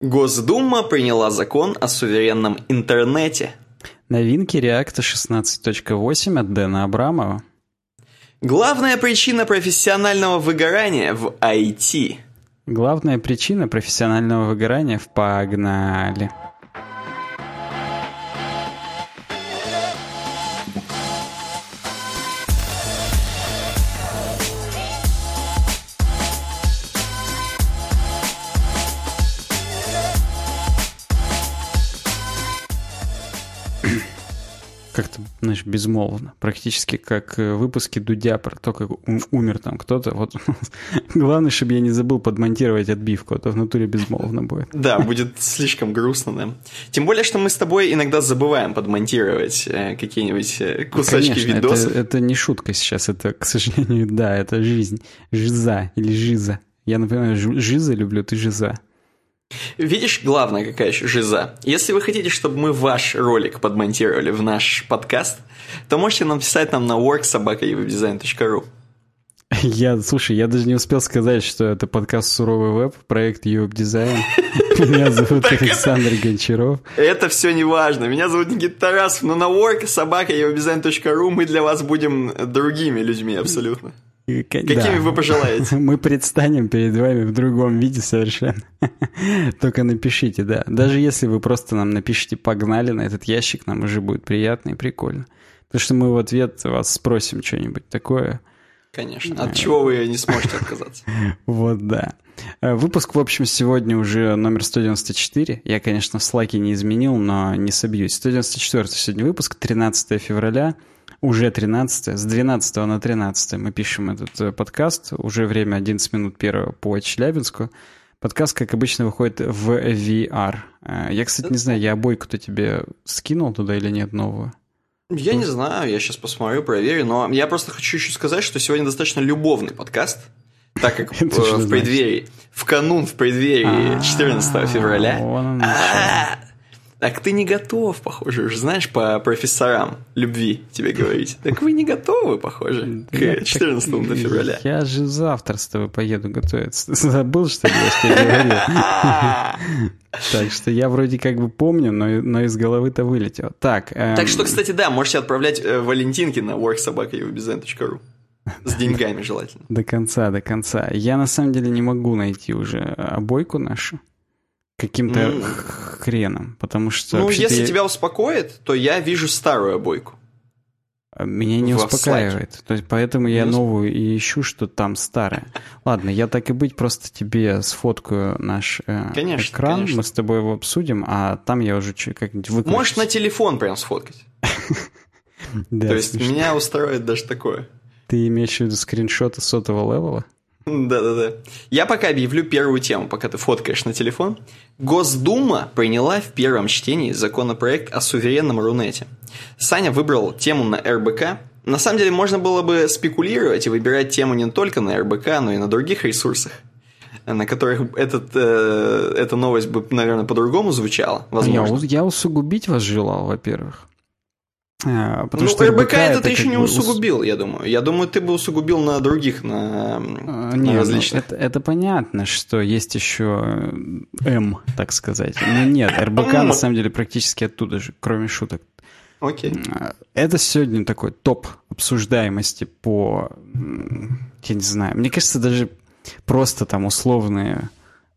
Госдума приняла закон о суверенном интернете. Новинки React 16.8 от Дэна Абрамова. Главная причина профессионального выгорания в IT. Главная причина профессионального выгорания в «Погнали». Знаешь, безмолвно. Практически как э, выпуски Дудя про то, как умер там кто-то. Вот главное, чтобы я не забыл подмонтировать отбивку, а то в натуре безмолвно будет. Да, будет слишком грустно, да. Тем более, что мы с тобой иногда забываем подмонтировать э, какие-нибудь э, кусочки Конечно, видосов. Это, это не шутка сейчас, это, к сожалению, да, это жизнь. Жиза или жиза. Я, например, жиза люблю, ты жиза. Видишь, главное какая еще жиза. Если вы хотите, чтобы мы ваш ролик подмонтировали в наш подкаст, то можете написать нам на worksobaka.webdesign.ru я, слушай, я даже не успел сказать, что это подкаст «Суровый веб», проект Юб Дизайн. Меня зовут Александр Гончаров. Это все не важно. Меня зовут Никита Тарасов, но на work собака мы для вас будем другими людьми абсолютно. Какими да. вы пожелаете? Мы предстанем перед вами в другом виде совершенно. Только напишите, да. Даже если вы просто нам напишите «погнали» на этот ящик, нам уже будет приятно и прикольно. Потому что мы в ответ вас спросим что-нибудь такое. Конечно. От чего вы не сможете отказаться. Вот, да. Э, выпуск, в общем, сегодня уже номер 194. Я, конечно, в слайке не изменил, но не собьюсь. 194 сегодня выпуск, 13 февраля уже 13 с 12 на 13 мы пишем этот э, подкаст, уже время 11 минут первого по Челябинску. Подкаст, как обычно, выходит в VR. Э, я, кстати, не знаю, я обойку-то тебе скинул туда или нет новую? Я не знаю, я сейчас посмотрю, проверю, но я просто хочу еще сказать, что сегодня достаточно любовный подкаст, так как в преддверии, в канун в преддверии 14 а, февраля. Так ты не готов, похоже, уже знаешь, по профессорам любви тебе говорить. Так вы не готовы, похоже, к 14 февраля. Я же завтра с тобой поеду готовиться. Забыл, что ли, я тебе говорил? Так что я вроде как бы помню, но, но из головы-то вылетел. Так, эм... так что, кстати, да, можете отправлять э, Валентинки на worksobaka.ubdesign.ru с деньгами желательно. До конца, до конца. Я на самом деле не могу найти уже обойку нашу каким-то mm. хреном, потому что... Ну, если я... тебя успокоит, то я вижу старую обойку. А меня не успокаивает. То есть поэтому я не новую и ищу, что там старая. Ладно, я так и быть просто тебе сфоткаю наш э, конечно, экран, конечно. мы с тобой его обсудим, а там я уже как-нибудь выкручусь. Можешь на телефон прям сфоткать. То есть меня устраивает даже такое. Ты имеешь в виду скриншоты сотового левела? Да-да-да. Я пока объявлю первую тему, пока ты фоткаешь на телефон. Госдума приняла в первом чтении законопроект о суверенном Рунете. Саня выбрал тему на РБК. На самом деле можно было бы спекулировать и выбирать тему не только на РБК, но и на других ресурсах на которых этот, э, эта новость бы, наверное, по-другому звучала. Возможно. Я, я усугубить вас желал, во-первых. А, потому ну, что РБК, РБК это, ты еще не усугубил, я думаю. Я думаю, ты бы усугубил на других, на, а, не, на ну, различных. Ну, это, это понятно, что есть еще М, так сказать. Но нет, РБК на самом деле практически оттуда же, кроме шуток. Окей. Это сегодня такой топ обсуждаемости по, я не знаю, мне кажется, даже просто там условные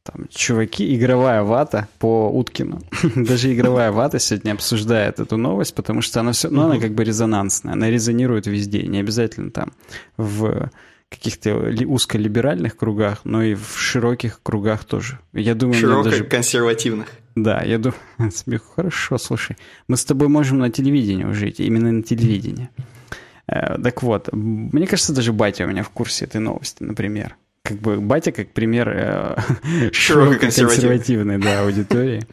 там, чуваки, игровая вата по Уткину. Даже игровая вата сегодня обсуждает эту новость, потому что она все, ну, она как бы резонансная, она резонирует везде, не обязательно там в каких-то узколиберальных кругах, но и в широких кругах тоже. Я думаю, Широко даже... консервативных. Да, я думаю, хорошо, слушай, мы с тобой можем на телевидении идти, именно на телевидении. Э, так вот, мне кажется, даже батя у меня в курсе этой новости, например как бы батя как пример э, широкой консервативной да, аудитории.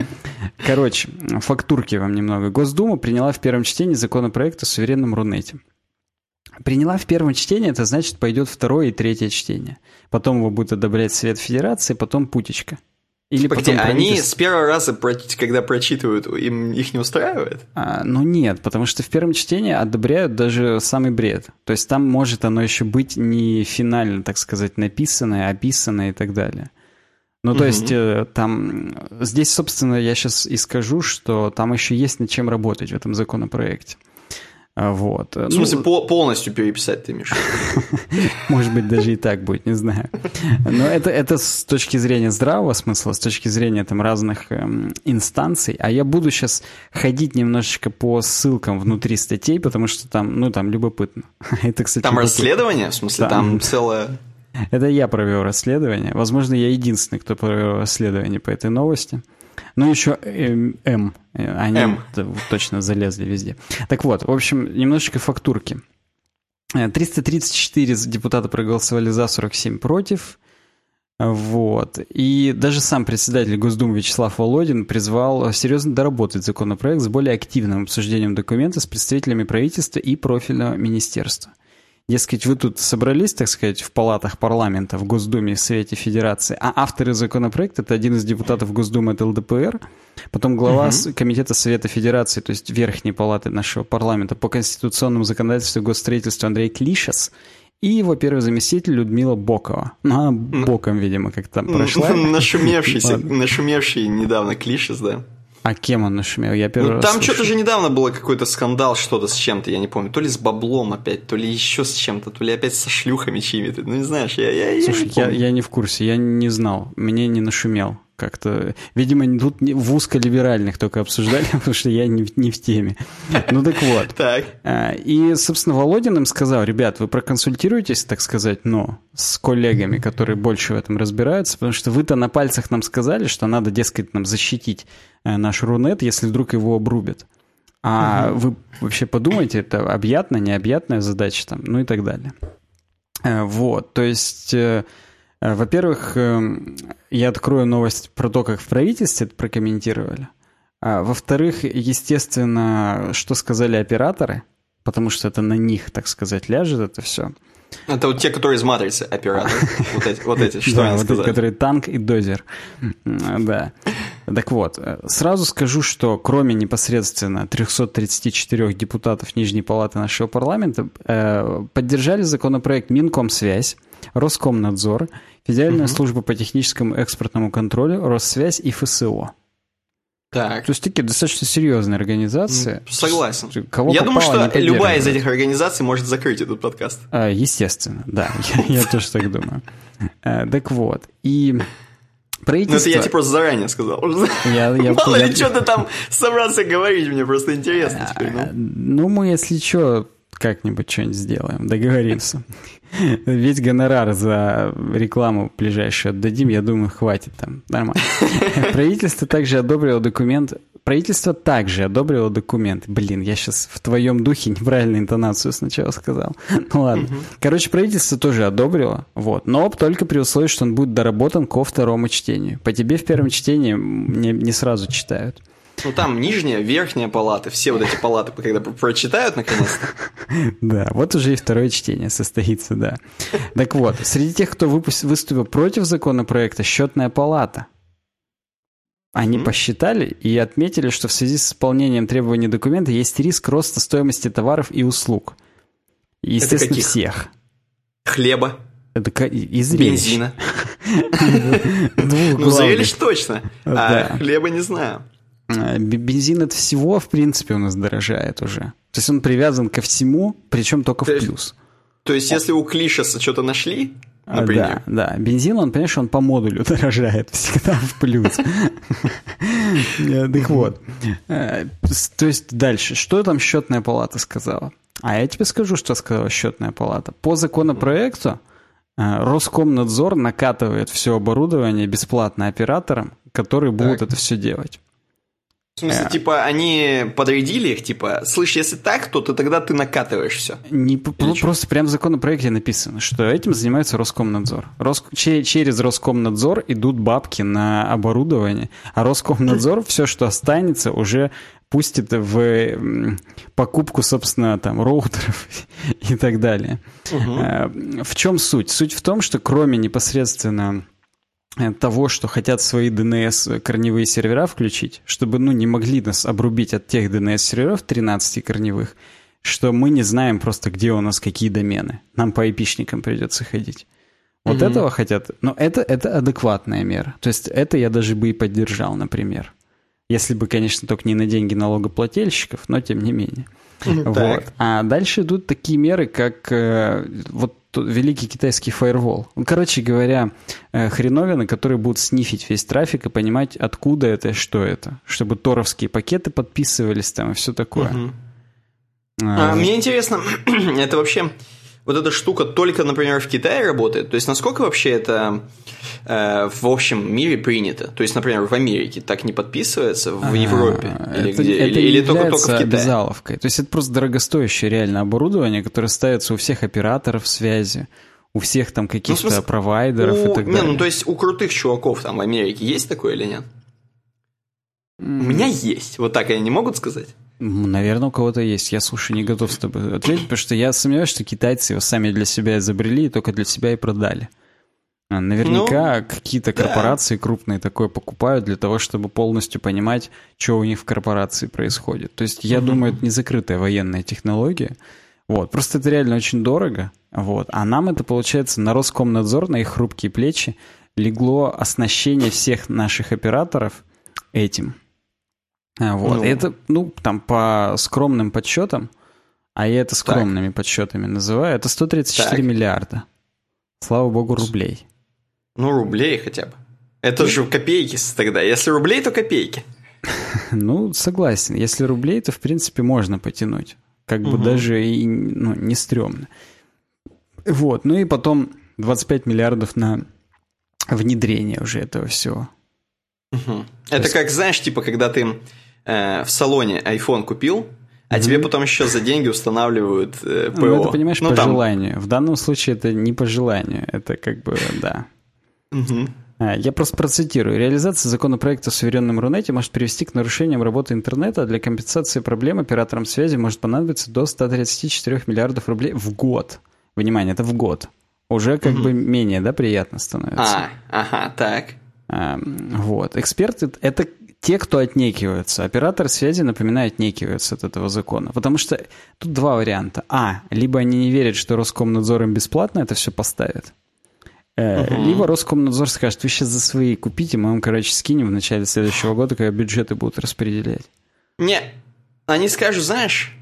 Короче, фактурки вам немного. Госдума приняла в первом чтении законопроект о суверенном Рунете. Приняла в первом чтении, это значит, пойдет второе и третье чтение. Потом его будет одобрять Совет Федерации, потом Путечка. Или Погоди, потом они с первого раза, когда прочитывают, им их не устраивает? А, ну нет, потому что в первом чтении одобряют даже самый бред. То есть там может оно еще быть не финально, так сказать, написанное, описанное и так далее. Ну, то есть э, там... Здесь, собственно, я сейчас и скажу, что там еще есть над чем работать в этом законопроекте. А, вот. В смысле, ну, по полностью переписать ты, Миша? Может быть, даже и так будет, не знаю. Но это, это с точки зрения здравого смысла, с точки зрения там разных эм, инстанций. А я буду сейчас ходить немножечко по ссылкам внутри статей, потому что там, ну, там любопытно. Это, кстати, Там любопытно. расследование? В смысле, там, там целое... Это я провел расследование. Возможно, я единственный, кто провел расследование по этой новости. Ну, еще М. Они М. точно залезли везде. Так вот, в общем, немножечко фактурки. 334 э, депутата проголосовали за, 47 против. Вот. И даже сам председатель Госдумы Вячеслав Володин призвал серьезно доработать законопроект с более активным обсуждением документа с представителями правительства и профильного министерства. Дескать, вы тут собрались, так сказать, в палатах парламента, в Госдуме и Совете Федерации, а авторы законопроекта — это один из депутатов Госдумы от ЛДПР, потом глава угу. Комитета Совета Федерации, то есть Верхней палаты нашего парламента по конституционному законодательству и госстроительству Андрей Клишес и его первый заместитель Людмила Бокова. Ну, она боком, видимо, как там прошла. Нашумевшийся, нашумевший недавно Клишес, да. А кем он нашумел? Я первый ну, раз Там что-то же недавно было какой-то скандал, что-то с чем-то, я не помню. То ли с баблом опять, то ли еще с чем-то, то ли опять со шлюхами чьими-то. Ну, не знаешь, я, я, Слушай, я, не я, я не в курсе, я не знал, мне не нашумел как-то... Видимо, тут в узколиберальных только обсуждали, потому что я не, не в теме. Ну так вот. Так. А, и, собственно, Володин им сказал, ребят, вы проконсультируетесь, так сказать, но с коллегами, которые больше в этом разбираются, потому что вы-то на пальцах нам сказали, что надо, дескать, нам защитить э, наш Рунет, если вдруг его обрубят. А угу. вы вообще подумайте, это объятная, необъятная задача там, ну и так далее. Э, вот, то есть э, во-первых, эм, я открою новость про то, как в правительстве это прокомментировали. А во-вторых, естественно, что сказали операторы, потому что это на них, так сказать, ляжет это все. Это вот те, которые из матрицы операторы. Вот эти, вот эти что они эти, которые танк и дозер. Да. Так вот, э, сразу скажу, что кроме непосредственно 334 депутатов Нижней Палаты нашего парламента, э, поддержали законопроект Минкомсвязь, Роскомнадзор, Федеральная угу. служба по техническому экспортному контролю, Россвязь и ФСО. Так. То есть такие достаточно серьезные организации. Согласен. Кого Я думаю, что любая из этих организаций может закрыть этот подкаст. А, естественно, да. Я, я тоже так думаю. А, так вот. И правительство... Ну, это я тебе просто заранее сказал. Я, я, Мало я... ли, что ты там собрался говорить, мне просто интересно теперь. Ну, ну мы, если что, как-нибудь что-нибудь сделаем, договоримся. Весь гонорар за рекламу ближайшую отдадим, я думаю, хватит там. Нормально. Правительство также одобрило документ. Правительство также одобрило документ. Блин, я сейчас в твоем духе неправильную интонацию сначала сказал. Ну ладно. Короче, правительство тоже одобрило. Вот. Но только при условии, что он будет доработан ко второму чтению. По тебе в первом чтении не, не сразу читают. Ну, там нижняя, верхняя палата, все вот эти палаты, когда прочитают наконец-то. Да, вот уже и второе чтение состоится, да. Так вот, среди тех, кто выступил против законопроекта, счетная палата. Они mm-hmm. посчитали и отметили, что в связи с исполнением требований документа есть риск роста стоимости товаров и услуг. Естественно, всех. Хлеба. Это из Бензина. Ну, зрелищ точно. А хлеба не знаю. Э, бензин от всего, в принципе, у нас дорожает уже. То есть он привязан ко всему, причем только то в плюс. То есть, если у Клишеса что-то нашли, а, например. Да, да. Бензин, он, понимаешь, он по модулю дорожает всегда в плюс. Э, так вот. Э, то есть дальше. Что там счетная палата сказала? А я тебе скажу, что сказала счетная палата. По законопроекту Роскомнадзор накатывает все оборудование бесплатно операторам, которые будут это все делать. В смысле, э. типа, они подрядили их, типа, слышь, если так, то, то тогда ты накатываешь все. Не, просто прям в законопроекте написано, что этим занимается Роскомнадзор. Рос, через Роскомнадзор идут бабки на оборудование, а Роскомнадзор все, что останется, уже пустит в покупку, собственно, там, роутеров и так далее. Угу. В чем суть? Суть в том, что кроме непосредственно того, что хотят свои DNS э, корневые сервера включить, чтобы, ну, не могли нас обрубить от тех DNS серверов 13 корневых, что мы не знаем просто, где у нас какие домены. Нам по IP-шникам придется ходить. Вот mm-hmm. этого хотят. Но это, это адекватная мера. То есть это я даже бы и поддержал, например. Если бы, конечно, только не на деньги налогоплательщиков, но тем не менее. Вот. А дальше идут такие меры, как э, вот великий китайский фаервол. Ну, короче говоря, э, хреновины, которые будут снифить весь трафик и понимать, откуда это и что это. Чтобы торовские пакеты подписывались там и все такое. Угу. А, а, мне интересно, это вообще вот эта штука только, например, в Китае работает? То есть, насколько вообще это э, в общем мире принято? То есть, например, в Америке так не подписывается, в Европе? Или, это, где? Это или, или только, только в Китае? обязаловкой. То есть, это просто дорогостоящее реально оборудование, которое ставится у всех операторов связи у всех там каких-то ну, провайдеров у... и так далее. Не, ну то есть у крутых чуваков там в Америке есть такое или нет? Mm. У меня есть. Вот так они не могут сказать? Наверное, у кого-то есть. Я, слушай, не готов с тобой ответить, потому что я сомневаюсь, что китайцы его сами для себя изобрели и только для себя и продали. А, наверняка ну, какие-то корпорации да. крупные такое покупают для того, чтобы полностью понимать, что у них в корпорации происходит. То есть, я угу. думаю, это не закрытая военная технология. Вот. Просто это реально очень дорого. Вот. А нам это, получается, на Роскомнадзор, на их хрупкие плечи легло оснащение всех наших операторов этим. Вот. Ну. Это, ну, там по скромным подсчетам, а я это скромными так. подсчетами называю, это 134 так. миллиарда. Слава богу, рублей. Ну, рублей хотя бы. Это же копейки тогда. Если рублей, то копейки. Ну, согласен. Если рублей, то, в принципе, можно потянуть. Как бы даже и ну, не стрёмно. Вот. Ну и потом 25 миллиардов на внедрение уже этого всего. Угу. Это есть... как, знаешь, типа, когда ты э, в салоне iPhone купил, а mm-hmm. тебе потом еще за деньги устанавливают э, ПО. Ну, это, понимаешь, ну, по там... желанию. В данном случае это не по желанию. Это как бы, да. Я просто процитирую. Реализация законопроекта о суверенном Рунете может привести к нарушениям работы интернета. Для компенсации проблем операторам связи может понадобиться до 134 миллиардов рублей в год. Внимание, это в год. Уже как угу. бы менее, да, приятно становится. А, ага, так. Вот. Эксперты — это те, кто отнекиваются. Оператор связи, напоминаю, отнекиваются от этого закона. Потому что тут два варианта. А, либо они не верят, что Роскомнадзор им бесплатно это все поставит. Угу. Либо Роскомнадзор скажет, вы сейчас за свои купите, мы вам, короче, скинем в начале следующего года, когда бюджеты будут распределять. Не, они скажут, знаешь,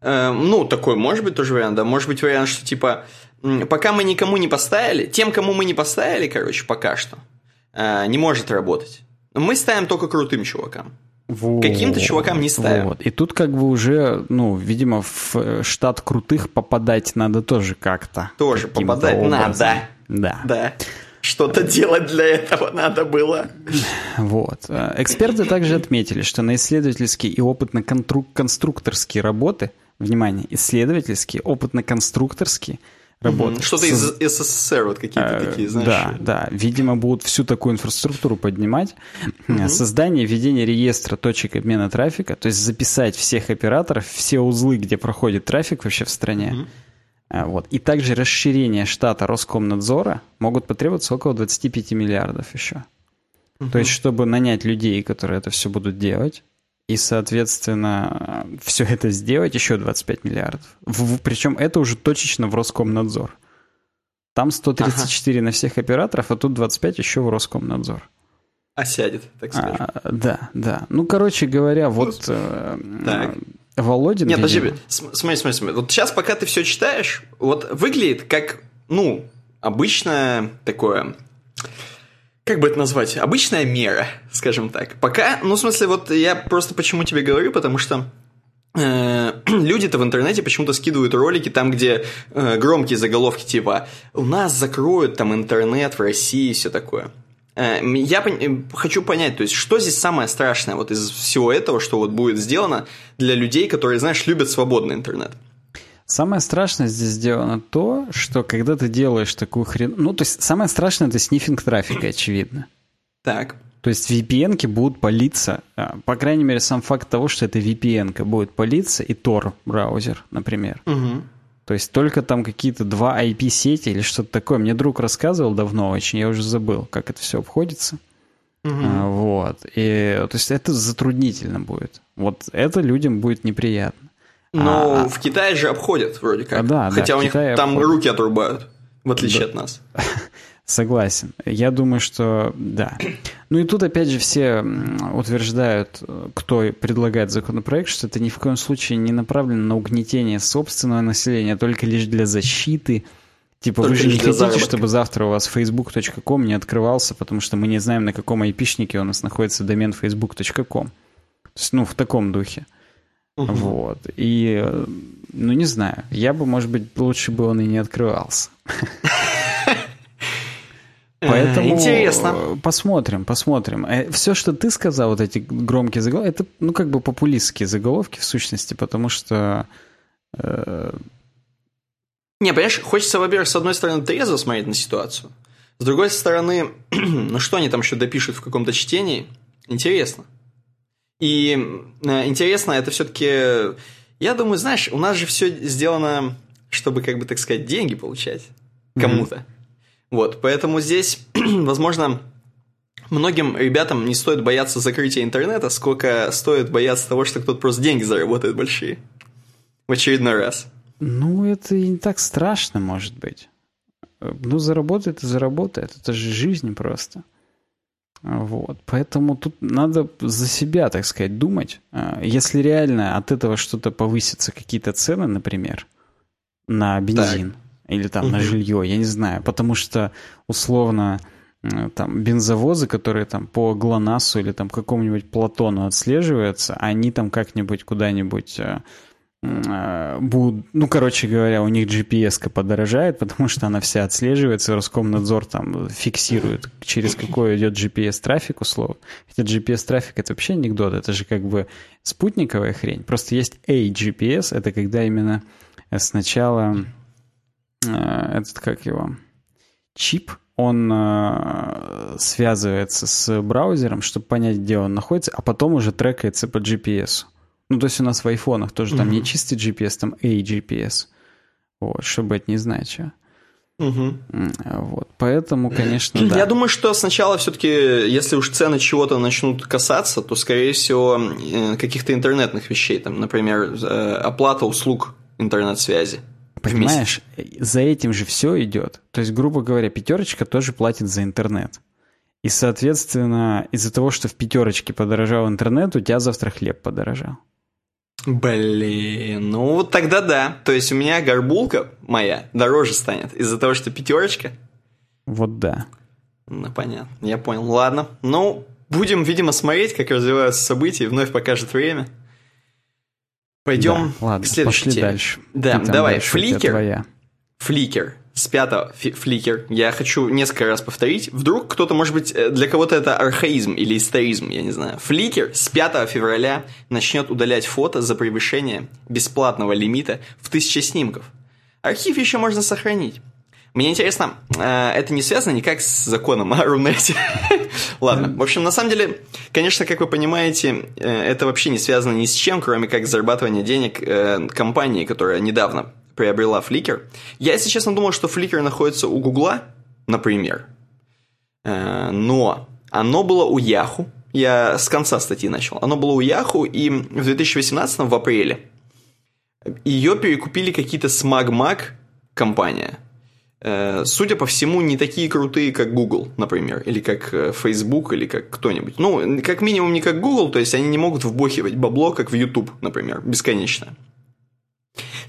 э, ну, такой может быть тоже вариант, да, может быть вариант, что типа, пока мы никому не поставили, тем, кому мы не поставили, короче, пока что, э, не может работать. Мы ставим только крутым чувакам. Вот, Каким-то чувакам не ставим. Вот. И тут как бы уже, ну, видимо, в штат крутых попадать надо тоже как-то. Тоже попадать образом. надо. Да. Да. Что-то делать для этого надо было. Вот. Эксперты также отметили, что на исследовательские и опытно-конструкторские работы, внимание, исследовательские, опытно-конструкторские – работать. Что-то из СССР вот какие-то э, такие, знаешь. Да, да. Видимо, будут всю такую инфраструктуру поднимать. Угу. Создание, введение реестра точек обмена трафика, то есть записать всех операторов, все узлы, где проходит трафик вообще в стране. Угу. Вот. И также расширение штата Роскомнадзора могут потребоваться около 25 миллиардов еще. То есть, чтобы нанять людей, которые это все будут делать, и, соответственно, все это сделать еще 25 миллиардов. В, причем это уже точечно в Роскомнадзор. Там 134 ага. на всех операторов, а тут 25 еще в Роскомнадзор. А сядет, так скажем. А, да, да. Ну, короче говоря, вот э, так. Володин... Нет, подожди, смотри, смотри, смотри. Вот сейчас, пока ты все читаешь, вот выглядит как, ну, обычное такое как бы это назвать, обычная мера, скажем так. Пока, ну, в смысле, вот я просто почему тебе говорю, потому что э, люди-то в интернете почему-то скидывают ролики там, где э, громкие заголовки типа «У нас закроют там интернет в России» и все такое. Э, я пон- хочу понять, то есть, что здесь самое страшное вот из всего этого, что вот будет сделано для людей, которые, знаешь, любят свободный интернет? Самое страшное здесь сделано то, что когда ты делаешь такую хрен... Ну, то есть самое страшное это снифинг трафика, очевидно. Так. То есть VPN-ки будут палиться, а, по крайней мере, сам факт того, что это VPN-ка будет палиться, и Tor браузер, например. Угу. То есть только там какие-то два IP-сети или что-то такое. Мне друг рассказывал давно очень, я уже забыл, как это все обходится. Угу. Вот. И, то есть это затруднительно будет. Вот это людям будет неприятно. Но а, в Китае же обходят вроде как. Да, Хотя да, у них там обходят. руки отрубают, в отличие да. от нас. Согласен. Я думаю, что да. Ну и тут опять же все утверждают, кто предлагает законопроект, что это ни в коем случае не направлено на угнетение собственного населения, а только лишь для защиты. Типа только вы же не хотите, заработка. чтобы завтра у вас facebook.com не открывался, потому что мы не знаем, на каком айпишнике у нас находится домен facebook.com. То есть, ну, в таком духе. Угу. Вот. И, ну, не знаю, я бы, может быть, лучше бы он и не открывался. Поэтому Интересно. Посмотрим, посмотрим. Э, Все, что ты сказал, вот эти громкие заголовки, это, ну, как бы популистские заголовки в сущности, потому что... Э... Не, понимаешь, хочется, во-первых, с одной стороны, трезво смотреть на ситуацию, с другой стороны, ну, что они там еще допишут в каком-то чтении, интересно. И э, интересно, это все-таки... Я думаю, знаешь, у нас же все сделано, чтобы, как бы, так сказать, деньги получать кому-то. Mm-hmm. Вот, поэтому здесь, возможно, многим ребятам не стоит бояться закрытия интернета, сколько стоит бояться того, что кто-то просто деньги заработает большие. В очередной раз. Ну, это и не так страшно, может быть. Ну, заработает и заработает. Это же жизнь просто. Вот. Поэтому тут надо за себя, так сказать, думать. А, если реально от этого что-то повысится, какие-то цены, например, на бензин, так или там угу. на жилье, я не знаю, потому что условно там бензовозы, которые там по ГЛОНАССу или там какому-нибудь Платону отслеживаются, они там как-нибудь куда-нибудь э, будут, ну, короче говоря, у них GPS-ка подорожает, потому что она вся отслеживается, Роскомнадзор там фиксирует, через какой идет GPS-трафик, условно. Хотя GPS-трафик это вообще анекдот, это же как бы спутниковая хрень. Просто есть AGPS, это когда именно сначала Э, этот, как его, чип, он э, связывается с браузером, чтобы понять, где он находится, а потом уже трекается по GPS. Ну, то есть у нас в айфонах тоже там не чистый GPS, там AGPS. Вот, чтобы это не значило. Угу. Вот, поэтому, конечно, да. Я думаю, что сначала все-таки, если уж цены чего-то начнут касаться, то, скорее всего, э, каких-то интернетных вещей, там, например, оплата услуг интернет-связи. Понимаешь, за этим же все идет. То есть, грубо говоря, пятерочка тоже платит за интернет. И, соответственно, из-за того, что в пятерочке подорожал интернет, у тебя завтра хлеб подорожал. Блин, ну вот тогда да. То есть у меня горбулка моя дороже станет из-за того, что пятерочка. Вот да. Ну, понятно. Я понял. Ладно. Ну, будем, видимо, смотреть, как развиваются события, вновь покажет время. Пойдем да, ладно, к следующей пошли теме. дальше. Да, давай. Фликер. Фликер. С пятого фликер. Я хочу несколько раз повторить. Вдруг кто-то, может быть, э, для кого-то это архаизм или историзм, я не знаю. Фликер с 5 февраля начнет удалять фото за превышение бесплатного лимита в 1000 снимков. Архив еще можно сохранить. Мне интересно, э, это не связано никак с законом о Рунете. Ладно, в общем, на самом деле, конечно, как вы понимаете, э, это вообще не связано ни с чем, кроме как зарабатывания денег компании, которая недавно приобрела Flickr. Я, если честно, думал, что Flickr находится у Гугла, например. Но оно было у Yahoo. Я с конца статьи начал. Оно было у Yahoo, и в 2018 в апреле ее перекупили какие-то смаг-маг компания – Э, судя по всему, не такие крутые, как Google, например, или как э, Facebook, или как кто-нибудь. Ну, как минимум не как Google, то есть они не могут вбухивать бабло, как в YouTube, например, бесконечно.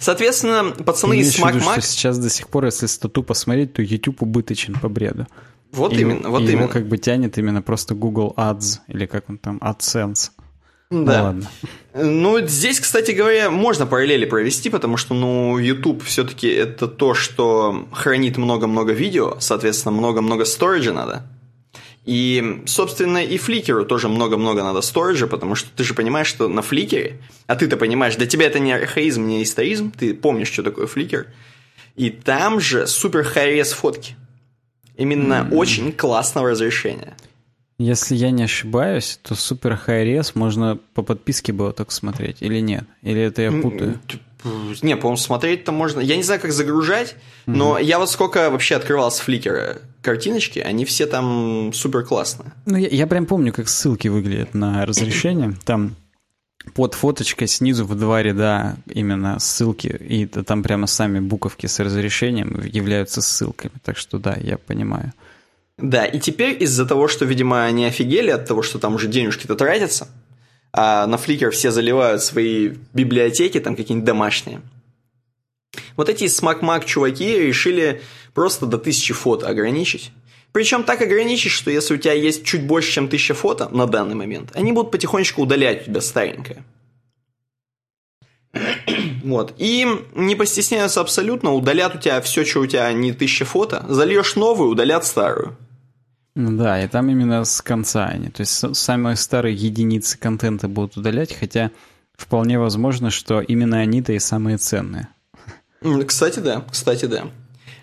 Соответственно, пацаны из SmackMac... сейчас до сих пор, если стату посмотреть, то YouTube убыточен по бреду. Вот и, именно, вот и именно. Его как бы тянет именно просто Google Ads, или как он там, AdSense. Да. Ну, ладно. Ну, здесь, кстати говоря, можно параллели провести, потому что, ну, YouTube все-таки это то, что хранит много-много видео, соответственно, много-много сториджа надо. И, собственно, и фликеру тоже много-много надо сториджа, потому что ты же понимаешь, что на фликере, а ты-то понимаешь, для тебя это не архаизм, не историзм, ты помнишь, что такое фликер, и там же супер хай фотки. Именно mm-hmm. очень классного разрешения. Если я не ошибаюсь, то супер хайрес можно по подписке было только смотреть, или нет? Или это я путаю? Не, по-моему, смотреть-то можно. Я не знаю, как загружать, mm-hmm. но я вот сколько вообще открывал с фликера картиночки, они все там супер классные. Ну, я, я прям помню, как ссылки выглядят на разрешение. Там под фоточкой снизу в два ряда именно ссылки, и там прямо сами буковки с разрешением являются ссылками. Так что да, я понимаю. Да, и теперь из-за того, что, видимо, они офигели от того, что там уже денежки-то тратятся, а на Flickr все заливают свои библиотеки, там какие-нибудь домашние. Вот эти смак-мак чуваки решили просто до тысячи фото ограничить. Причем так ограничить, что если у тебя есть чуть больше, чем тысяча фото на данный момент, они будут потихонечку удалять у тебя старенькое. Вот. И не постесняются абсолютно, удалят у тебя все, что у тебя не тысяча фото, зальешь новую, удалят старую. Да, и там именно с конца они. То есть самые старые единицы контента будут удалять, хотя вполне возможно, что именно они-то и самые ценные. Кстати, да, кстати, да.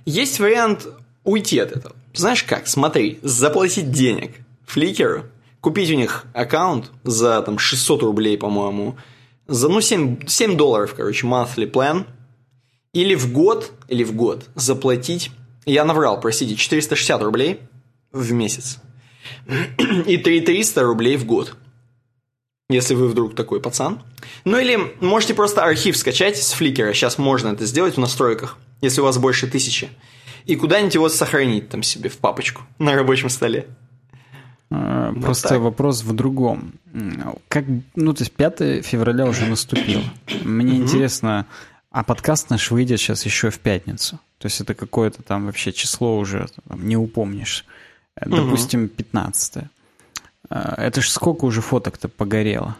Есть вариант уйти от этого. Знаешь как? Смотри, заплатить денег Фликеру, купить у них аккаунт за там 600 рублей, по-моему, за, ну, 7, 7 долларов, короче, monthly plan, или в год, или в год заплатить, я наврал, простите, 460 рублей в месяц и 3300 рублей в год. Если вы вдруг такой пацан. Ну или можете просто архив скачать с фликера. Сейчас можно это сделать в настройках, если у вас больше тысячи. И куда-нибудь его сохранить там себе в папочку на рабочем столе. А, просто вот вопрос в другом. Как, ну, то есть 5 февраля уже наступило. Мне интересно, а подкаст наш выйдет сейчас еще в пятницу. То есть это какое-то там вообще число уже там, не упомнишь. Допустим, 15 а, Это ж сколько уже фоток-то погорело?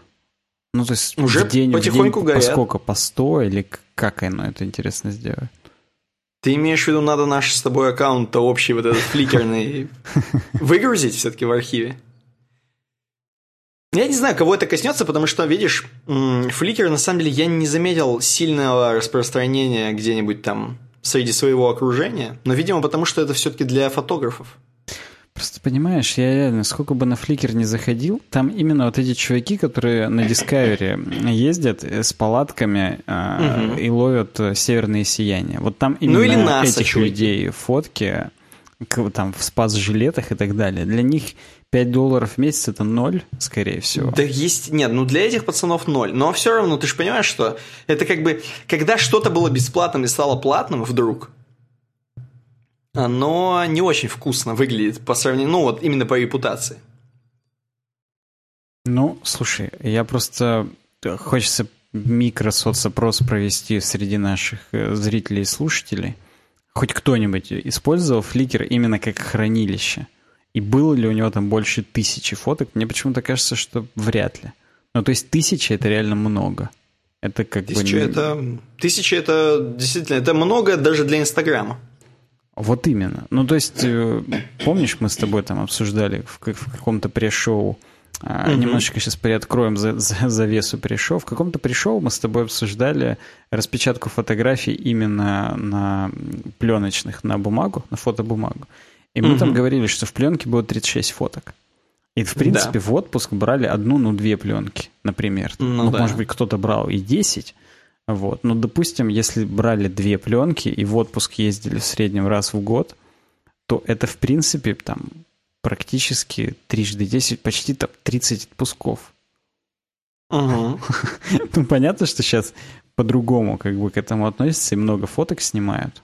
Ну, то есть уже в день, потихоньку в день горят. по сколько? По 100 или как оно это интересно сделать? Ты имеешь в виду, надо наш с тобой аккаунт-то общий вот этот фликерный выгрузить все-таки в архиве? Я не знаю, кого это коснется, потому что, видишь, фликер, на самом деле, я не заметил сильного распространения где-нибудь там среди своего окружения, но, видимо, потому что это все-таки для фотографов. Просто понимаешь, я реально, сколько бы на Flickr не заходил, там именно вот эти чуваки, которые на Discovery ездят э, с палатками э, угу. и ловят э, северные сияния. Вот там именно ну, или NASA, этих чуваки. людей фотки, там в спас-жилетах и так далее. Для них 5 долларов в месяц это ноль, скорее всего. Да есть, нет, ну для этих пацанов ноль. Но все равно, ты же понимаешь, что это как бы, когда что-то было бесплатным и стало платным вдруг, оно не очень вкусно выглядит по сравнению, ну вот именно по репутации. Ну, слушай, я просто... Хочется микросоцопрос провести среди наших э, зрителей и слушателей. Хоть кто-нибудь использовал Flickr именно как хранилище? И было ли у него там больше тысячи фоток? Мне почему-то кажется, что вряд ли. Ну, то есть тысяча — это реально много. Это как тысяча бы... Это... Тысяча — это действительно... Это много даже для Инстаграма. Вот именно. Ну, то есть, э, помнишь, мы с тобой там обсуждали в, в каком-то пресс-шоу, Uh-huh. Немножечко сейчас приоткроем за, за, завесу пришел. В каком-то пришел мы с тобой обсуждали распечатку фотографий именно на пленочных, на бумагу, на фотобумагу. И мы uh-huh. там говорили, что в пленке было 36 фоток. И, в принципе, да. в отпуск брали одну, ну, две пленки, например. Ну, ну да. может быть, кто-то брал и 10, вот. Ну, допустим, если брали две пленки и в отпуск ездили в среднем раз в год, то это, в принципе, там практически трижды 10, почти там 30 отпусков. Угу. ну, понятно, что сейчас по-другому как бы к этому относятся и много фоток снимают.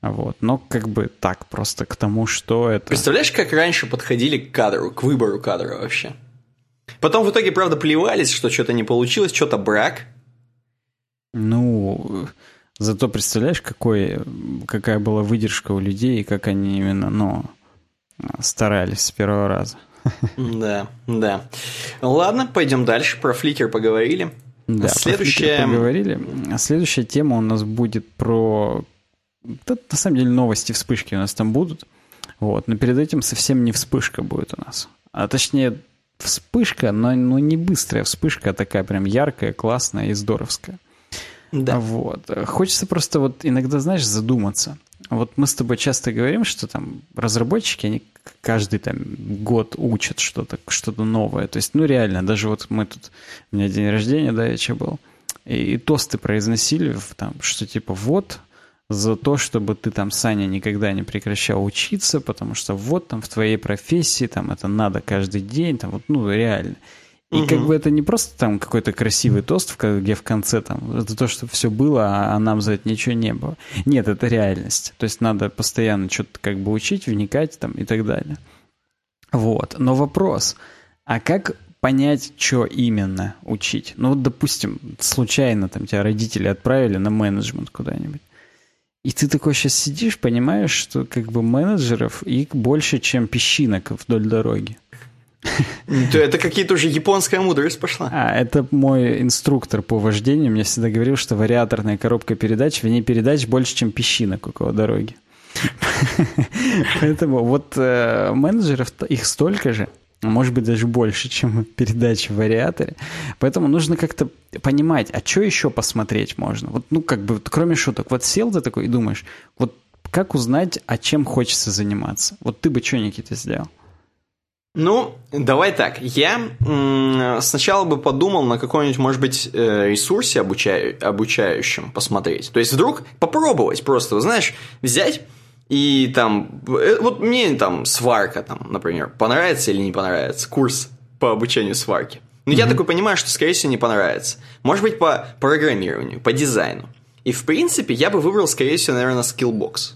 Вот. Но как бы так, просто к тому, что это... Представляешь, как раньше подходили к кадру, к выбору кадра вообще? Потом в итоге, правда, плевались, что что-то не получилось, что-то брак – ну, зато представляешь, какой, какая была выдержка у людей, и как они именно, ну, старались с первого раза. Да, да. Ладно, пойдем дальше. Про фликер поговорили. Да, следующая... поговорили. А следующая тема у нас будет про... Да, на самом деле новости, вспышки у нас там будут. Вот. Но перед этим совсем не вспышка будет у нас. А точнее, вспышка, но, но не быстрая вспышка, а такая прям яркая, классная и здоровская. Да. Вот. Хочется просто вот иногда, знаешь, задуматься. Вот мы с тобой часто говорим, что там разработчики, они каждый там год учат что-то, что-то новое. То есть, ну реально, даже вот мы тут, у меня день рождения, да, я был, и, и тосты произносили, там, что типа вот, за то, чтобы ты там, Саня, никогда не прекращал учиться, потому что вот там в твоей профессии там это надо каждый день, там вот, ну реально. И угу. как бы это не просто там какой-то красивый тост, где в конце там это то, что все было, а нам за это ничего не было. Нет, это реальность. То есть надо постоянно что-то как бы учить, вникать там и так далее. Вот. Но вопрос, а как понять, что именно учить? Ну вот, допустим, случайно там тебя родители отправили на менеджмент куда-нибудь. И ты такой сейчас сидишь, понимаешь, что как бы менеджеров их больше, чем песчинок вдоль дороги. Это какие-то уже японская мудрость пошла. А, это мой инструктор по вождению мне всегда говорил, что вариаторная коробка передач, в ней передач больше, чем песчинок около дороги. Поэтому вот э, менеджеров их столько же, может быть, даже больше, чем передачи в вариаторе. Поэтому нужно как-то понимать, а что еще посмотреть можно? Вот, ну, как бы, кроме шуток. Вот сел ты такой и думаешь, вот как узнать, а чем хочется заниматься? Вот ты бы что, Никита, сделал? Ну, давай так. Я м- сначала бы подумал на каком-нибудь, может быть, э, ресурсе обучаю, обучающем посмотреть. То есть вдруг попробовать просто, знаешь, взять и там, э, вот мне там сварка, там, например, понравится или не понравится, курс по обучению сварки. Но mm-hmm. я такой понимаю, что, скорее всего, не понравится. Может быть, по программированию, по дизайну. И, в принципе, я бы выбрал, скорее всего, наверное, Skillbox.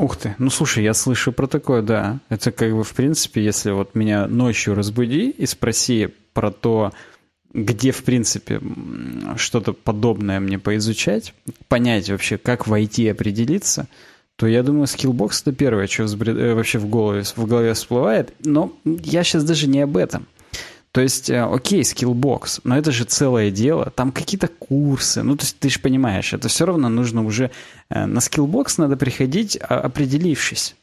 Ух ты, ну слушай, я слышу про такое, да. Это как бы, в принципе, если вот меня ночью разбуди и спроси про то, где, в принципе, что-то подобное мне поизучать, понять вообще, как войти и определиться, то я думаю, Skillbox это первое, что. Э, вообще в голове, в голове всплывает. Но я сейчас даже не об этом. То есть, э, окей, Skillbox, но это же целое дело, там какие-то курсы, ну, то есть ты же понимаешь, это все равно нужно уже, э, на Skillbox надо приходить, а, определившись.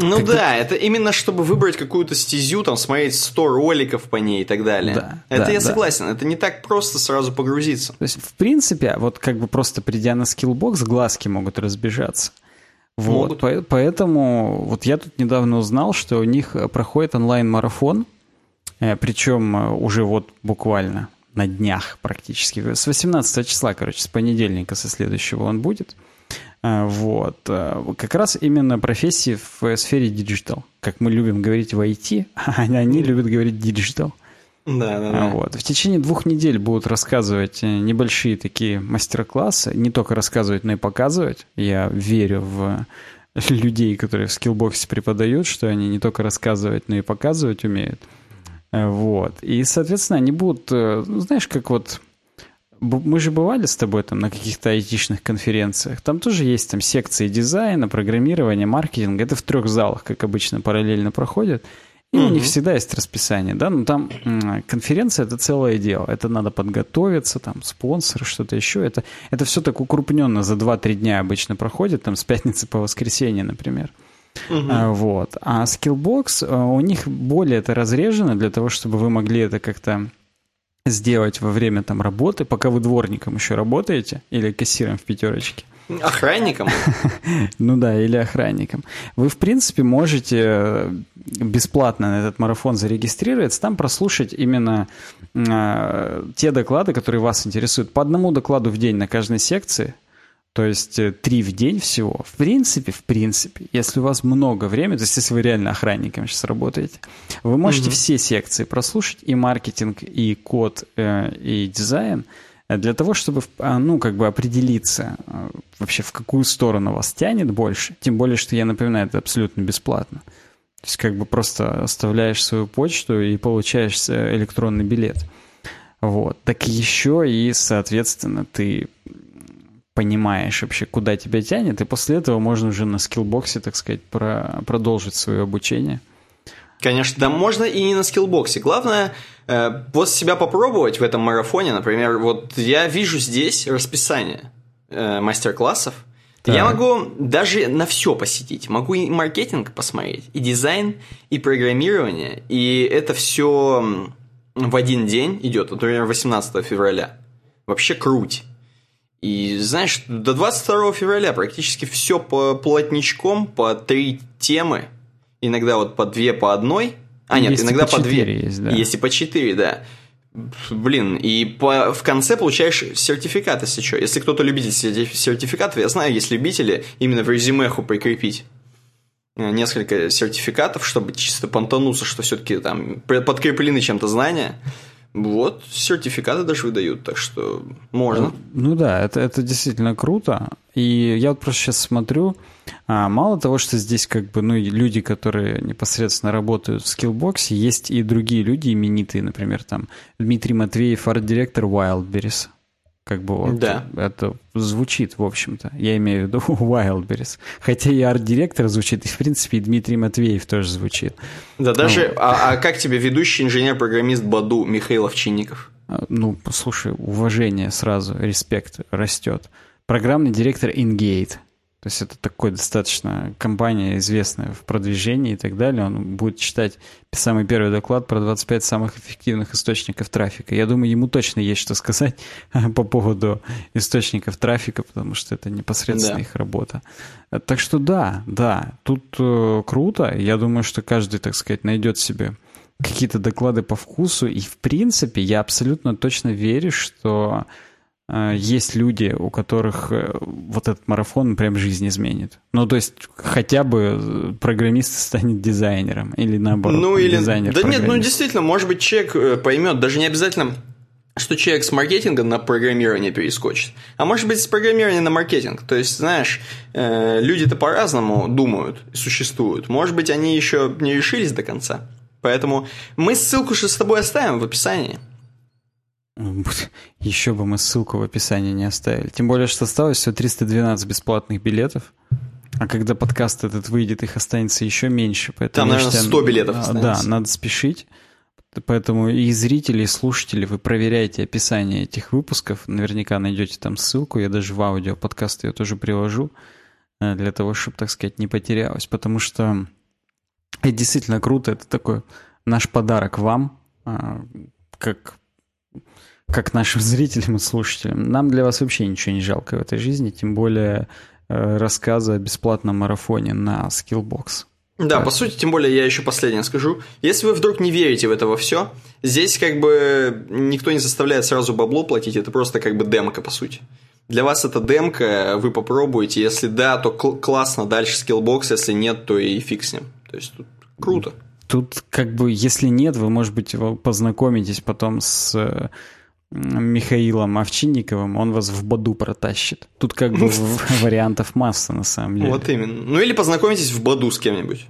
Ну как да, это именно чтобы выбрать какую-то стезю, там, смотреть 100 роликов по ней и так далее. Да, это да, я да. согласен, это не так просто сразу погрузиться. То есть, в принципе, вот как бы просто придя на Skillbox, глазки могут разбежаться. Вот, Могут. поэтому вот я тут недавно узнал, что у них проходит онлайн-марафон, Э, Причем э, уже вот буквально на днях практически. С 18 числа, короче, с понедельника, со следующего он будет. Э, вот. Как раз именно профессии в сфере digital. Как мы любим говорить в IT, они любят говорить digital. Да, да, да. Вот. В течение двух недель будут рассказывать небольшие такие мастер-классы. Не только рассказывать, но и показывать. Я верю в людей, которые в скиллбоксе преподают, что они не только рассказывать, но и показывать умеют. Э, вот. И, соответственно, они будут, э, ну, знаешь, как вот... Мы же бывали с тобой там на каких-то айтишных конференциях. Там тоже есть там секции дизайна, программирования, маркетинга. Это в трех залах, как обычно, параллельно проходят. И mm-hmm. у них всегда есть расписание, да, но там конференция это целое дело. Это надо подготовиться, там спонсоры, что-то еще. Это, это все так укрупненно за 2-3 дня обычно проходит, там с пятницы по воскресенье, например. Угу. Вот. А Skillbox, э, у них более это разрежено для того, чтобы вы могли это как-то сделать во время там работы, пока вы дворником еще работаете или кассиром в пятерочке. Охранником? Ну да, или охранником. Вы, в принципе, можете э, бесплатно на этот марафон зарегистрироваться, там прослушать именно э, те доклады, которые вас интересуют. По одному докладу в день на каждой секции – то есть э, три в день всего. В принципе, в принципе, если у вас много времени, то есть если вы реально охранником сейчас работаете, вы можете угу. все секции прослушать, и маркетинг, и код, э, и дизайн, э, для того, чтобы, а, ну, как бы определиться вообще, в какую сторону вас тянет больше. Тем более, что, я напоминаю, это абсолютно бесплатно. То есть как бы просто оставляешь свою почту и получаешь электронный билет. Вот. Так еще и, соответственно, ты понимаешь вообще, куда тебя тянет, и после этого можно уже на скиллбоксе, так сказать, про, продолжить свое обучение. Конечно, да можно и не на скиллбоксе. Главное, э, вот себя попробовать в этом марафоне. Например, вот я вижу здесь расписание э, мастер-классов. Так. Я могу даже на все посетить. Могу и маркетинг посмотреть, и дизайн, и программирование. И это все в один день идет, например, 18 февраля. Вообще круть. И знаешь, до 22 февраля практически все по плотничком, по три темы, иногда вот по две по одной. А, нет, есть иногда по, по две. Есть, да. Есть и по четыре, да. Блин, и по, в конце получаешь сертификат, если что. Если кто-то любитель сертификатов, я знаю, есть любители именно в резюмеху прикрепить. несколько сертификатов, чтобы чисто понтануться, что все-таки там подкреплены чем-то знания. Вот, сертификаты даже выдают, так что можно. Ну да, это, это действительно круто. И я вот просто сейчас смотрю, а, мало того, что здесь как бы, ну, люди, которые непосредственно работают в скиллбоксе, есть и другие люди именитые, например, там Дмитрий Матвеев, арт-директор Wildberries. Как бы вот да. это звучит, в общем-то. Я имею в виду Wildberries. Хотя и арт-директор звучит, и, в принципе, и Дмитрий Матвеев тоже звучит. Да, даже... Ну, а, а как тебе ведущий инженер-программист Баду Михаил Овчинников? А, ну, послушай, уважение сразу, респект растет. Программный директор Ingate. То есть это такой достаточно компания, известная в продвижении и так далее. Он будет читать самый первый доклад про 25 самых эффективных источников трафика. Я думаю, ему точно есть что сказать по поводу источников трафика, потому что это непосредственно да. их работа. Так что да, да, тут э, круто. Я думаю, что каждый, так сказать, найдет себе какие-то доклады по вкусу. И в принципе я абсолютно точно верю, что есть люди, у которых э, вот этот марафон прям жизнь изменит. Ну, то есть хотя бы э, программист станет дизайнером или наоборот, ну, или... дизайнер. Да нет, ну действительно, может быть, человек поймет, даже не обязательно что человек с маркетинга на программирование перескочит. А может быть, с программирования на маркетинг. То есть, знаешь, люди-то по-разному думают существуют. Может быть, они еще не решились до конца. Поэтому мы ссылку же с тобой оставим в описании. Еще бы мы ссылку в описании не оставили. Тем более, что осталось всего 312 бесплатных билетов. А когда подкаст этот выйдет, их останется еще меньше. Поэтому Там, наверное, 100 билетов а, останется. Да, надо спешить. Поэтому и зрители, и слушатели, вы проверяйте описание этих выпусков. Наверняка найдете там ссылку. Я даже в аудио подкаст ее тоже приложу. Э, для того, чтобы, так сказать, не потерялось. Потому что это действительно круто. Это такой наш подарок вам, а, как как нашим зрителям и слушателям. Нам для вас вообще ничего не жалко в этой жизни, тем более э, рассказы о бесплатном марафоне на Skillbox. Да, так. по сути, тем более я еще последнее скажу. Если вы вдруг не верите в это во все, здесь как бы никто не заставляет сразу бабло платить, это просто как бы демка, по сути. Для вас это демка, вы попробуете. Если да, то кл- классно, дальше Skillbox, если нет, то и фиг с ним. То есть тут круто. Тут как бы, если нет, вы, может быть, познакомитесь потом с Михаилом Овчинниковым, он вас в Баду протащит. Тут как бы вариантов масса, на самом деле. Вот именно. Ну или познакомитесь в Баду с кем-нибудь.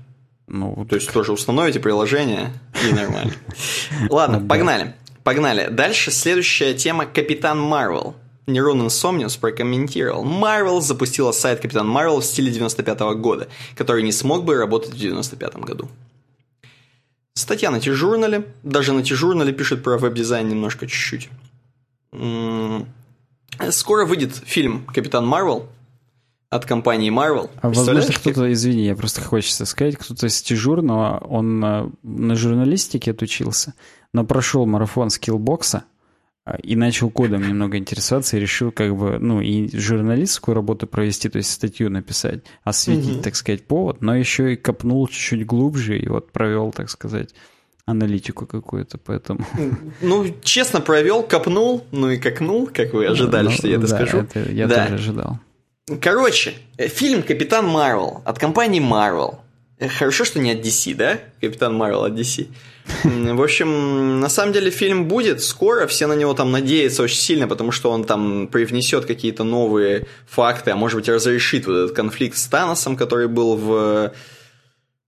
Ну, То есть тоже установите приложение и нормально. Ладно, погнали. Погнали. Дальше следующая тема Капитан Марвел. Нерон Инсомниус прокомментировал. Марвел запустила сайт Капитан Марвел в стиле 95 -го года, который не смог бы работать в 95 году. Статья на T-журнале. Даже на T-журнале пишет про веб-дизайн немножко чуть-чуть. Скоро выйдет фильм «Капитан Марвел», от компании Marvel. А возможно, кто-то, извини, я просто хочется сказать, кто-то из T-журнала, он на, на журналистике отучился, но прошел марафон Skillbox а а, и начал кодом немного интересоваться и решил как бы, ну, и журналистскую работу провести, то есть статью написать, осветить, угу. так сказать, повод, но еще и копнул чуть-чуть глубже и вот провел, так сказать, аналитику какую-то, поэтому... Ну, честно провел, копнул, ну и кокнул, как вы ожидали, ну, что я это да, скажу. Это я да. тоже ожидал. Короче, фильм «Капитан Марвел» от компании Marvel. Хорошо, что не от DC, да? Капитан Марвел от DC. В общем, на самом деле фильм будет скоро, все на него там надеются очень сильно, потому что он там привнесет какие-то новые факты, а может быть разрешит вот этот конфликт с Таносом, который был в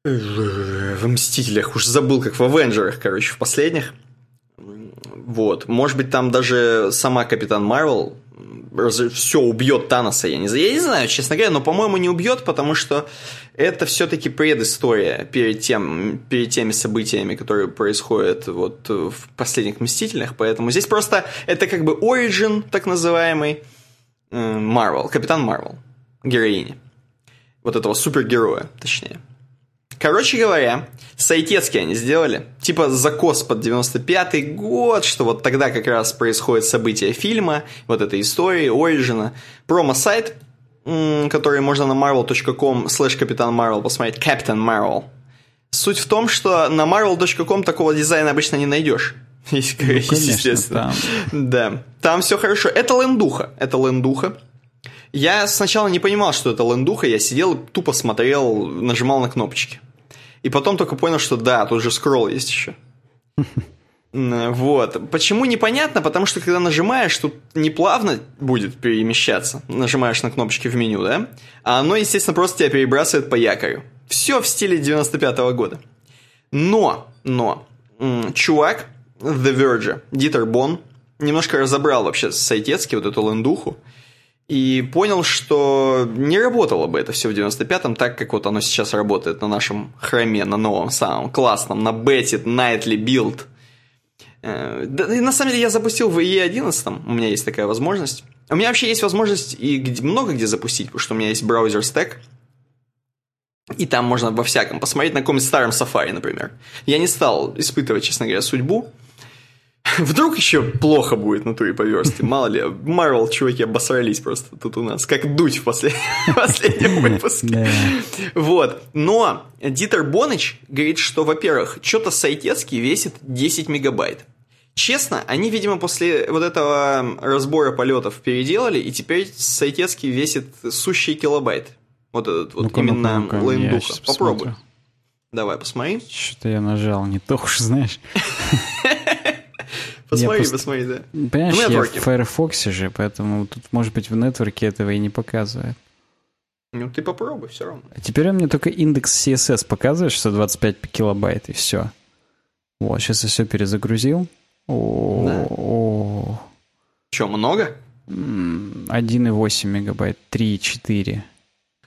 в Мстителях, уж забыл, как в Авенджерах, короче, в последних. Вот. Может быть, там даже сама Капитан Марвел все убьет Таноса, я не. Я не знаю, честно говоря, но, по-моему, не убьет, потому что это все-таки предыстория перед, тем, перед теми событиями, которые происходят вот в последних Мстителях. Поэтому здесь просто это как бы origin, так называемый, Марвел, Капитан Марвел, героини. Вот этого супергероя, точнее. Короче говоря, сайтецкие они сделали. Типа закос под 95-й год, что вот тогда как раз происходит событие фильма, вот этой истории, Оригина. Промо-сайт, который можно на marvel.com slash Капитан Марвел посмотреть, Captain Marvel. Суть в том, что на marvel.com такого дизайна обычно не найдешь. Ну, конечно, естественно. Там. Да. Там все хорошо. Это лендуха. Это лендуха. Я сначала не понимал, что это лендуха, я сидел, тупо смотрел, нажимал на кнопочки. И потом только понял, что да, тут же скролл есть еще. Вот. Почему непонятно? Потому что когда нажимаешь, тут не плавно будет перемещаться. Нажимаешь на кнопочки в меню, да? А оно, естественно, просто тебя перебрасывает по якорю. Все в стиле 95 -го года. Но, но, чувак, The Verge, Дитер Бон, немножко разобрал вообще сайтецки вот эту лендуху и понял, что не работало бы это все в 95-м так, как вот оно сейчас работает на нашем храме, на новом, самом классном, на Betty Nightly Build. Да, и на самом деле я запустил в E11, у меня есть такая возможность. У меня вообще есть возможность и где, много где запустить, потому что у меня есть браузер стек, и там можно во всяком посмотреть на каком-нибудь старом Safari, например. Я не стал испытывать, честно говоря, судьбу. Вдруг еще плохо будет на туре по верстке. Мало ли, Марвел, чуваки, обосрались просто тут у нас. Как дуть в последнем выпуске. Вот. Но Дитер Боныч говорит, что, во-первых, что-то сайтецкий весит 10 мегабайт. Честно, они, видимо, после вот этого разбора полетов переделали, и теперь сайтецкий весит сущий килобайт. Вот этот вот ну именно ну лейндуха. Попробуй. Давай, посмотри. Что-то я нажал не то уж, знаешь. Посмотри, просто... посмотри, да. Понимаешь, в я в Firefox же, поэтому тут, может быть, в нетворке этого и не показывает. Ну, ты попробуй, все равно. А теперь он мне только индекс CSS показывает, что 25 килобайт, и все. Вот, сейчас я все перезагрузил. О, Че, много? 1,8 мегабайт, 3,4.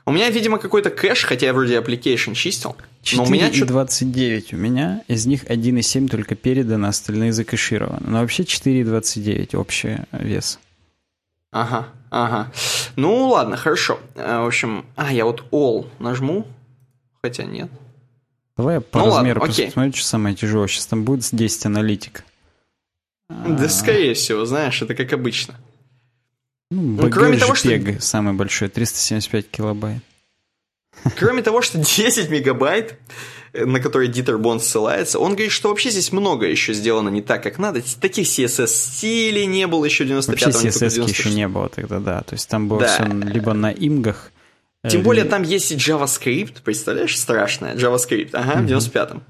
У меня, видимо, какой-то кэш, хотя я вроде application чистил. 4 но у меня 29 у меня, из них 1,7 только передано, остальные закэшированы. Но вообще 4,29 общий вес. Ага, ага. Ну, ладно, хорошо. Э, в общем, а, я вот all нажму, хотя нет. Давай я по ну, размеру ладно, посмотрю, что самое тяжелое. Сейчас там будет 10 аналитик. Да, скорее всего, знаешь, это как обычно. Ну, ну кроме того, что... самый большой, 375 килобайт. Кроме того, что 10 мегабайт, э, на который Дитер Бонд ссылается, он говорит, что вообще здесь много еще сделано не так, как надо. Таких CSS-стилей не было еще 95-го. Вообще CSS еще не было тогда, да. То есть там было да. все либо на имгах, э, тем более там есть и JavaScript, представляешь, страшное, JavaScript, ага, в 95-м.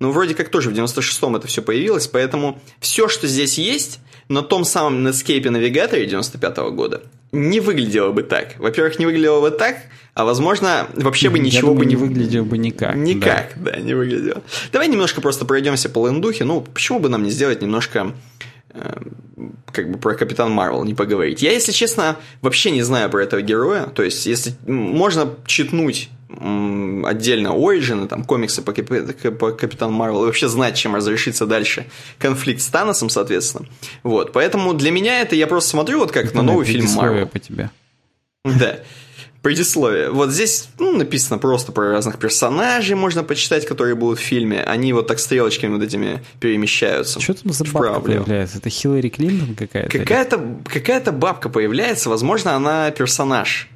Ну, вроде как тоже в 96-м это все появилось, поэтому все, что здесь есть, на том самом Netscape навигаторе 95 -го года не выглядело бы так. Во-первых, не выглядело бы так, а возможно, вообще бы ничего думаю, бы не... выглядело бы никак. Никак, да. да, не выглядело. Давай немножко просто пройдемся по лендухе. Ну, почему бы нам не сделать немножко э, как бы про Капитан Марвел не поговорить. Я, если честно, вообще не знаю про этого героя. То есть, если можно читнуть отдельно Origin, там, комиксы по, по Капитану Марвел, и вообще знать, чем разрешится дальше конфликт с Таносом, соответственно. Вот, поэтому для меня это я просто смотрю вот как это на новый фильм Марвел. по тебе. Да. Предисловие. Вот здесь ну, написано просто про разных персонажей, можно почитать, которые будут в фильме. Они вот так стрелочками вот этими перемещаются. Что там за бабка появляется? Это Хиллари Клинтон какая-то? Какая-то какая бабка появляется, возможно, она персонаж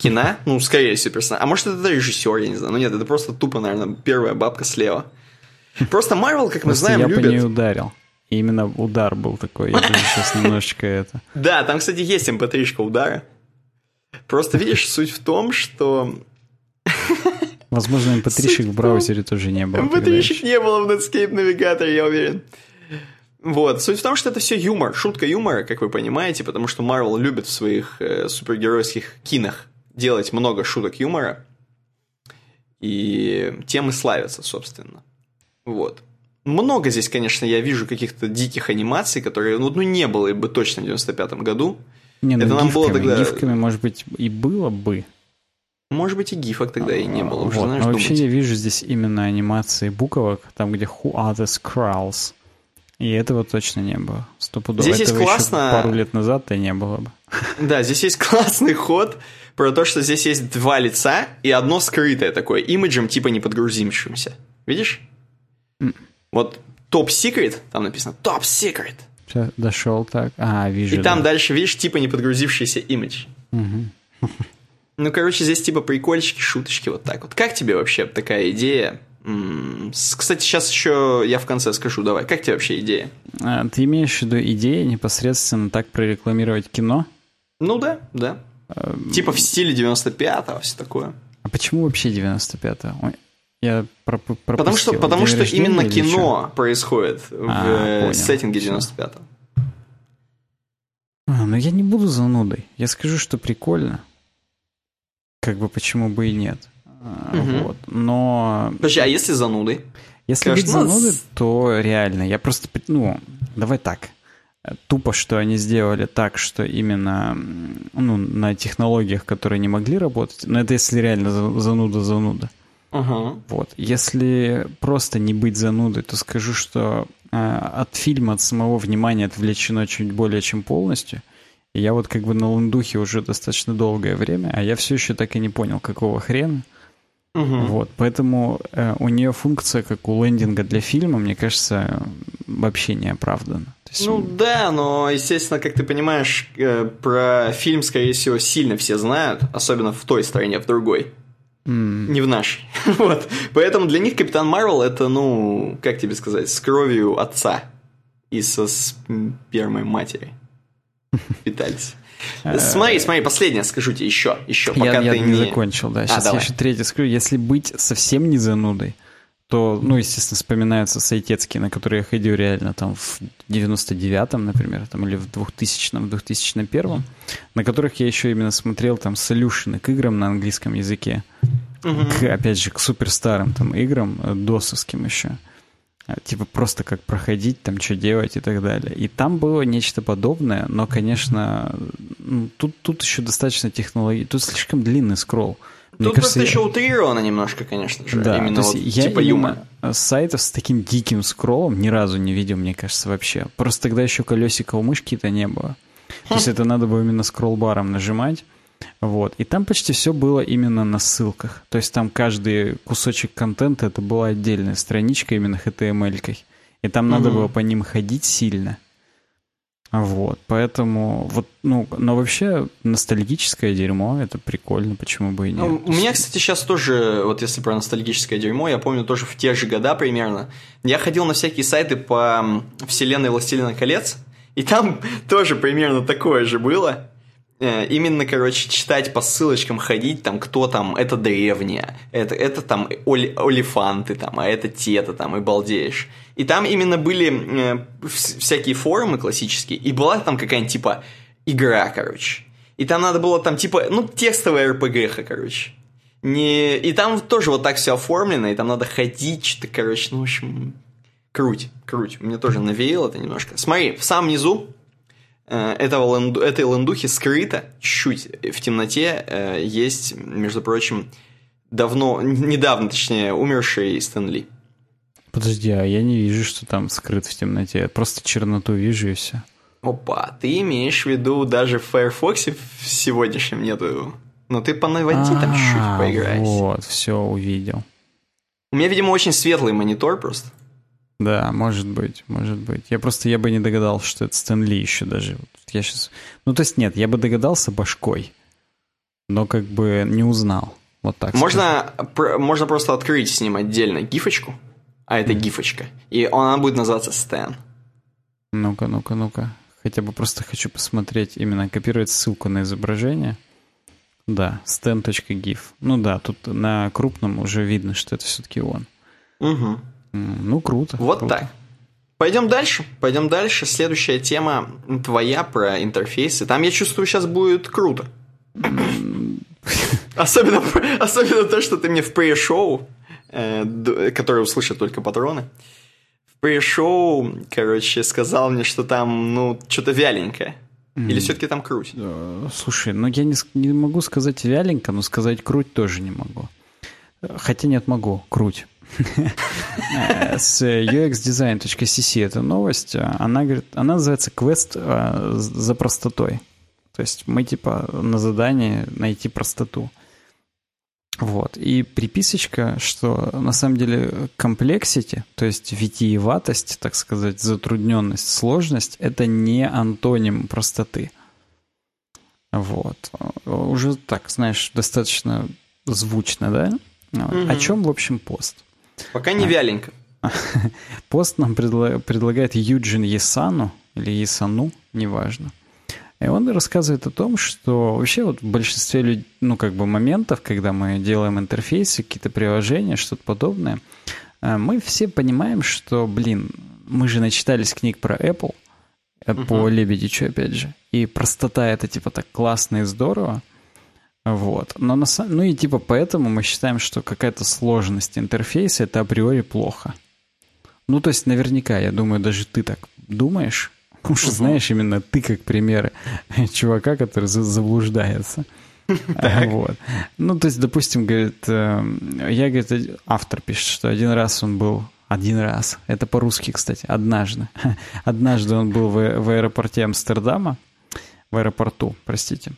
кино, ну, скорее всего, персонаж. А может, это режиссер, я не знаю. Ну, нет, это просто тупо, наверное, первая бабка слева. Просто Марвел, как мы знаем, я любит... по ней ударил. И именно удар был такой. Я сейчас немножечко это... Да, там, кстати, есть mp3 эм удара. Просто, видишь, суть в том, что... Возможно, mp3 эм в браузере тоже не было. mp3 эм не было в Netscape навигаторе, я уверен. Вот. Суть в том, что это все юмор, шутка юмора, как вы понимаете, потому что Марвел любит в своих э, супергеройских кинах делать много шуток юмора, и темы славятся, собственно. Вот. Много здесь, конечно, я вижу каких-то диких анимаций, которые, ну, ну не было бы точно в 95-м году. Не, ну, Это нам гифками, было тогда... гифками, может быть, и было бы. Может быть, и гифок тогда и не было. Уже, вот. знаешь, Но вообще я вижу здесь именно анимации буквок, там, где Who are the Skrulls. И этого точно не было. Стопудово. Здесь этого есть классно... пару лет назад-то не было бы. Да, здесь есть классный ход про то, что здесь есть два лица и одно скрытое такое, имиджем типа неподгрузившимся. Видишь? Mm. Вот топ secret, там написано топ secret. Сейчас дошел так. А, вижу. И да. там дальше, видишь, типа неподгрузившийся имидж. Угу. Ну, короче, здесь типа прикольчики, шуточки, вот так вот. Как тебе вообще такая идея? Кстати, сейчас еще я в конце скажу, давай. Как тебе вообще идея? А, ты имеешь в виду идею непосредственно так прорекламировать кино? Ну да, да. Типа в стиле 95-го, все такое. А почему вообще 95-го? Я пропустил. Потому что, потому что именно кино что? происходит в а, понял. сеттинге 95-го. А, ну я не буду занудой. Я скажу, что прикольно. Как бы почему бы и нет. Угу. Вот. Но... Подожди, а если занудой? Если Скажешь, быть занудой, то реально. Я просто... Ну, давай так. Тупо, что они сделали так, что именно ну, на технологиях, которые не могли работать, но это если реально зануда-зануда. Ага. Вот. Если просто не быть занудой, то скажу, что э, от фильма, от самого внимания отвлечено чуть более чем полностью. И я вот как бы на лундухе уже достаточно долгое время, а я все еще так и не понял, какого хрена. Угу. Вот, поэтому э, у нее функция, как у лендинга для фильма, мне кажется, вообще не оправдана. Есть... Ну да, но, естественно, как ты понимаешь, э, про фильм, скорее всего, сильно все знают, особенно в той стране, в другой. Mm. Не в нашей. вот. Поэтому для них Капитан Марвел это, ну, как тебе сказать, с кровью отца и со спермой матери питались. Э, смотри, смотри, последнее скажу тебе еще, еще, пока я, ты я не... закончил, да. Сейчас а, я еще третье скажу. Если быть совсем не занудой, то, ну, естественно, вспоминаются сайтецкие, на которые я ходил реально там в 99-м, например, там, или в 2000-м, в 2001-м, на которых я еще именно смотрел там солюшены к играм на английском языке, угу. к, опять же, к суперстарым там играм, э, досовским еще. А, типа просто как проходить, там что делать и так далее. И там было нечто подобное, но, конечно, ну, тут, тут еще достаточно технологий, тут слишком длинный скролл. Тут кажется, просто еще утрировано немножко, конечно же. Да, именно вот, я типа юмор. Сайтов с таким диким скроллом ни разу не видел, мне кажется, вообще. Просто тогда еще колесика у мышки-то не было. То есть это надо было именно скролл-баром нажимать. Вот. И там почти все было именно на ссылках. То есть там каждый кусочек контента это была отдельная страничка именно HTML-кой. И там угу. надо было по ним ходить сильно. Вот, поэтому вот, ну, но вообще ностальгическое дерьмо, это прикольно, почему бы и нет. Ну, у меня, кстати, сейчас тоже, вот если про ностальгическое дерьмо, я помню тоже в те же года примерно, я ходил на всякие сайты по вселенной Властелина колец, и там тоже примерно такое же было. Э, именно, короче, читать по ссылочкам, ходить, там, кто там, это древнее, это, это там оли, олифанты, там, а это те-то там, и балдеешь. И там именно были э, всякие форумы классические, и была там какая-нибудь, типа, игра, короче. И там надо было там, типа, ну, текстовая РПГ, короче. Не... И там тоже вот так все оформлено, и там надо ходить, что-то, короче, ну, в общем, круть, круть. Мне тоже навеяло это немножко. Смотри, в самом низу этого ленду, этой лендухи скрыто чуть-чуть в темноте э, есть, между прочим, давно, недавно, точнее, умерший Стэн Ли. Подожди, а я не вижу, что там скрыт в темноте. Я просто черноту вижу и все. Опа, ты имеешь в виду даже в Firefox в сегодняшнем нету. Ну ты понаводи там чуть-чуть поиграйся. Вот, все увидел. У меня, видимо, очень светлый монитор просто. Да, может быть, может быть. Я просто, я бы не догадался, что это Стэн Ли еще даже. Я сейчас... Ну, то есть нет, я бы догадался башкой, но как бы не узнал. Вот так. Можно, пр- можно просто открыть с ним отдельно гифочку, а это mm. гифочка, и она будет называться Стэн. Ну-ка, ну-ка, ну-ка. Хотя бы просто хочу посмотреть, именно копировать ссылку на изображение. Да, stan.gif. Ну да, тут на крупном уже видно, что это все-таки он. Угу. Ну, круто. Вот круто. так. Пойдем дальше. Пойдем дальше. Следующая тема твоя про интерфейсы. Там, я чувствую, сейчас будет круто. Особенно, особенно то, что ты мне в pre-шоу, э, которое услышат только патроны, в pre-шоу, короче, сказал мне, что там, ну, что-то вяленькое. Или все-таки там круть? Слушай, ну я не, не могу сказать вяленько, но сказать круть тоже не могу. Хотя нет, могу. Круть. С uxdesign.cc эта новость, она, говорит, она называется квест э, за простотой. То есть мы типа на задании найти простоту. Вот. И приписочка, что на самом деле комплексити, то есть витиеватость, так сказать, затрудненность, сложность, это не антоним простоты. Вот. Уже так, знаешь, достаточно звучно, да? Угу. О чем, в общем, пост? Пока не вяленько. Пост нам предлагает Юджин Есану, или Есану, неважно. И он рассказывает о том, что вообще вот в большинстве люд... ну, как бы моментов, когда мы делаем интерфейсы, какие-то приложения, что-то подобное, э, мы все понимаем, что, блин, мы же начитались книг про Apple, uh-huh. по Лебедичу, опять же, и простота это типа так классно и здорово, вот. Но на, ну и типа поэтому мы считаем, что какая-то сложность интерфейса это априори плохо. Ну, то есть наверняка, я думаю, даже ты так думаешь, Уж угу. знаешь, именно ты как пример чувака, который заблуждается. Вот. Ну, то есть, допустим, говорит, эм, я, говорит, автор пишет, что один раз он был, один раз, это по-русски, кстати, однажды. Однажды он был в, в аэропорте Амстердама, в аэропорту, простите.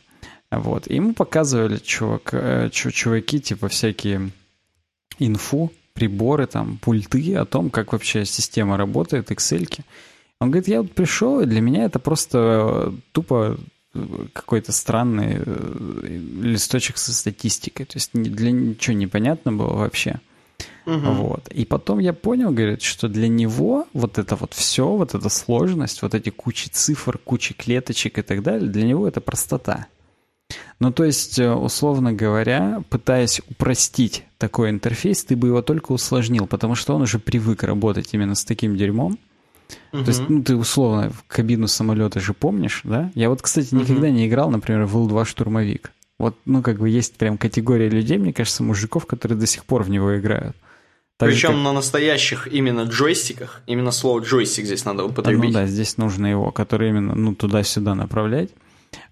Вот. И ему показывали чувак, э, чуваки, типа, всякие инфу, приборы, там, пульты о том, как вообще система работает, excel -ки. Он говорит, я вот пришел, и для меня это просто э, тупо э, какой-то странный листочек со статистикой. То есть для ничего непонятно было вообще. Угу. Вот. И потом я понял, говорит, что для него вот это вот все, вот эта сложность, вот эти кучи цифр, кучи клеточек и так далее, для него это простота. Ну, то есть, условно говоря, пытаясь упростить такой интерфейс, ты бы его только усложнил, потому что он уже привык работать именно с таким дерьмом. Угу. То есть, ну, ты условно в кабину самолета же помнишь, да? Я вот, кстати, никогда угу. не играл, например, в Ил-2 штурмовик. Вот, ну, как бы есть прям категория людей, мне кажется, мужиков, которые до сих пор в него играют. Так Причем как... на настоящих именно джойстиках, именно слово джойстик здесь надо употребить. Ну да, здесь нужно его, который именно ну, туда-сюда направлять.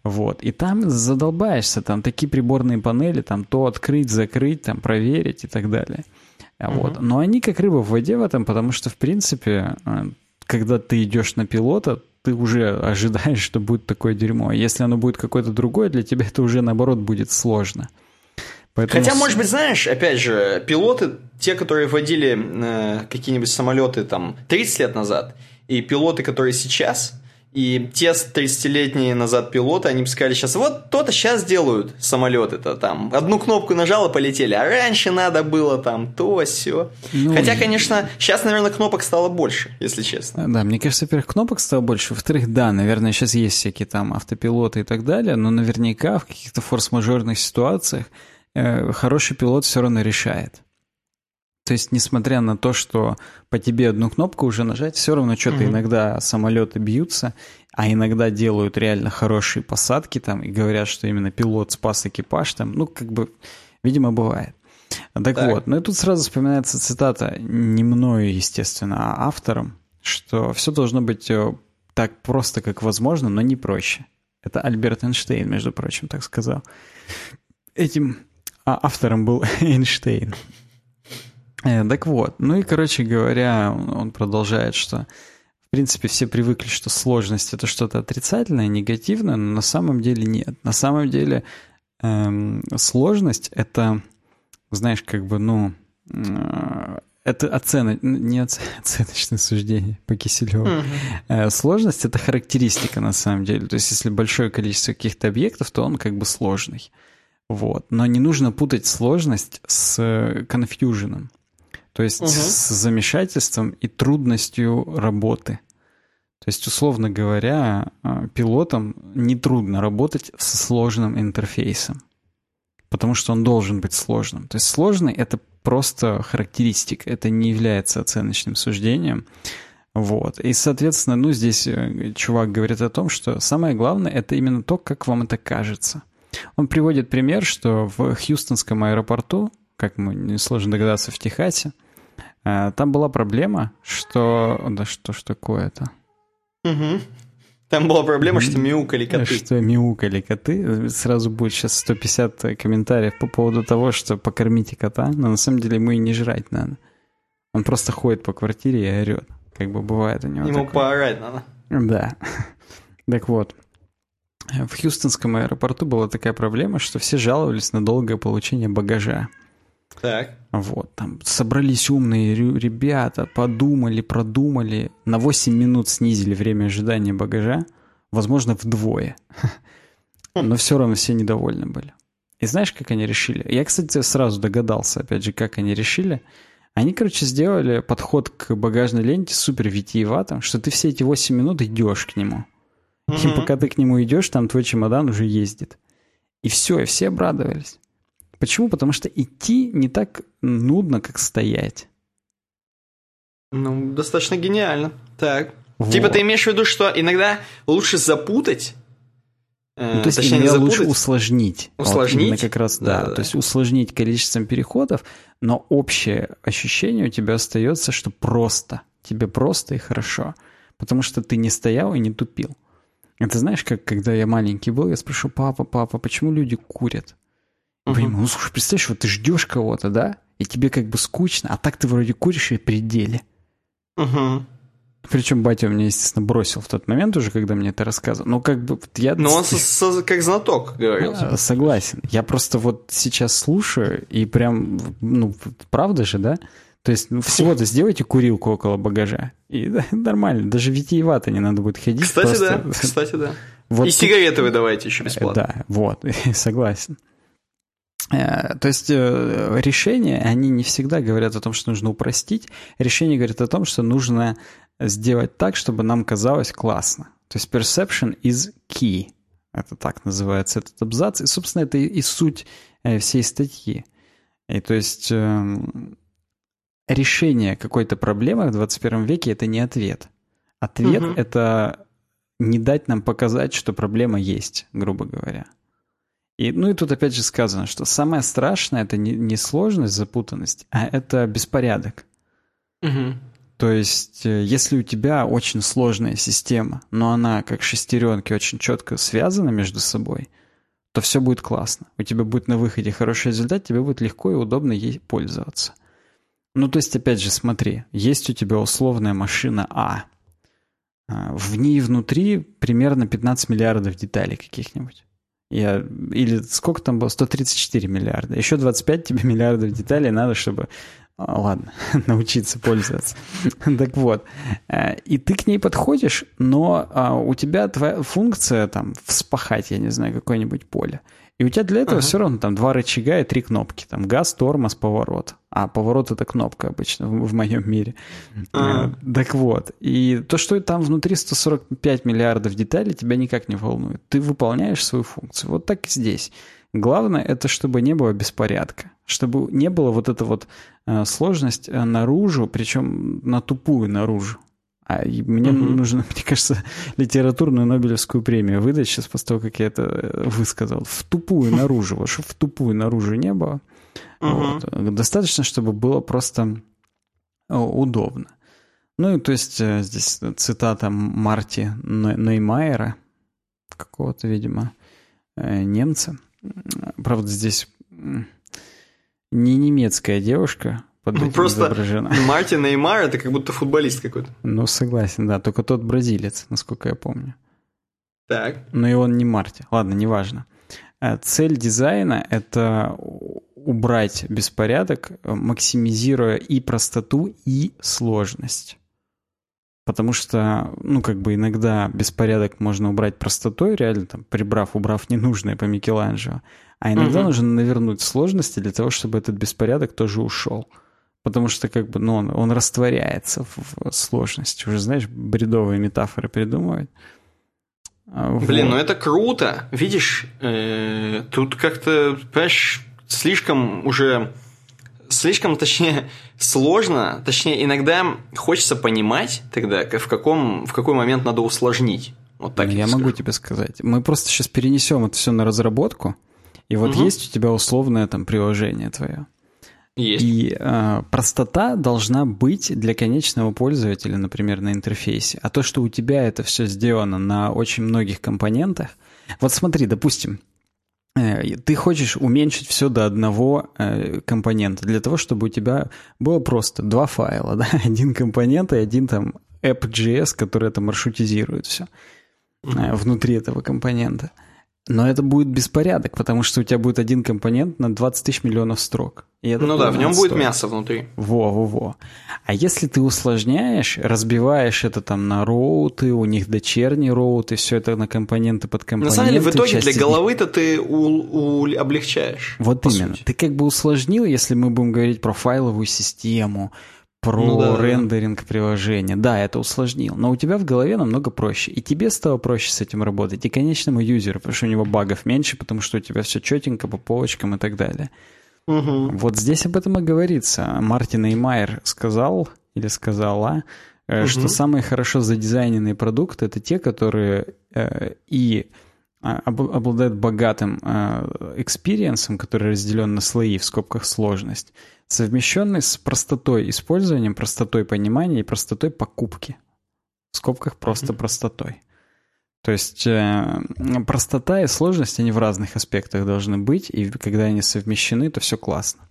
Вот. И там задолбаешься, там такие приборные панели, там то открыть, закрыть, там проверить и так далее. Вот. Угу. Но они как рыба в воде в этом, потому что, в принципе, э, когда ты идешь на пилота, ты уже ожидаешь, что будет такое дерьмо. Если оно будет какое-то другое, для тебя это уже, наоборот, будет сложно. Поэтому... Хотя, может быть, знаешь, опять же, пилоты, те, которые водили э, какие-нибудь самолеты там 30 лет назад, и пилоты, которые сейчас, и те 30-летние назад пилоты, они бы сказали сейчас, вот то-то сейчас делают самолеты-то там. Одну кнопку нажал и полетели, а раньше надо было там то, все. Ну, Хотя, конечно, сейчас, наверное, кнопок стало больше, если честно. Да, мне кажется, во-первых, кнопок стало больше. Во-вторых, да, наверное, сейчас есть всякие там автопилоты и так далее, но наверняка в каких-то форс-мажорных ситуациях э, хороший пилот все равно решает. То есть, несмотря на то, что по тебе одну кнопку уже нажать, все равно что-то mm иногда самолеты бьются, а иногда делают реально хорошие посадки там и говорят, что именно пилот спас экипаж там. Ну, как бы, видимо, бывает. Так, так. вот, ну и тут сразу вспоминается цитата не мною, естественно, а автором, что все должно быть э, так просто, как возможно, но не проще. Это Альберт Эйнштейн, между прочим, так сказал. Этим а, автором был Эйнштейн. Э, так вот, ну и, короче говоря, он продолжает, что в принципе все привыкли, что сложность это что-то отрицательное, негативное, но на самом деле нет. На самом деле эм, сложность это, знаешь, как бы, ну, э, это оцено... не оценочное суждение по Киселеву. Uh-huh. Э, сложность — это характеристика на самом деле. То есть если большое количество каких-то объектов, то он как бы сложный. Вот. Но не нужно путать сложность с конфьюженом. То есть угу. с замешательством и трудностью работы. То есть, условно говоря, а, пилотам нетрудно работать со сложным интерфейсом, потому что он должен быть сложным. То есть сложный — это просто характеристика, это не является оценочным суждением. Вот. И, соответственно, ну, здесь э, чувак говорит о том, что самое главное — это именно то, как вам это кажется. Он приводит пример, что в Хьюстонском аэропорту как мы несложно догадаться, в Техасе, э, там была проблема, что... Да что ж такое-то? Угу. Там была проблема, что мяукали коты. Что мяукали коты. Сразу будет сейчас 150 комментариев по поводу того, что покормите кота, но на самом деле ему и не жрать надо. Он просто ходит по квартире и орет. Как бы бывает у него Ему такое. поорать надо. Да. Так вот, в Хьюстонском аэропорту была такая проблема, что все жаловались на долгое получение багажа. Так. Вот, там собрались умные ребята, подумали, продумали, на 8 минут снизили время ожидания багажа, возможно, вдвое. Но все равно все недовольны были. И знаешь, как они решили? Я, кстати, сразу догадался, опять же, как они решили. Они, короче, сделали подход к багажной ленте супер витиеватым, что ты все эти 8 минут идешь к нему. И пока ты к нему идешь, там твой чемодан уже ездит. И все, и все обрадовались. Почему? Потому что идти не так нудно, как стоять. Ну, достаточно гениально. Так. Вот. Типа ты имеешь в виду, что иногда лучше запутать, э, ну, то есть точнее, не запутать, лучше усложнить. Усложнить? Вот как раз, да, да, да. То есть усложнить количеством переходов, но общее ощущение у тебя остается, что просто. Тебе просто и хорошо. Потому что ты не стоял и не тупил. Это знаешь, как когда я маленький был, я спрашиваю, папа, папа, почему люди курят? Понимаю, ну слушай, представляешь, вот ты ждешь кого-то, да? И тебе как бы скучно, а так ты вроде куришь и пределе. Угу. Причем батя меня, естественно, бросил в тот момент уже, когда мне это рассказывал. Ну, как бы я... Но он со, со, как знаток говорил. А, согласен. Я просто вот сейчас слушаю, и прям, ну, правда же, да? То есть ну, всего-то сделайте курилку около багажа. И да, нормально. Даже витиевато не надо будет ходить. Кстати, просто... да. Кстати, да. Вот и тут... сигареты вы давайте еще бесплатно. Да, вот. Согласен. Э, то есть э, решения, они не всегда говорят о том, что нужно упростить. Решения говорят о том, что нужно сделать так, чтобы нам казалось классно. То есть perception is key. Это так называется этот абзац. И, собственно, это и суть э, всей статьи. И то есть эм, решение какой-то проблемы в 21 веке – это не ответ. Ответ угу. – это не дать нам показать, что проблема есть, грубо говоря. И, ну и тут опять же сказано, что самое страшное это не, не сложность, запутанность, а это беспорядок. Угу. То есть, э, если у тебя очень сложная система, но она как шестеренки очень четко связана между собой, то все будет классно. У тебя будет на выходе хороший результат, тебе будет легко и удобно ей пользоваться. Ну, то есть, опять же, смотри, есть у тебя условная машина А. а в ней внутри примерно 15 миллиардов деталей каких-нибудь. Я, или сколько там было? 134 миллиарда. Еще 25 тебе миллиардов деталей надо, чтобы... А, ладно, научиться пользоваться. так вот. Э, и ты к ней подходишь, но а, у тебя твоя функция там вспахать, я не знаю, какое-нибудь поле. И у тебя для этого ага. все равно там два рычага и три кнопки. Там газ, тормоз, поворот. А поворот это кнопка обычно в, в моем мире. Ага. Э, так вот. И то, что там внутри 145 миллиардов деталей, тебя никак не волнует. Ты выполняешь свою функцию. Вот так и здесь. Главное это, чтобы не было беспорядка. Чтобы не было вот эта вот э, сложность э, наружу, причем на тупую наружу. А мне угу. нужно, мне кажется, литературную Нобелевскую премию выдать сейчас после того, как я это э, высказал. В тупую наружу. Вот чтобы в тупую наружу не было. Угу. Вот. Достаточно, чтобы было просто э, удобно. Ну и то есть э, здесь цитата Марти Неймайера, какого-то, видимо, немца. Правда, здесь не немецкая девушка, под ну, Просто изображена. Мартин Неймар это как будто футболист какой-то. Ну, согласен, да. Только тот бразилец, насколько я помню. Так. Но и он не Марти. Ладно, неважно. Э, цель дизайна — это убрать беспорядок, максимизируя и простоту, и сложность. Потому что, ну, как бы иногда беспорядок можно убрать простотой, реально там, прибрав, убрав ненужное по Микеланджело. А иногда угу. нужно навернуть сложности для того, чтобы этот беспорядок тоже ушел. Потому что как бы, ну, он, он растворяется в, в сложности. Уже, знаешь, бредовые метафоры придумывать. А, Блин, вот. ну это круто. Видишь, э, тут как-то, понимаешь, слишком уже... Слишком, точнее, сложно. Точнее, иногда хочется понимать тогда, в, каком, в какой момент надо усложнить. Вот так я, я могу тебе сказать. Мы просто сейчас перенесем это все на разработку. И вот угу. есть у тебя условное там приложение твое. Есть. И э, простота должна быть для конечного пользователя, например, на интерфейсе. А то, что у тебя это все сделано на очень многих компонентах. Вот смотри, допустим, э, ты хочешь уменьшить все до одного э, компонента для того, чтобы у тебя было просто два файла, да, один компонент и один там app.js, который это маршрутизирует все э, внутри этого компонента. Но это будет беспорядок, потому что у тебя будет один компонент на 20 тысяч миллионов строк. ну да, в нем будет мясо внутри. Во-во-во. А если ты усложняешь, разбиваешь это там на роуты, у них дочерний роут, и все это на компоненты под компоненты. На самом деле, в итоге для головы-то ты у, у, облегчаешь. Вот именно. Сути. Ты как бы усложнил, если мы будем говорить про файловую систему, про Ну да, да. рендеринг приложения. Да, это усложнил, но у тебя в голове намного проще. И тебе стало проще с этим работать, и конечному юзеру, потому что у него багов меньше, потому что у тебя все четенько по полочкам и так далее. Мгм. Вот здесь об этом и говорится. Мартин Эймайер сказал, или сказала, э, что самые хорошо задизайненные продукты это те, которые э, и а, об- обладают богатым э, experience ом, который разделен на слои в скобках сложность, совмещенный с простотой использования, простотой понимания и простотой покупки. В скобках просто простотой. То есть э, простота и сложность, они в разных аспектах должны быть, и когда они совмещены, то все классно.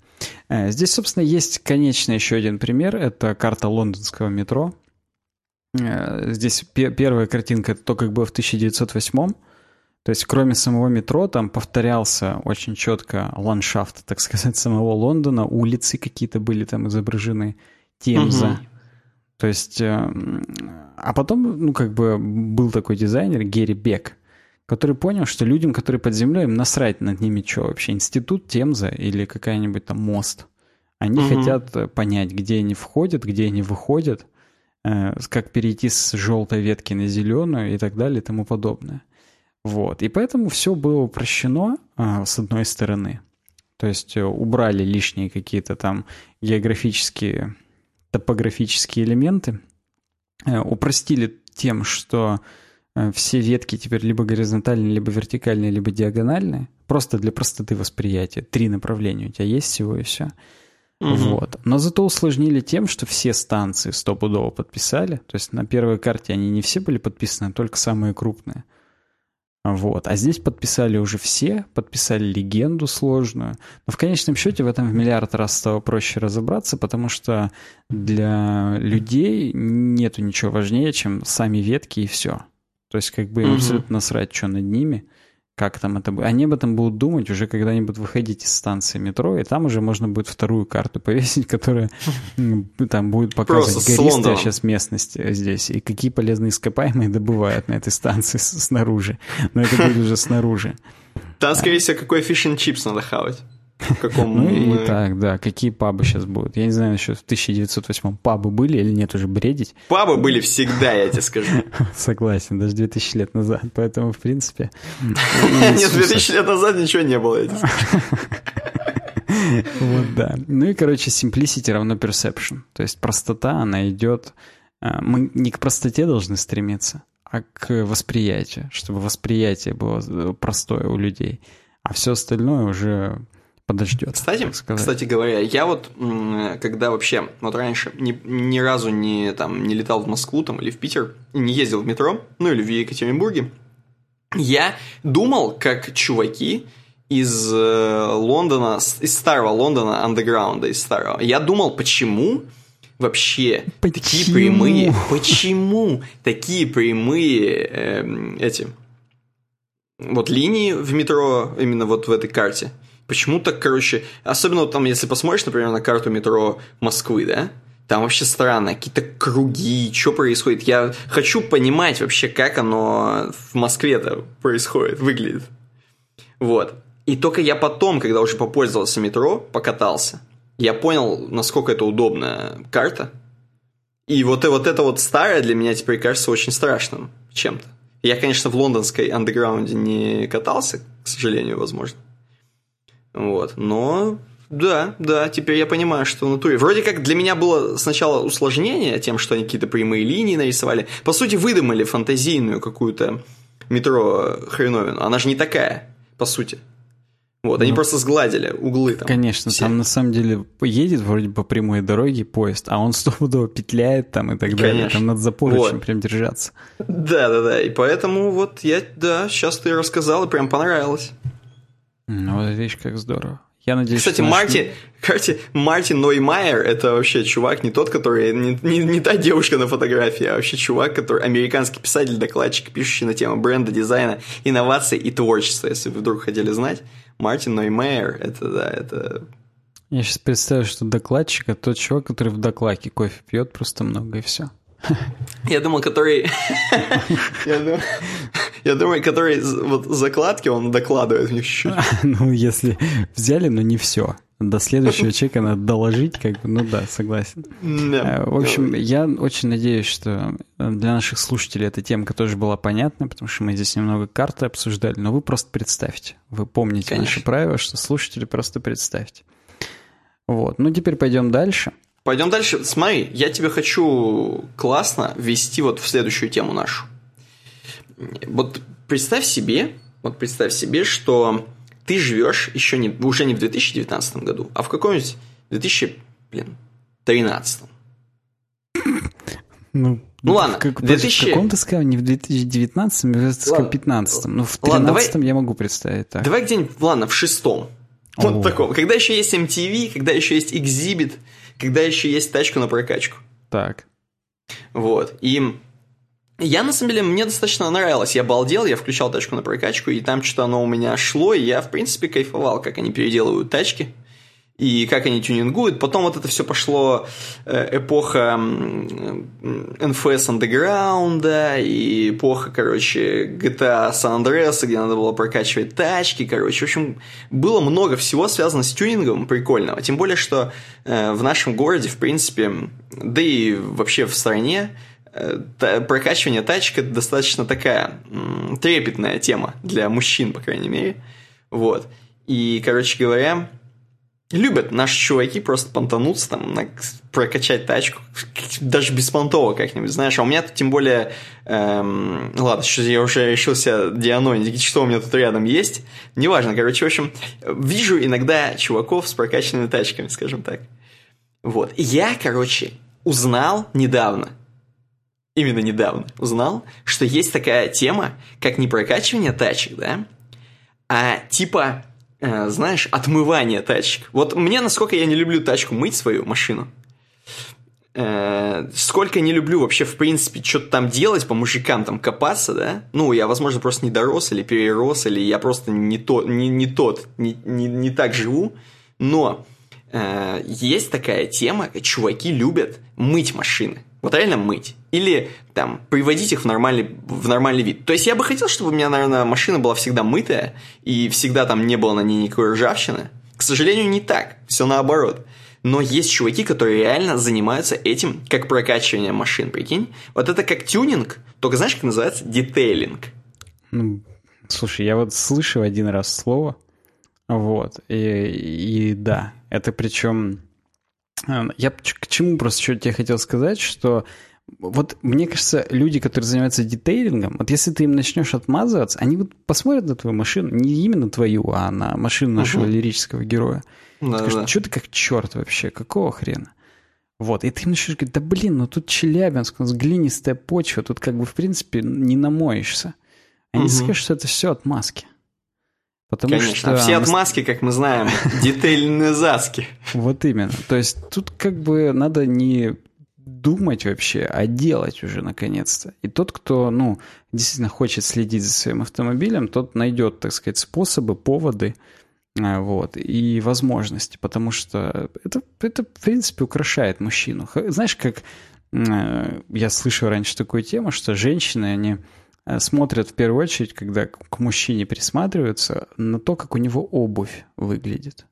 Э, Здесь, собственно, есть конечный еще один пример. Это карта лондонского метро. Э, Здесь пе- первая картинка, это то, как было в 1908 то есть, кроме самого метро, там повторялся очень четко ландшафт, так сказать, самого Лондона, улицы какие-то были там изображены, Темза. Мгм. То есть, э, а потом, ну, как бы был такой дизайнер Герри Бек, который понял, что людям, которые под землей, им насрать над ними что вообще, институт Темза или какая-нибудь там мост. Они Мгм. хотят э, понять, где они входят, где они выходят, э, как перейти с желтой ветки на зеленую и так далее и тому подобное. Вот. И поэтому все было упрощено а, с одной стороны. То есть э, убрали лишние какие-то там географические, топографические элементы, э, упростили тем, что э, все ветки теперь либо горизонтальные, либо вертикальные, либо диагональные, просто для простоты восприятия. Три направления у тебя есть всего и все. Мгм. Вот. Но зато усложнили тем, что все станции стопудово подписали. То есть на первой карте они не все были подписаны, а только самые крупные. Вот. А здесь подписали уже все, подписали легенду сложную. Но в конечном счете в этом в миллиард раз стало проще разобраться, потому что для людей нету ничего важнее, чем сами ветки и все. То есть как бы им абсолютно насрать, что над ними, как там это будет. Они об этом будут думать уже, когда они будут выходить из станции метро, и там уже можно будет вторую карту повесить, которая там будет показывать гористая сейчас местность э, здесь, и какие полезные ископаемые добывают на этой станции снаружи. Но это будет уже снаружи. Там, скорее всего, какой фиш and чипс надо хавать. Каком... Ну и э, так, да, какие пабы сейчас будут. Я не знаю, еще в 1908 пабы были или нет, уже бредить. Пабы были всегда, я тебе скажу. Согласен, даже 2000 лет назад. Поэтому, в принципе... Нет, 2000 лет назад ничего не было. я тебе скажу. Вот, да. Ну и, короче, simplicity равно perception. То есть простота, она идет... а, Мы не к простоте должны стремиться, а к восприятию, чтобы восприятие было э, простое у людей. А все остальное уже подождет. Кстати, кстати говоря, я вот, когда вообще, вот раньше ни, ни разу не, там, не летал в Москву там, или в Питер, не ездил в метро, ну или в Екатеринбурге, я думал, как чуваки из э, Лондона, из старого Лондона, андеграунда, из старого. Я думал, почему вообще такие Почему? прямые, почему такие прямые эм, эти вот линии в метро именно вот в этой карте. Почему так, короче, особенно там, если посмотришь, например, на карту метро Москвы, да, там вообще странно, какие-то круги, что происходит. Я хочу понимать вообще, как оно в Москве-то происходит, выглядит. Вот. И только я потом, когда уже попользовался метро, покатался, я понял, насколько это удобная карта. И вот, вот это вот старое для меня теперь кажется очень страшным чем-то. Я, конечно, в лондонской андеграунде не катался, к сожалению, возможно. Вот, но да, да, теперь я понимаю, что в натуре. Вроде как для меня было сначала усложнение тем, что они какие-то прямые линии нарисовали. По сути, выдумали фантазийную какую-то метро хреновину. Она же не такая, по сути. Вот, они Ну, просто сгладили углы там. Конечно, все. там на самом деле едет вроде по прямой дороге поезд, а он стопудово петляет там и так далее. Конечно. Там надо за поручень Вот. прям держаться. Да, да, да. И поэтому вот я, да, сейчас ты рассказал, и прям понравилось. Ну, вот видишь, как здорово. Я надеюсь, Кстати, Мартин, кстати, Мартин Ноймайер это вообще чувак не тот, который не, не, не та девушка на фотографии, а вообще чувак, который американский писатель, докладчик, пишущий на тему бренда, дизайна, инноваций и творчества. Если вы вдруг хотели знать, Мартин Ноймайер это да, это Я сейчас представляю, что докладчик это тот чувак, который в докладке кофе пьет просто много и все. я думал, который я думал, я думаю, который вот закладки он докладывает в них чуть-чуть. Ну, если взяли, но не все. до следующего чека надо доложить, как бы, ну да, согласен. Э, в общем, я очень надеюсь, что для наших слушателей эта темка тоже была понятна, потому что мы здесь немного карты обсуждали, но вы просто представьте, вы помните Конечно. наши правила, что слушатели просто представьте. Вот, ну теперь пойдем дальше. Пойдем дальше. Смотри, я тебе хочу классно ввести вот в следующую тему нашу. Вот представь себе, вот представь себе, что ты живешь еще не, уже не в 2019 году, а в каком-нибудь 2013. Ну, ну ладно, как, 2000... в каком ты сказал? Не в 2019, а в 2015. Ну, в 2013 я могу представить так. Давай где-нибудь, ладно, в шестом. Вот таком. Когда еще есть MTV, когда еще есть Exhibit, когда еще есть тачку на прокачку. Так. Вот. И я, на самом деле, мне достаточно нравилось. Я балдел, я включал тачку на прокачку, и там что-то оно у меня шло, и я, в принципе, кайфовал, как они переделывают тачки и как они тюнингуют. Потом вот это все пошло э, эпоха NFS Underground, и эпоха, короче, GTA San Andreas, где надо было прокачивать тачки, короче. В общем, было много всего связано с тюнингом прикольного. Тем более, что э, в нашем городе, в принципе, да и вообще в стране, прокачивание тачек это достаточно такая трепетная тема для мужчин, по крайней мере. Вот. И, короче говоря, Любят наши чуваки просто понтануться, там, на, прокачать тачку, даже беспонтово как-нибудь, знаешь. А у меня тут тем более... Эм, ладно, сейчас я уже решился дианонить, что у меня тут рядом есть. Неважно, короче, в общем, вижу иногда чуваков с прокачанными тачками, скажем так. Вот. Я, короче, узнал недавно, именно недавно узнал, что есть такая тема, как не прокачивание тачек, да, а типа Э, знаешь, отмывание тачек. Вот мне, насколько я не люблю тачку мыть свою машину, э, сколько не люблю вообще, в принципе, что-то там делать, по мужикам там копаться, да, ну, я, возможно, просто не дорос или перерос, или я просто не, то, не, не тот, не, не, не так живу, но э, есть такая тема, чуваки любят мыть машины. Вот реально мыть. Или там приводить их в нормальный, в нормальный вид. То есть я бы хотел, чтобы у меня, наверное, машина была всегда мытая, и всегда там не было на ней никакой ржавчины. К сожалению, не так. Все наоборот. Но есть чуваки, которые реально занимаются этим, как прокачивание машин, прикинь. Вот это как тюнинг, только знаешь, как называется? Детейлинг. Ну, слушай, я вот слышал один раз слово, вот, и, и да, это причем я к чему просто что тебе хотел сказать, что вот мне кажется, люди, которые занимаются детейлингом, вот если ты им начнешь отмазываться, они вот посмотрят на твою машину, не именно твою, а на машину нашего угу. лирического героя. Да, Скажут, да. что ты как черт вообще, какого хрена? Вот, и ты им начнешь говорить, да блин, ну тут Челябинск, у нас глинистая почва, тут как бы в принципе не намоешься. Они угу. скажут, что это все отмазки. Потому Конечно. что... А все отмазки, как мы знаем, детельные заски. Вот именно. То есть тут как бы надо не думать вообще, а делать уже наконец-то. И тот, кто, ну, действительно хочет следить за своим автомобилем, тот найдет, так сказать, способы, поводы, э, вот, и возможности, потому что это, это в принципе, украшает мужчину. Знаешь, как э, я слышал раньше такую тему, что женщины, они смотрят в первую очередь, когда к мужчине присматриваются, на то, как у него обувь выглядит.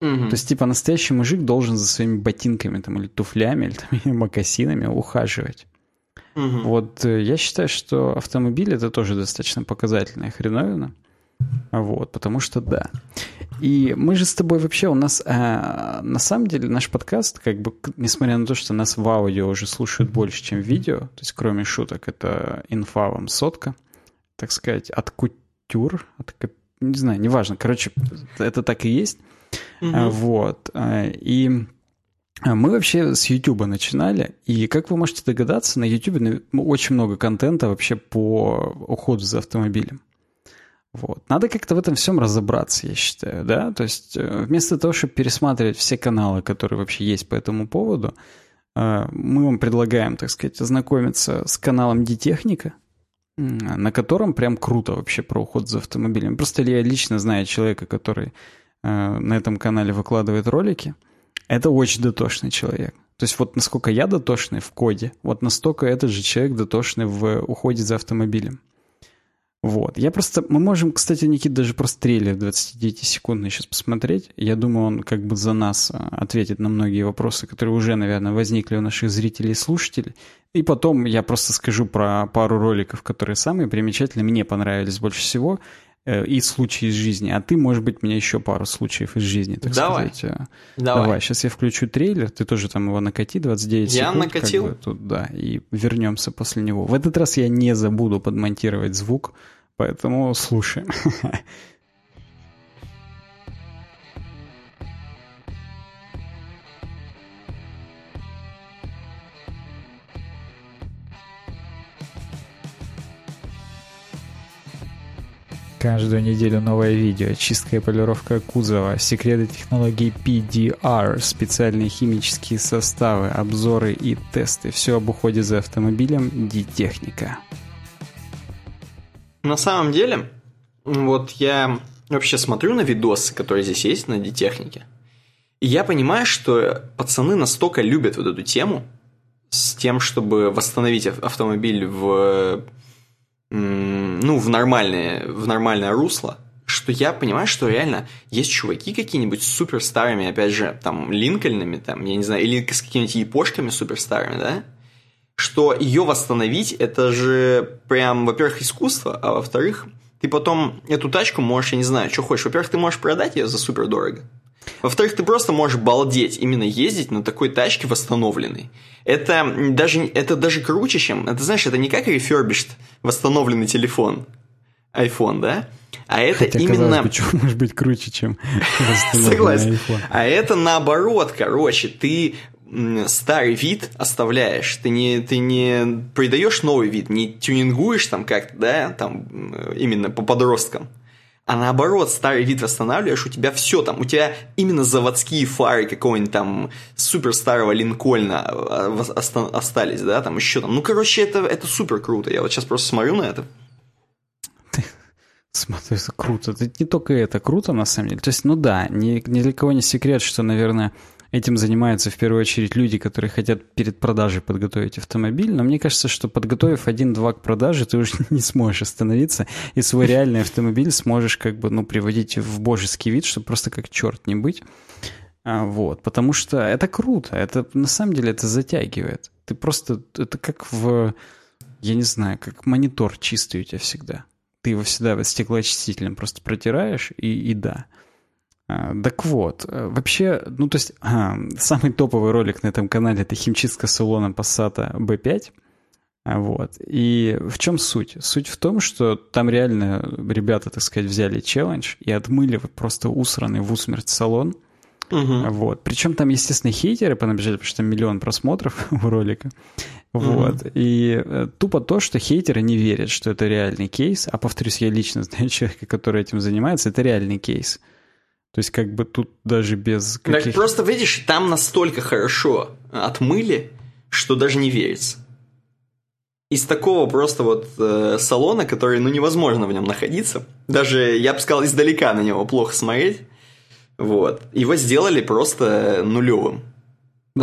Угу. То есть, типа, настоящий мужик должен за своими ботинками там, или туфлями, или, там, или макасинами ухаживать. Угу. Вот э, я считаю, что автомобиль это тоже достаточно показательная хреновина. Вот, потому что да. И мы же с тобой вообще, у нас, э, на самом деле, наш подкаст, как бы, несмотря на то, что нас в аудио уже слушают больше, чем в видео, то есть, кроме шуток, это инфа вам сотка, так сказать, от кутюр, от, не знаю, неважно, короче, это так и есть. Угу. Вот. Э, и мы вообще с YouTube начинали, и, как вы можете догадаться, на YouTube очень много контента вообще по уходу за автомобилем. Вот. Надо как-то в этом всем разобраться, я считаю, да? То есть э, вместо того, чтобы пересматривать все каналы, которые вообще есть по этому поводу, э, мы вам предлагаем, так сказать, ознакомиться с каналом Детехника, на котором прям круто вообще про уход за автомобилем. Просто я лично знаю человека, который э, на этом канале выкладывает ролики. Это очень дотошный человек. То есть вот насколько я дотошный в коде, вот настолько этот же человек дотошный в уходе за автомобилем. Вот. Я просто... Мы можем, кстати, Никит, даже просто трейлер 29-секундный сейчас посмотреть. Я думаю, он как бы за нас а, ответит на многие вопросы, которые уже, наверное, возникли у наших зрителей и слушателей. И потом я просто скажу про пару роликов, которые самые примечательные, мне понравились больше всего, э, и случаи из жизни. А ты, может быть, мне еще пару случаев из жизни, так Давай. сказать. э, Давай. Давай, сейчас я включу трейлер, ты тоже там его накати, 29 Я секунд. накатил. Как бы, тут, да, и вернемся после него. В этот раз я не забуду подмонтировать звук, поэтому слушаем. Каждую неделю новое видео, чистка и полировка кузова, секреты технологий PDR, специальные химические составы, обзоры и тесты. Все об уходе за автомобилем Дитехника. На самом деле, вот я вообще смотрю на видосы, которые здесь есть на Дитехнике, и я понимаю, что пацаны настолько любят вот эту тему с тем, чтобы восстановить ав- автомобиль в ну, в нормальное, в нормальное русло, что я понимаю, что реально есть чуваки какие-нибудь с супер старыми, опять же, там, Линкольнами, там, я не знаю, или с какими-нибудь япошками супер старыми, да, что ее восстановить, это же прям, во-первых, искусство, а во-вторых, ты потом эту тачку можешь, я не знаю, что хочешь. Во-первых, ты можешь продать ее за супер дорого. Во-вторых, ты просто можешь балдеть, именно ездить на такой тачке восстановленной. Это даже, это даже круче, чем... Это, знаешь, это не как refurbished восстановленный телефон, iPhone, да? А это Хотя, именно... бы, что может быть круче, чем Согласен. iPhone. А это наоборот, короче, ты старый вид оставляешь, ты не, ты не придаешь новый вид, не тюнингуешь там как-то, да, там м, именно по подросткам, а наоборот, старый вид восстанавливаешь, у тебя все там, у тебя именно заводские фары какого-нибудь там супер старого Линкольна оста- остались, да, там еще там. Ну, короче, это, это супер круто. Я вот сейчас просто смотрю на это. Смотри, это круто. Это не только это круто, на самом деле. То есть, ну да, ни, ни для кого не секрет, что, наверное, этим занимаются в первую очередь люди, которые хотят перед продажей подготовить автомобиль. Но мне кажется, что подготовив один-два к продаже, ты уже не сможешь остановиться, и свой реальный автомобиль сможешь как бы, ну, приводить в божеский вид, чтобы просто как черт не быть. А, вот, потому что это круто, это на самом деле это затягивает. Ты просто, это как в, я не знаю, как монитор чистый у тебя всегда. Ты его всегда стеклоочистителем просто протираешь, и, и да. А, так вот, э, вообще, ну то есть, а, самый топовый ролик на этом канале это химчистка салона Passat B5. А, Вот. И в чем суть? Суть в том, что там реально ребята, так сказать, взяли челлендж и отмыли просто усранный в усмерть салон. Вот. Причем там, естественно, хейтеры понабежали, потому что там миллион просмотров у ролика. Вот. И э, тупо то, что хейтеры не верят, что это реальный кейс. А повторюсь, я лично знаю человека, который этим занимается, это реальный кейс. То есть, как бы тут даже без Так каких... просто видишь, там настолько хорошо отмыли, что даже не верится. Из такого просто вот э, салона, который, ну, невозможно в нем находиться. Даже, я бы сказал, издалека на него плохо смотреть. Вот. Его сделали просто нулевым.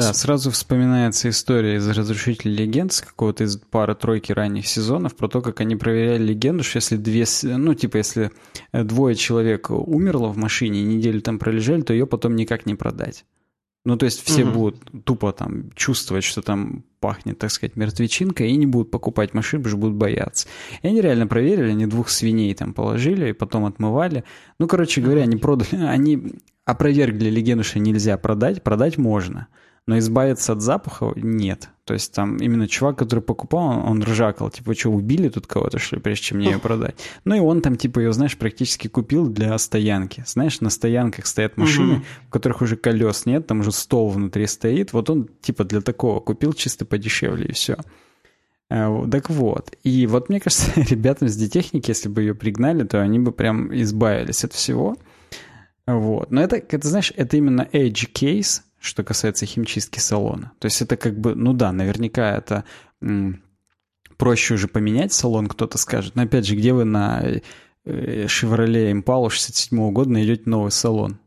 Да, сразу вспоминается история из «Разрушителей легенд» с какого-то из пары-тройки ранних сезонов про то, как они проверяли легенду, что если две, ну, типа, если э, двое человек умерло в машине и неделю там пролежали, то ее потом никак не продать. Ну, то есть все Мгм. будут тупо там чувствовать, что там пахнет, так сказать, мертвечинкой, и не будут покупать машину, потому что будут бояться. И они реально проверили, они двух свиней там положили, и потом отмывали. Ну, короче говоря, они продали, они опровергли легенду, что нельзя продать, продать можно. Но избавиться от запаха нет. То есть там именно чувак, который покупал, он, он ржакал, типа, что, убили тут кого-то, что ли, прежде чем мне ее продать? Ну и он там, типа, ее, знаешь, практически купил для стоянки. Знаешь, на стоянках стоят машины, Мгм. в которых уже колес нет, там уже стол внутри стоит. Вот он, типа, для такого купил чисто подешевле и все. Так вот. И вот мне кажется, ребятам с детехники, если бы ее пригнали, то они бы прям избавились от всего. Вот. Но это, это, знаешь, это именно edge case, что касается химчистки салона. То есть это как бы, ну да, наверняка это проще уже поменять салон, кто-то скажет. Но опять же, где вы на э, Chevrolet Impala 67 года найдете новый салон?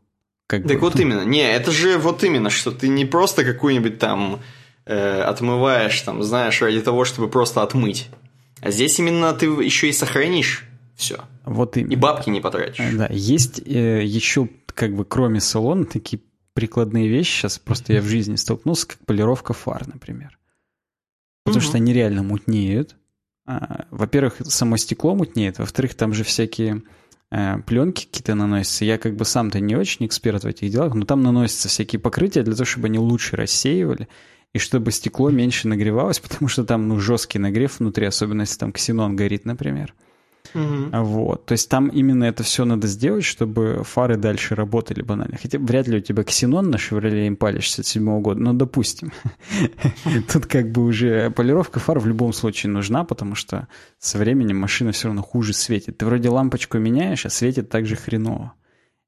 Как Так бы, вот ну, именно. Не, это же вот именно, что ты не просто какую-нибудь там э, отмываешь, там, знаешь, ради того, чтобы просто отмыть. А здесь именно ты еще и сохранишь Все. Вот именно. И бабки не потратишь. Да, есть э, еще, как бы, кроме салона, такие прикладные вещи. Сейчас просто я в жизни столкнулся, как полировка фар, например. Потому угу. что они реально мутнеют. А, во-первых, само стекло мутнеет. Во-вторых, там же всякие э, пленки какие-то наносятся. Я как бы сам-то не очень эксперт в этих делах, но там наносятся всякие покрытия для того, чтобы они лучше рассеивали и чтобы стекло меньше нагревалось, потому что там ну, жесткий нагрев внутри, особенно если там ксенон горит, например. Угу. Вот. То есть там именно это все надо сделать, чтобы фары дальше работали банально. Хотя вряд ли у тебя ксенон на Chevrolet Impala 67 года, но допустим. Тут как бы уже полировка фар в любом случае нужна, потому что со временем машина все равно хуже светит. Ты вроде лампочку меняешь, а светит так же хреново.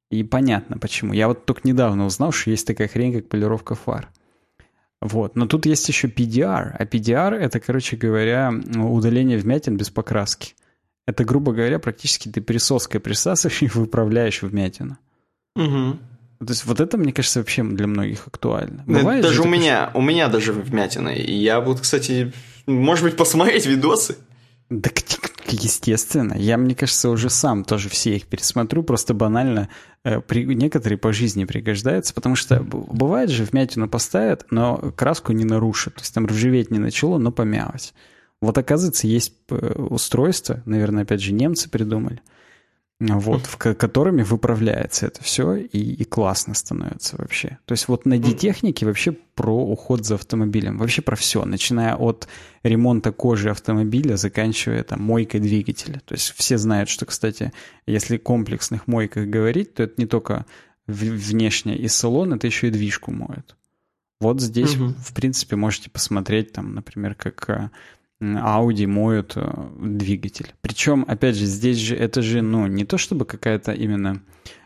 И понятно почему. Я вот только недавно узнал, что есть такая хрень, как полировка фар. Вот. Но тут есть еще PDR. А PDR — это, короче говоря, удаление вмятин без покраски. Это, грубо говоря, практически ты присоской присасываешь и выправляешь вмятину. Угу. То есть вот это, мне кажется, вообще для многих актуально. Ну, Бывает даже у меня, у меня даже вмятины. И я вот, кстати, может быть, посмотреть видосы. Да, естественно. Я, мне кажется, уже сам тоже все их пересмотрю, просто банально э, при, некоторые по жизни пригождаются, потому что бывает же вмятину поставят, но краску не нарушит. То есть там ржаветь не начало, но помялось. Вот оказывается, есть э, устройства, наверное, опять же, немцы придумали, вот, в которыми выправляется это все, и, и классно становится вообще. То есть вот на детехнике вообще про уход за автомобилем, вообще про все, начиная от ремонта кожи автомобиля, заканчивая там мойкой двигателя. То есть все знают, что, кстати, если комплексных мойках говорить, то это не только внешне и салон, это еще и движку моют. Вот здесь, угу. в принципе, можете посмотреть, там, например, как э, Audi моют э, двигатель. Причем, опять же, здесь же это же, ну, не то чтобы какая-то именно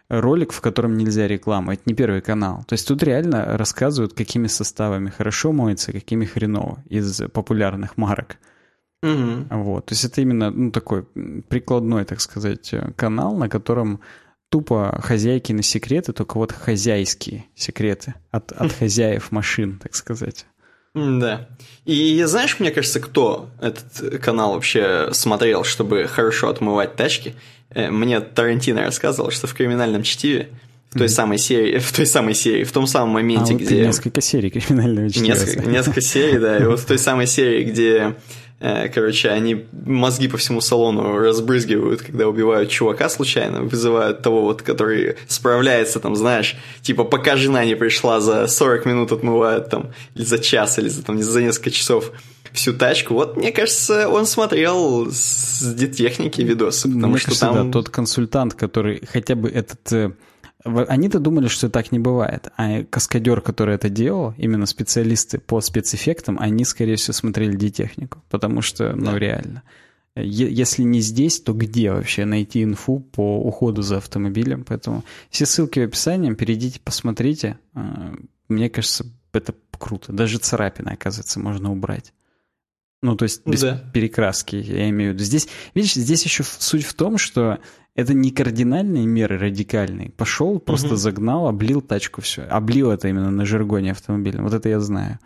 ролик, в котором нельзя рекламу. Это не первый канал. То есть тут реально рассказывают, какими составами хорошо моется, какими хреново из популярных марок. Угу. Вот. То есть это именно ну, такой прикладной, так сказать, канал, на котором тупо хозяйки на секреты, только вот хозяйские секреты от, от хозяев машин, так сказать. Да. И знаешь, мне кажется, кто этот канал вообще смотрел, чтобы хорошо отмывать тачки? Э, мне Тарантино рассказывал, что в криминальном чтиве в той самой серии, в той самой серии, в том самом моменте, а, вот где... несколько серий криминального чтива. Несколько, несколько серий, да, и вот в той самой серии, где короче, они мозги по всему салону разбрызгивают, когда убивают чувака случайно, вызывают того вот, который справляется там, знаешь, типа пока жена не пришла, за 40 минут отмывают там, или за час, или за, там, за несколько часов всю тачку. Вот, мне кажется, он смотрел с техники видосы, потому мне что кажется, там... Да, тот консультант, который хотя бы этот э, они-то думали, что так не бывает. А каскадер, который это делал, именно специалисты по спецэффектам, они, скорее всего, смотрели детехнику. Потому что, ну, да. реально. Если не здесь, то где вообще найти инфу по уходу за автомобилем? Поэтому все ссылки в описании, перейдите, посмотрите. А, мне кажется, это круто. Даже царапины, оказывается, можно убрать. Ну, то есть без да. перекраски, я имею в виду. Здесь, видишь, здесь еще суть в том, что это не кардинальные меры, радикальные. Пошел, просто угу. загнал, облил тачку, все. Облил это именно на жаргоне автомобиля. Вот это я знаю.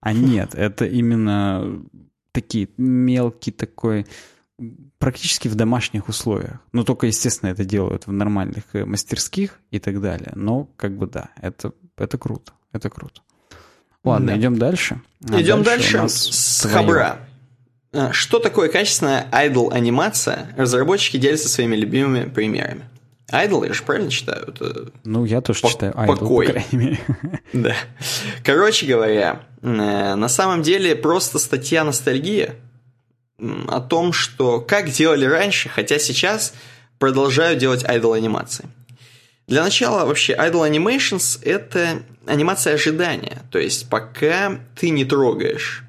А нет, это именно такие мелкий такой, практически в домашних условиях. Ну, только, естественно, это делают в нормальных э, мастерских и так далее. Но, как бы, да, это, это круто. Это круто. Ладно, да. идем дальше. А идем дальше, дальше с твое. хабра. А, что такое качественная idle анимация? Разработчики делятся своими любимыми примерами. Idle, я же правильно читаю? Это ну, я тоже по- читаю idle, покой. по крайней мере. Да. Короче говоря, э, на самом деле просто статья ностальгия о том, что как делали раньше, хотя сейчас продолжают делать idle анимации. Для начала вообще Idle Animations — это анимация ожидания. То есть пока ты не трогаешь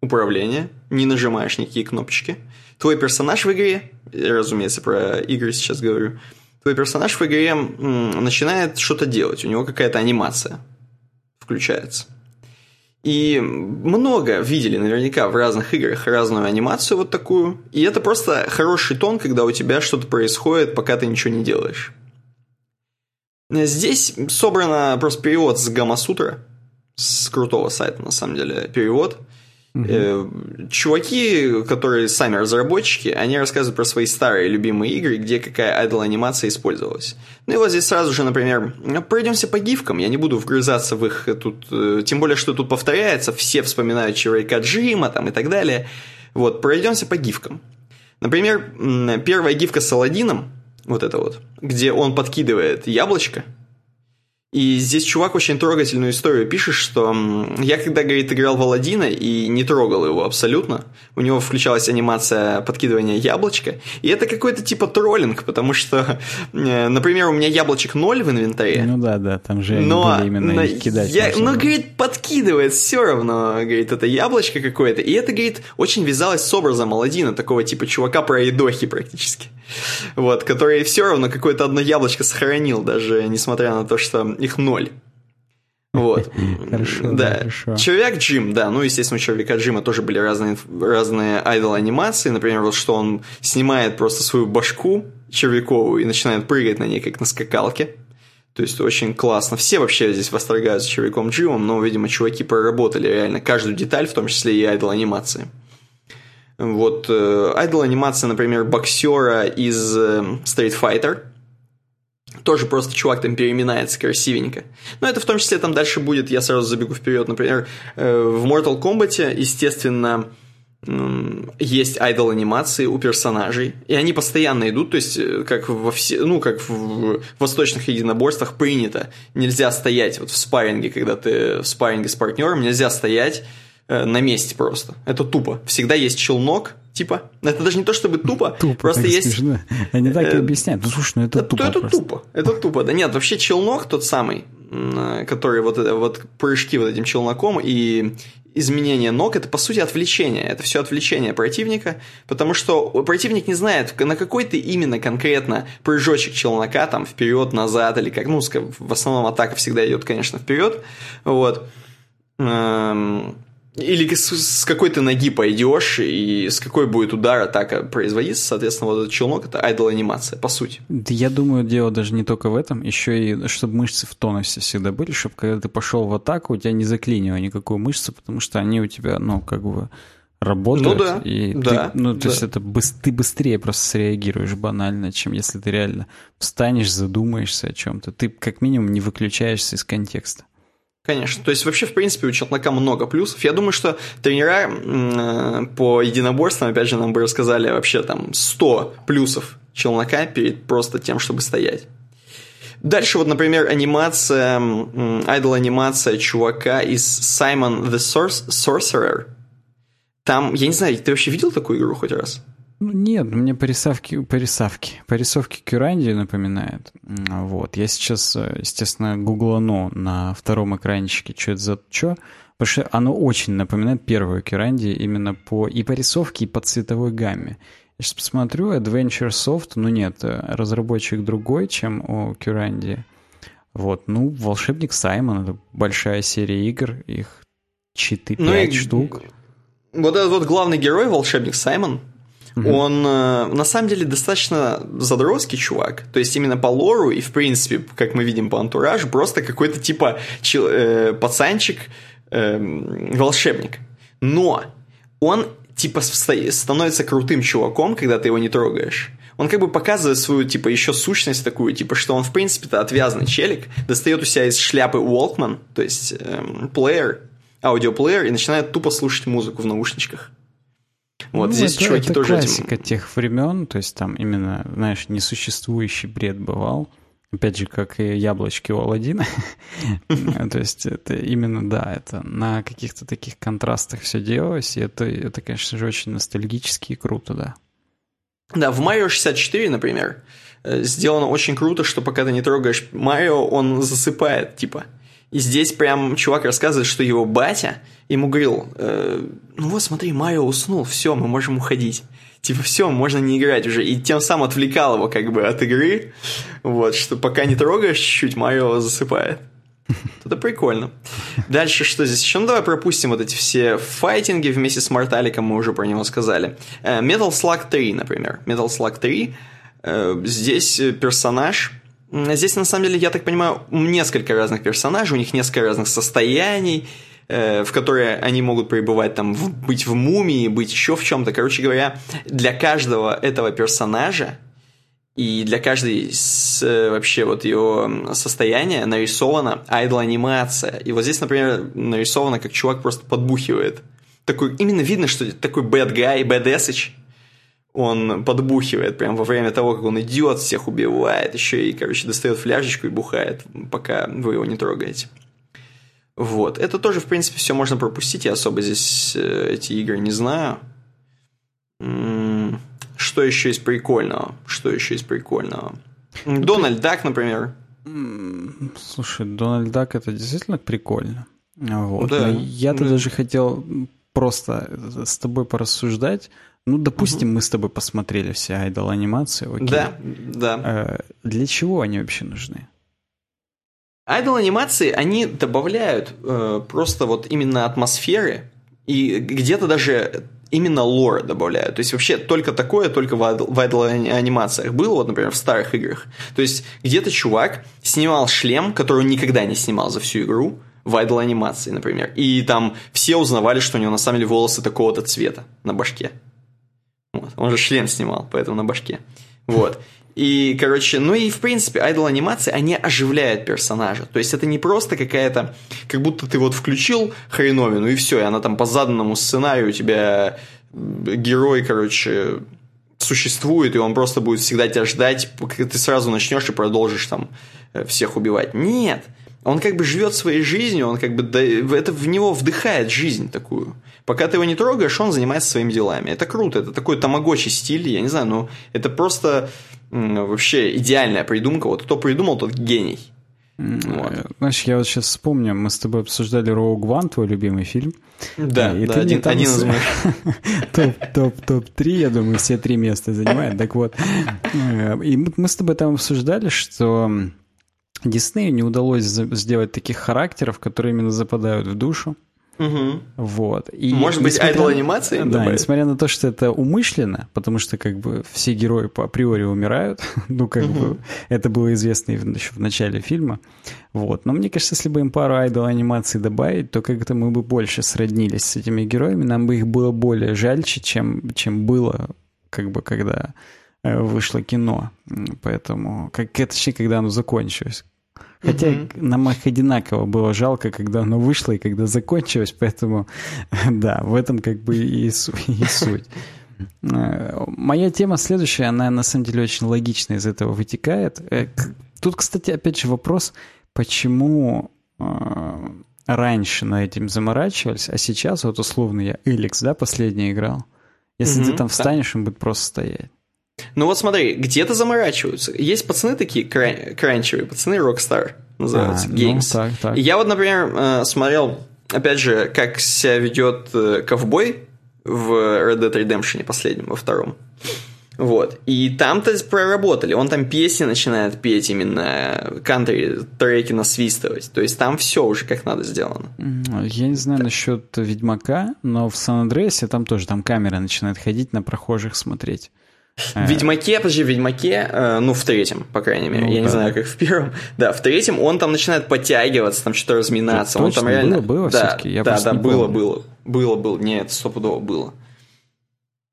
управление, не нажимаешь никакие кнопочки, твой персонаж в игре, разумеется, про игры сейчас говорю, твой персонаж в игре начинает что-то делать, у него какая-то анимация включается. И много видели наверняка в разных играх разную анимацию вот такую. И это просто хороший тон, когда у тебя что-то происходит, пока ты ничего не делаешь. Здесь собрано просто перевод с Гамасутра, с крутого сайта, на самом деле, перевод. Угу. Чуваки, которые сами разработчики, они рассказывают про свои старые любимые игры, где какая idle анимация использовалась. Ну и вот здесь сразу же, например, пройдемся по гифкам, я не буду вгрызаться в их тут, э, тем более, что тут повторяется, все вспоминают Чирайка Джима там и так далее. Вот, пройдемся по гифкам. Например, первая гифка с Аладдином, вот это вот, где он подкидывает яблочко – и здесь чувак очень трогательную историю пишет, что я когда, говорит, играл в Аладдина и не трогал его абсолютно, у него включалась анимация подкидывания яблочка, и это какой-то типа троллинг, потому что, э, например, у меня яблочек ноль в инвентаре. Ну да, да, там же но, именно но кидать. Я, но, говорит, подкидывает все равно, говорит, это яблочко какое-то, и это, говорит, очень вязалось с образом Аладдина, такого типа чувака про едохи практически вот, который все равно какое-то одно яблочко сохранил, даже несмотря на то, что их ноль. Вот. Хорошо, да. хорошо. Человек Джим, да, ну, естественно, у Человека Джима тоже были разные, разные айдол анимации, например, вот что он снимает просто свою башку червяковую и начинает прыгать на ней, как на скакалке. То есть очень классно. Все вообще здесь восторгаются Человеком Джимом, но, видимо, чуваки проработали реально каждую деталь, в том числе и айдол анимации. Вот айдол анимация, например, боксера из э, Street Fighter. Тоже просто чувак там переименается красивенько. Но это в том числе там дальше будет, я сразу забегу вперед, например, э, в Mortal Kombat, естественно, есть айдол анимации у персонажей, и они постоянно идут, то есть э, как во все, ну как в восточных единоборствах принято, нельзя стоять вот в спарринге, когда ты в спарринге с партнером, нельзя стоять Э, на месте просто. Это тупо. Всегда есть челнок, типа. Это даже не то, чтобы тупо, тупо просто есть... Смешно. Они так и э, объясняют. Ну, слушай, ну это, это тупо Это просто. тупо. Это тупо. Да нет, вообще челнок тот самый, э, который вот, вот прыжки вот этим челноком и изменение ног это по сути отвлечение. Это все отвлечение противника, потому что противник не знает, на какой ты именно конкретно прыжочек челнока, там вперед, назад или как. Ну, в основном атака всегда идет, конечно, вперед. Вот. Или с, с какой ты ноги пойдешь, и с какой будет удар атака производиться, соответственно, вот этот челнок это айдол анимация, по сути. Я думаю, дело даже не только в этом, еще и чтобы мышцы в тонусе всегда были, чтобы когда ты пошел в атаку, у тебя не заклинило никакую мышцу, потому что они у тебя, ну, как бы работают. Ну да, и да. Ты, ну, то да. есть это ты быстрее просто среагируешь банально, чем если ты реально встанешь, задумаешься о чем-то. Ты как минимум не выключаешься из контекста. Конечно. То есть вообще, в принципе, у челнока много плюсов. Я думаю, что тренера э, по единоборствам, опять же, нам бы рассказали вообще там 100 плюсов челнока перед просто тем, чтобы стоять. Дальше вот, например, анимация, айдол анимация чувака из Simon the Sorcerer. Там, я не знаю, ты вообще видел такую игру хоть раз? Ну, нет, мне по рисовке, по рисовке, по рисовке Кюранди напоминает. Вот. Я сейчас, э, естественно, гуглану на втором экранчике, что это за что, потому что оно очень напоминает первую Кюранди именно по и по рисовке, и по цветовой гамме. Я сейчас посмотрю, Adventure Soft, ну нет, э, разработчик другой, чем у Кюранди. Вот, ну, Волшебник Саймон, это большая серия игр, их 4-5 ну, и... штук. Вот этот вот главный герой, Волшебник Саймон, Угу. Он э, на самом деле достаточно задротский чувак. То есть именно по лору и в принципе, как мы видим по антуражу, просто какой-то типа чел, э, пацанчик э, волшебник. Но он типа становится крутым чуваком, когда ты его не трогаешь. Он как бы показывает свою, типа, еще сущность такую, типа, что он, в принципе-то, отвязанный челик, достает у себя из шляпы Walkman, то есть эм, плеер, аудиоплеер, и начинает тупо слушать музыку в наушничках. Вот ну, здесь это, чуваки это тоже классика этим... тех времен, то есть там именно, знаешь, несуществующий бред бывал. Опять же, как и яблочки у Алладина. То есть это именно, да, это на каких-то таких контрастах все делалось, и это, это, конечно же, очень ностальгически и круто, да. Да, в Mario 64, например, э, сделано очень круто, что пока ты не трогаешь Марио, он засыпает, типа. И здесь прям чувак рассказывает, что его батя ему говорил, э, ну вот смотри, Марио уснул, все, мы можем уходить. Типа, все, можно не играть уже. И тем самым отвлекал его как бы от игры. Вот, что пока не трогаешь чуть-чуть, Марио засыпает. Это прикольно. Дальше что здесь еще? Ну, давай пропустим вот эти все файтинги вместе с Морталиком, мы уже про него сказали. Э, Metal Slug 3, например. Metal Slug 3. Э, здесь персонаж Здесь, на самом деле, я так понимаю, несколько разных персонажей, у них несколько разных состояний. э, в которой они могут пребывать, там, в, быть в мумии, быть еще в чем-то. Короче говоря, для каждого этого персонажа и для каждой с, э, вообще вот ее состояния нарисована айдол-анимация. И вот здесь, например, нарисовано, как чувак просто подбухивает. Такой, именно видно, что такой bad guy, badass он подбухивает прямо во время того, как он идет, всех убивает, еще и, короче, достает фляжечку и бухает, пока вы его не трогаете. Вот. Это тоже, в принципе, все можно пропустить. Я особо здесь э, эти игры не знаю. Что еще есть прикольного? Что еще есть прикольного? Дональд Дак, например. Слушай, Дональд Дак это действительно прикольно. Вот. Да. Я-то да. даже хотел просто с тобой порассуждать. Ну, допустим, угу. мы с тобой посмотрели все айдол анимации. Окей. Да, да. Э, для чего они вообще нужны? Айдол анимации, они добавляют э, просто вот именно атмосферы и где-то даже именно лор добавляют. То есть вообще только такое, только в айдол анимациях было, вот, например, в старых играх. То есть где-то чувак снимал шлем, который он никогда не снимал за всю игру, в айдол анимации, например. И там все узнавали, что у него на самом деле волосы такого-то цвета на башке. Вот. Он же шлем снимал, поэтому на башке. Вот. И, короче, ну и в принципе, айдол анимации, они оживляют персонажа. То есть это не просто какая-то, как будто ты вот включил хреновину и все, и она там по заданному сценарию у тебя герой, короче, существует, и он просто будет всегда тебя ждать, ты сразу начнешь и продолжишь там э, всех убивать. Нет, он как бы живет своей жизнью, он как бы это в него вдыхает жизнь такую. Пока ты его не трогаешь, он занимается своими делами. Это круто, это такой тамагочи стиль, я не знаю, но это просто вообще идеальная придумка. Вот кто придумал, тот гений. Вот. Знаешь, я вот сейчас вспомню, мы с тобой обсуждали Rogue One, твой любимый фильм. Да, и да, ты один, там один из моих. топ, топ, топ-3, я думаю, все три места занимает. Так вот, э, и мы с тобой там обсуждали, что Диснею не удалось сделать таких характеров, которые именно западают в душу. Угу. Вот. И Может быть, айдол анимации? Да, добавить? несмотря на то, что это умышленно, потому что как бы все герои по априори умирают, ну как угу. бы это было известно еще в начале фильма. Вот. Но мне кажется, если бы им пару айдол анимаций добавить, то как-то мы бы больше сроднились с этими героями, нам бы их было более жальче, чем, чем было, как бы, когда э, вышло кино. Поэтому, как, точнее, когда оно закончилось. Хотя угу. нам их одинаково было жалко, когда оно вышло и когда закончилось, поэтому да, в этом как бы и, и суть. Э, моя тема следующая, она на самом деле очень логично из этого вытекает. Э, тут, кстати, опять же вопрос, почему э, раньше на этим заморачивались, а сейчас вот условно я Эликс, да, последний играл. Если угу, ты там встанешь, он будет просто стоять. Ну вот смотри, где-то заморачиваются. Есть пацаны такие кран- кранчевые, пацаны Rockstar называются, а, Games. Ну, так, так. И я вот, например, э, смотрел, опять же, как себя ведет э, ковбой в Red Dead Redemption последнем, во втором. Вот. И там-то проработали. Он там песни начинает петь именно кантри-треки насвистывать. То есть там все уже как надо сделано. Я не знаю так. насчет Ведьмака, но в Сан-Андреасе там тоже там камера начинает ходить на прохожих смотреть. В. Ведьмаке, подожди, в Ведьмаке, э, ну, в третьем, по крайней мере, ну, я да. не знаю, как в первом. Да, в третьем он там начинает подтягиваться, там что-то разминаться. Это он там реально. Было, было да, все-таки. Я да, да, было, было. Было, было. Нет, стопудово было.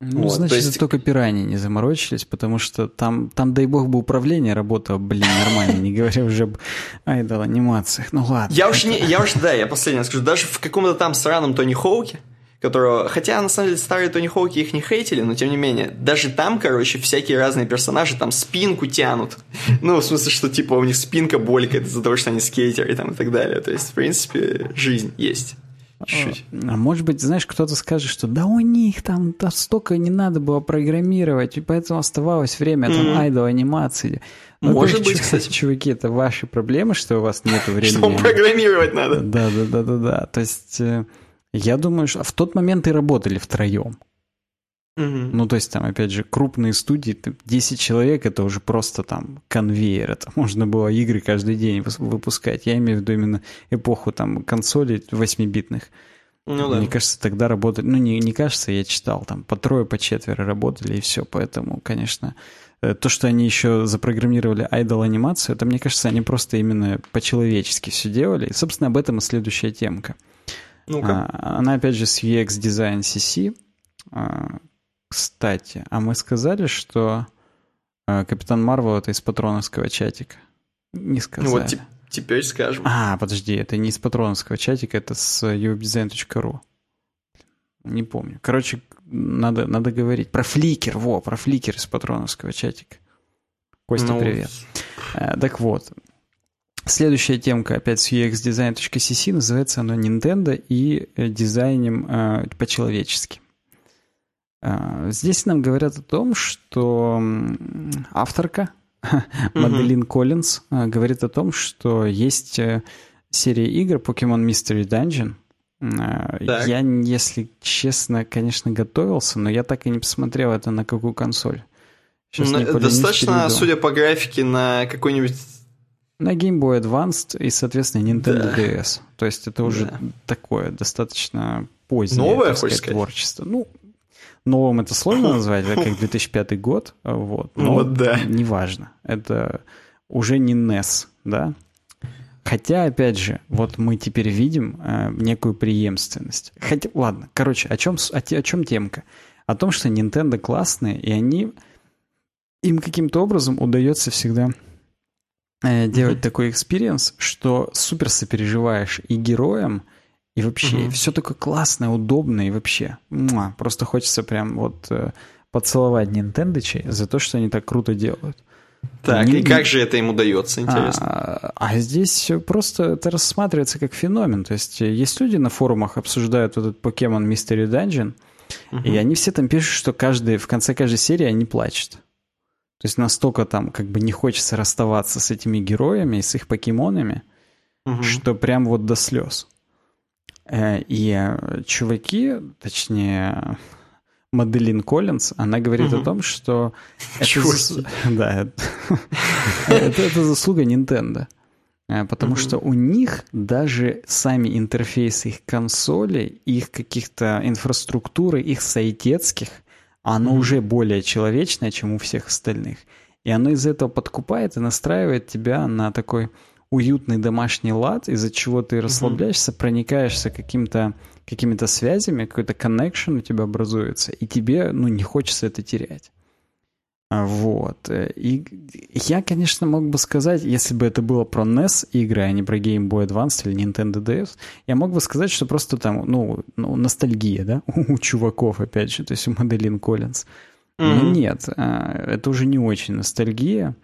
Ну, вот, значит, есть... только пираньи не заморочились, потому что там, там, дай бог бы, управление работало, блин, нормально, не говоря уже об айдол анимациях. Ну ладно. Я уж не, я уж, да, я последнее скажу, даже в каком-то там сраном Тони Хоуке, которого... Хотя, на самом деле, старые Тони Хоуки их не хейтили, но тем не менее. Даже там, короче, всякие разные персонажи там спинку тянут. Ну, в смысле, что типа у них спинка болькает из-за того, что они скейтеры там, и так далее. То есть, в принципе, жизнь есть. Чуть-чуть. А может быть, знаешь, кто-то скажет, что да у них там да, столько не надо было программировать, и поэтому оставалось время mm-hmm. там айдол анимации. Ну, Может быть, кстати. Чуваки, это ваши проблемы, что у вас нет времени. Что программировать надо. Да, да, да, да, да. То есть э, я думаю, что в тот момент и работали втроем. Угу. Ну, то есть там, опять же, крупные студии, 10 человек, это уже просто там конвейер. Это можно было игры каждый день выпускать. Я имею в виду именно эпоху там консолей 8-битных. Ну, да. Мне кажется, тогда работали... Ну, не, не кажется, я читал, там по трое, по четверо работали, и все. Поэтому, конечно, э, то, что они еще запрограммировали айдол анимацию, это, мне кажется, они просто именно по-человечески все делали. И, собственно, об этом и следующая темка. Ну-ка. А, Она, опять же, с UX Design CC. А, Кстати, а мы сказали, что а, Капитан Марвел это из патроновского чатика? Не сказали. Ну вот теп- теперь скажем. А, подожди, это не из патроновского чатика, это с uwebdesign.ru. Не помню. Короче, надо, надо говорить. Про фликер, во, про фликер из патроновского чатика. Костя, Ну, привет. Э, Так вот, следующая темка опять с uxdesign.cc, называется она Nintendo и э, дизайнем э, по-человечески. Э, Здесь нам говорят о том, что авторка Маделин Коллинз э, говорит о том, что есть э, серия игр Pokemon Mystery Dungeon. Э, Так. Я, если честно, конечно, готовился, но я так и не посмотрел это на какую консоль. На- не поленюсь, Достаточно, судя по графике, на какой-нибудь... На Game Boy Advanced и, соответственно, Nintendo Да. DS. То есть это уже Да. такое достаточно позднее Новое, сказать, сказать? творчество. Ну, новым это сложно назвать, это как 2005 год, вот. Но Вот да. неважно. Это уже не NES, да? Хотя, опять же, вот мы теперь видим э, некую преемственность. Хотя, ладно, короче, о чем, о, о чем темка? О том, что Nintendo классные, и они им каким-то образом удается всегда делать Мгм. такой experience, что супер сопереживаешь и героям, и вообще Мгм. все такое классное, удобное, и вообще муа, просто хочется прям вот э, поцеловать Нинтендочей за то, что они так круто делают. Так, Не- и как же это им удается, интересно? А, а здесь просто это рассматривается как феномен. То есть э, есть люди на форумах обсуждают вот этот Pokemon Mystery Dungeon, и они все там пишут, что каждый, в конце каждой серии они плачут. То есть настолько там как бы не хочется расставаться с этими героями с их покемонами, Мгм. что прям вот до слез. Э, И э, чуваки, точнее, Маделин Коллинз, она говорит о Мгм. том, что... это Чуваки. зас- Да, это это заслуга Nintendo. Э, Потому что у них даже сами интерфейсы их консолей, их каких-то инфраструктуры, их сайтецких, оно уже более человечное, чем у всех остальных. И оно из этого подкупает и настраивает тебя на такой уютный домашний лад, из-за чего ты расслабляешься, проникаешься каким-то какими-то связями, какой-то connection у тебя образуется, и тебе, ну, не хочется это терять. А, Вот. И я, конечно, мог бы сказать, если бы это было про NES игры, а не про Game Boy Advance или Nintendo DS, я мог бы сказать, что просто там, ну, ну ностальгия, да, у чуваков, опять же, то есть у Маделин Коллинз. Но Мгм. нет, а, это уже не очень ностальгия.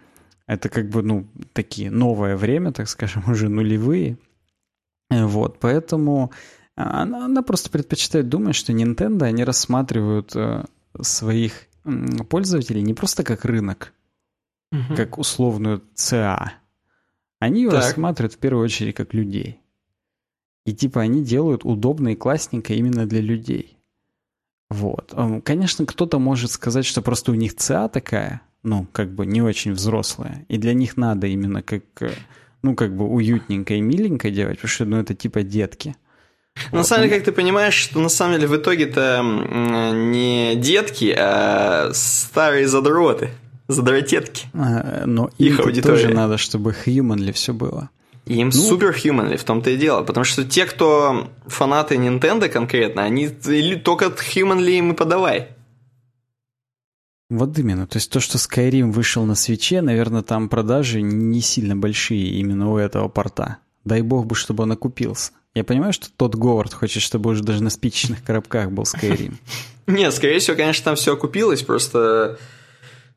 Это как бы, ну, такие новое время, так скажем, уже нулевые. Э, Вот, поэтому а, она, она просто предпочитает думать, что Nintendo, они рассматривают э, своих пользователей не просто как рынок, Мгм. как условную ЦА. Они ее Так. рассматривают в первую очередь как людей. И типа они делают удобно и классненько именно для людей. Вот. Конечно, кто-то может сказать, что просто у них ЦА такая, ну, как бы не очень взрослая, и для них надо именно как, э, ну, как бы уютненько и миленько делать, потому что, ну, это типа детки. На самом деле, как ты понимаешь, что на самом деле в итоге-то не детки, а старые задроты. Задротетки. А, Но Их аудитория. тоже надо, чтобы humanly все было. Им супер humanly, в том-то и дело. Потому что те, кто фанаты Nintendo конкретно, они только humanly им и подавай. Вот именно. То есть то, что Skyrim вышел на свече, наверное, там продажи не сильно большие именно у этого порта. Дай бог бы, чтобы он окупился. Я понимаю, что тот Говард хочет, чтобы уже даже на спичечных коробках был Skyrim. Нет, скорее всего, конечно, там все окупилось, просто...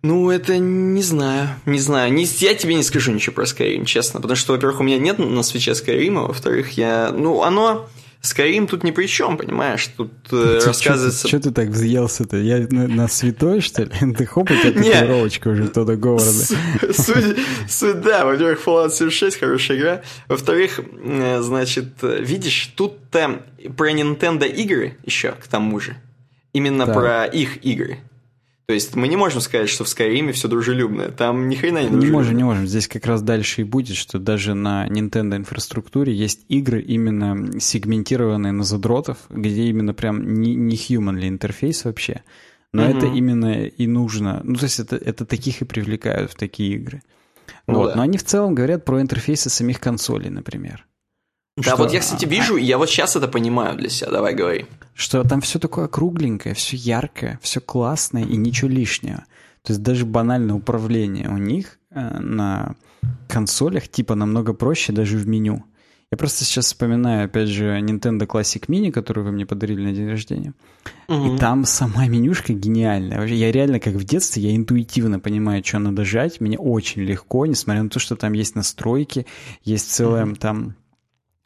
Ну, это не знаю, не знаю. Не, я тебе не скажу ничего про Skyrim, честно. Потому что, во-первых, у меня нет на свече Skyrim, во-вторых, я... Ну, оно... Skyrim тут ни при чем, понимаешь? Тут э, рассказывается... Что ты так взъелся-то? Я на, на святой, что ли? Ты хоп, у тебя татуировочка уже Тодда Говарда. С- Суть, суть, да, во-первых, Fallout 76 хорошая игра. Во-вторых, э, значит, видишь, тут-то про Nintendo игры еще, к тому же. Именно про их игры. То есть мы не можем сказать, что в Skyrim все дружелюбное. Там ни хрена не Не дружелюбно. можем, не можем. Здесь как раз дальше и будет, что даже на Nintendo инфраструктуре есть игры именно сегментированные на задротов, где именно прям не, не humanly интерфейс вообще. Но Мгм. это именно и нужно. Ну, то есть это, это таких и привлекают в такие игры. Ну вот. да. Но они в целом говорят про интерфейсы самих консолей, например. Да, вот я, кстати, вижу, и я вот сейчас это понимаю для себя. Давай, говори. Что там все такое кругленькое, все яркое, все классное и ничего лишнего. То есть даже банальное управление у них э, на консолях типа намного проще даже в меню. Я просто сейчас вспоминаю, опять же, Nintendo Classic Mini, которую вы мне подарили на день рождения. Угу. И там сама менюшка гениальная. Я реально, как в детстве, я интуитивно понимаю, что надо жать. Мне очень легко, несмотря на то, что там есть настройки, есть целая угу. там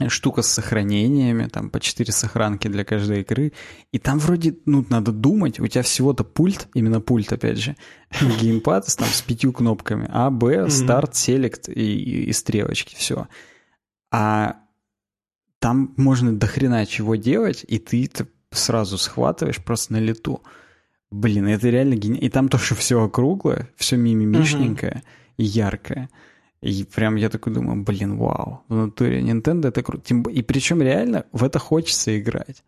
штука с сохранениями, там по 4 сохранки для каждой игры. И там вроде, ну, надо думать, у тебя всего-то пульт, именно пульт, опять же, геймпад там с пятью кнопками, А, Б, старт, селект и, и, и стрелочки, все. А там можно дохрена чего делать, и ты это сразу схватываешь просто на лету. Блин, это реально гениально. И там тоже все округлое, все мимимишненькое и яркое. И прям я такой думаю, блин, вау, в натуре Nintendo это круто. И причем реально в это хочется играть.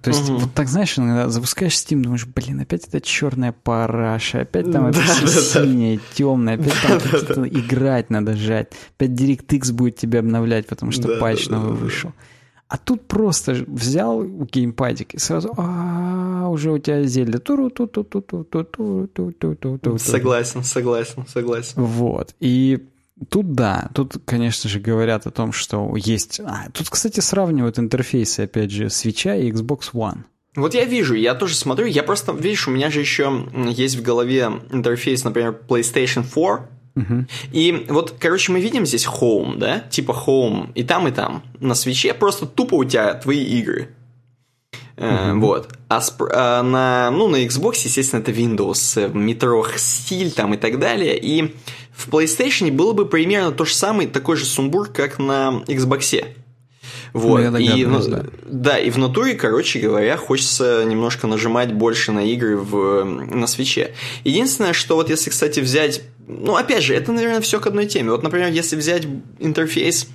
То есть, угу. вот так, знаешь, иногда запускаешь Steam, думаешь, блин, опять это черная параша, опять там это все синее, темное, опять там какие-то играть надо жать, опять DirectX будет тебя обновлять, потому что патч новый вышел. А тут просто взял геймпадик и сразу, а уже у тебя зелье. Согласен, согласен, согласен. Вот. И Тут да, тут, конечно же, говорят о том, что есть... А, тут, кстати, сравнивают интерфейсы, опять же, Switch и Xbox One. Вот я вижу, я тоже смотрю, я просто, видишь, у меня же еще есть в голове интерфейс, например, PlayStation 4, Угу. И вот, короче, мы видим здесь Home, да, типа Home, и там, и там. На свече просто тупо у тебя твои игры. Uh-huh. Вот. А, сп- а на, ну, на Xbox, естественно, это Windows, метро стиль там и так далее. И в PlayStation было бы примерно то же самое, такой же сумбур, как на Xbox. Вот. Ну, и, да. да, и в натуре, короче говоря, хочется немножко нажимать больше на игры в, на свече. Единственное, что вот если, кстати, взять... Ну, опять же, это, наверное, все к одной теме. Вот, например, если взять интерфейс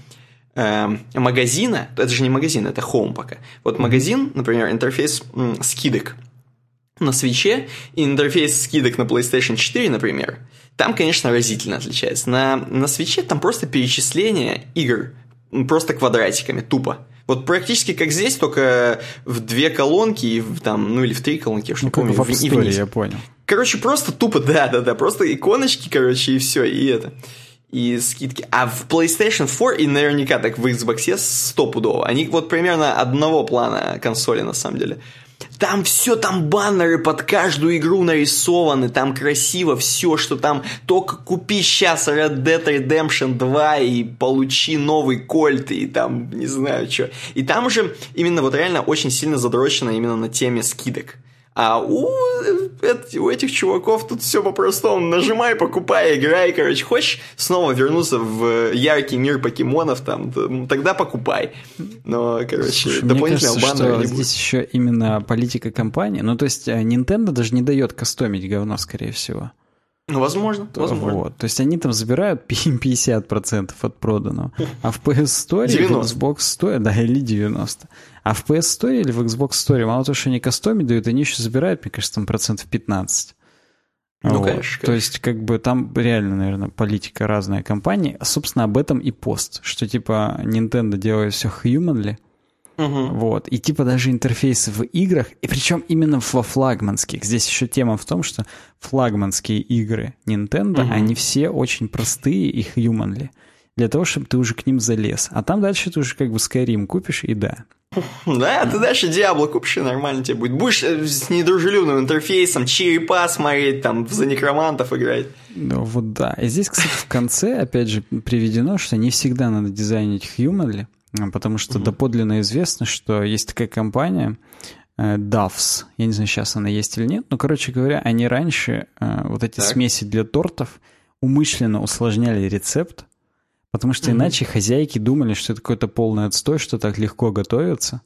э, магазина, то это же не магазин, это home пока. Вот магазин, например, интерфейс м, скидок на свече и интерфейс скидок на PlayStation 4, например – там, конечно, разительно отличается. На, на свече там просто перечисление игр просто квадратиками, тупо. Вот практически как здесь, только в две колонки, и в, там, ну или в три колонки, что ну, помню, в, и вниз. я понял. Короче, просто тупо, да-да-да, просто иконочки, короче, и все, и это. И скидки. А в PlayStation 4 и наверняка так в Xbox стопудово. Они вот примерно одного плана консоли, на самом деле. Там все, там баннеры под каждую игру нарисованы, там красиво все, что там только купи сейчас Red Dead Redemption 2 и получи новый кольт и там не знаю что. И там уже именно вот реально очень сильно задрочено именно на теме скидок. А у, у этих чуваков тут все по-простому. Нажимай, покупай, играй, короче. Хочешь снова вернуться в яркий мир покемонов, там, тогда покупай. Но, короче, Слушай, дополнительного мне кажется, что здесь еще именно политика компании. Ну, то есть э, Nintendo даже не дает кастомить говно, скорее всего. Ну, возможно, возможно. Вот. То есть они там забирают 50% от проданного. А в PS Store, 90. в Xbox Store, да, или 90. А в PS Store или в Xbox Store мало того, что они кастоми дают, они еще забирают, мне кажется, там процентов 15. Ну, вот. конечно, конечно. То есть, как бы там реально, наверное, политика разная компании. Собственно, об этом и пост, что типа Nintendo делает все humanly, Угу. Вот. И типа даже интерфейсы в играх, и причем именно во флагманских. Здесь еще тема в том, что флагманские игры Nintendo, угу. они все очень простые и humanly. Для того, чтобы ты уже к ним залез. А там дальше ты уже как бы Skyrim купишь, и да. Да, ты дальше Диабло купишь, и нормально тебе будет. Будешь э, с недружелюбным интерфейсом черепа смотреть, там, за некромантов играть. Ну вот да. И здесь, кстати, в конце, опять же, приведено, что не всегда надо дизайнить humanly, потому что угу. доподлинно известно, что есть такая компания, э, Duffs, я не знаю, сейчас она есть или нет, но, короче говоря, они раньше э, вот эти так. смеси для тортов умышленно усложняли рецепт, Потому что mm-hmm. иначе хозяйки думали, что это какой-то полный отстой, что так легко готовится.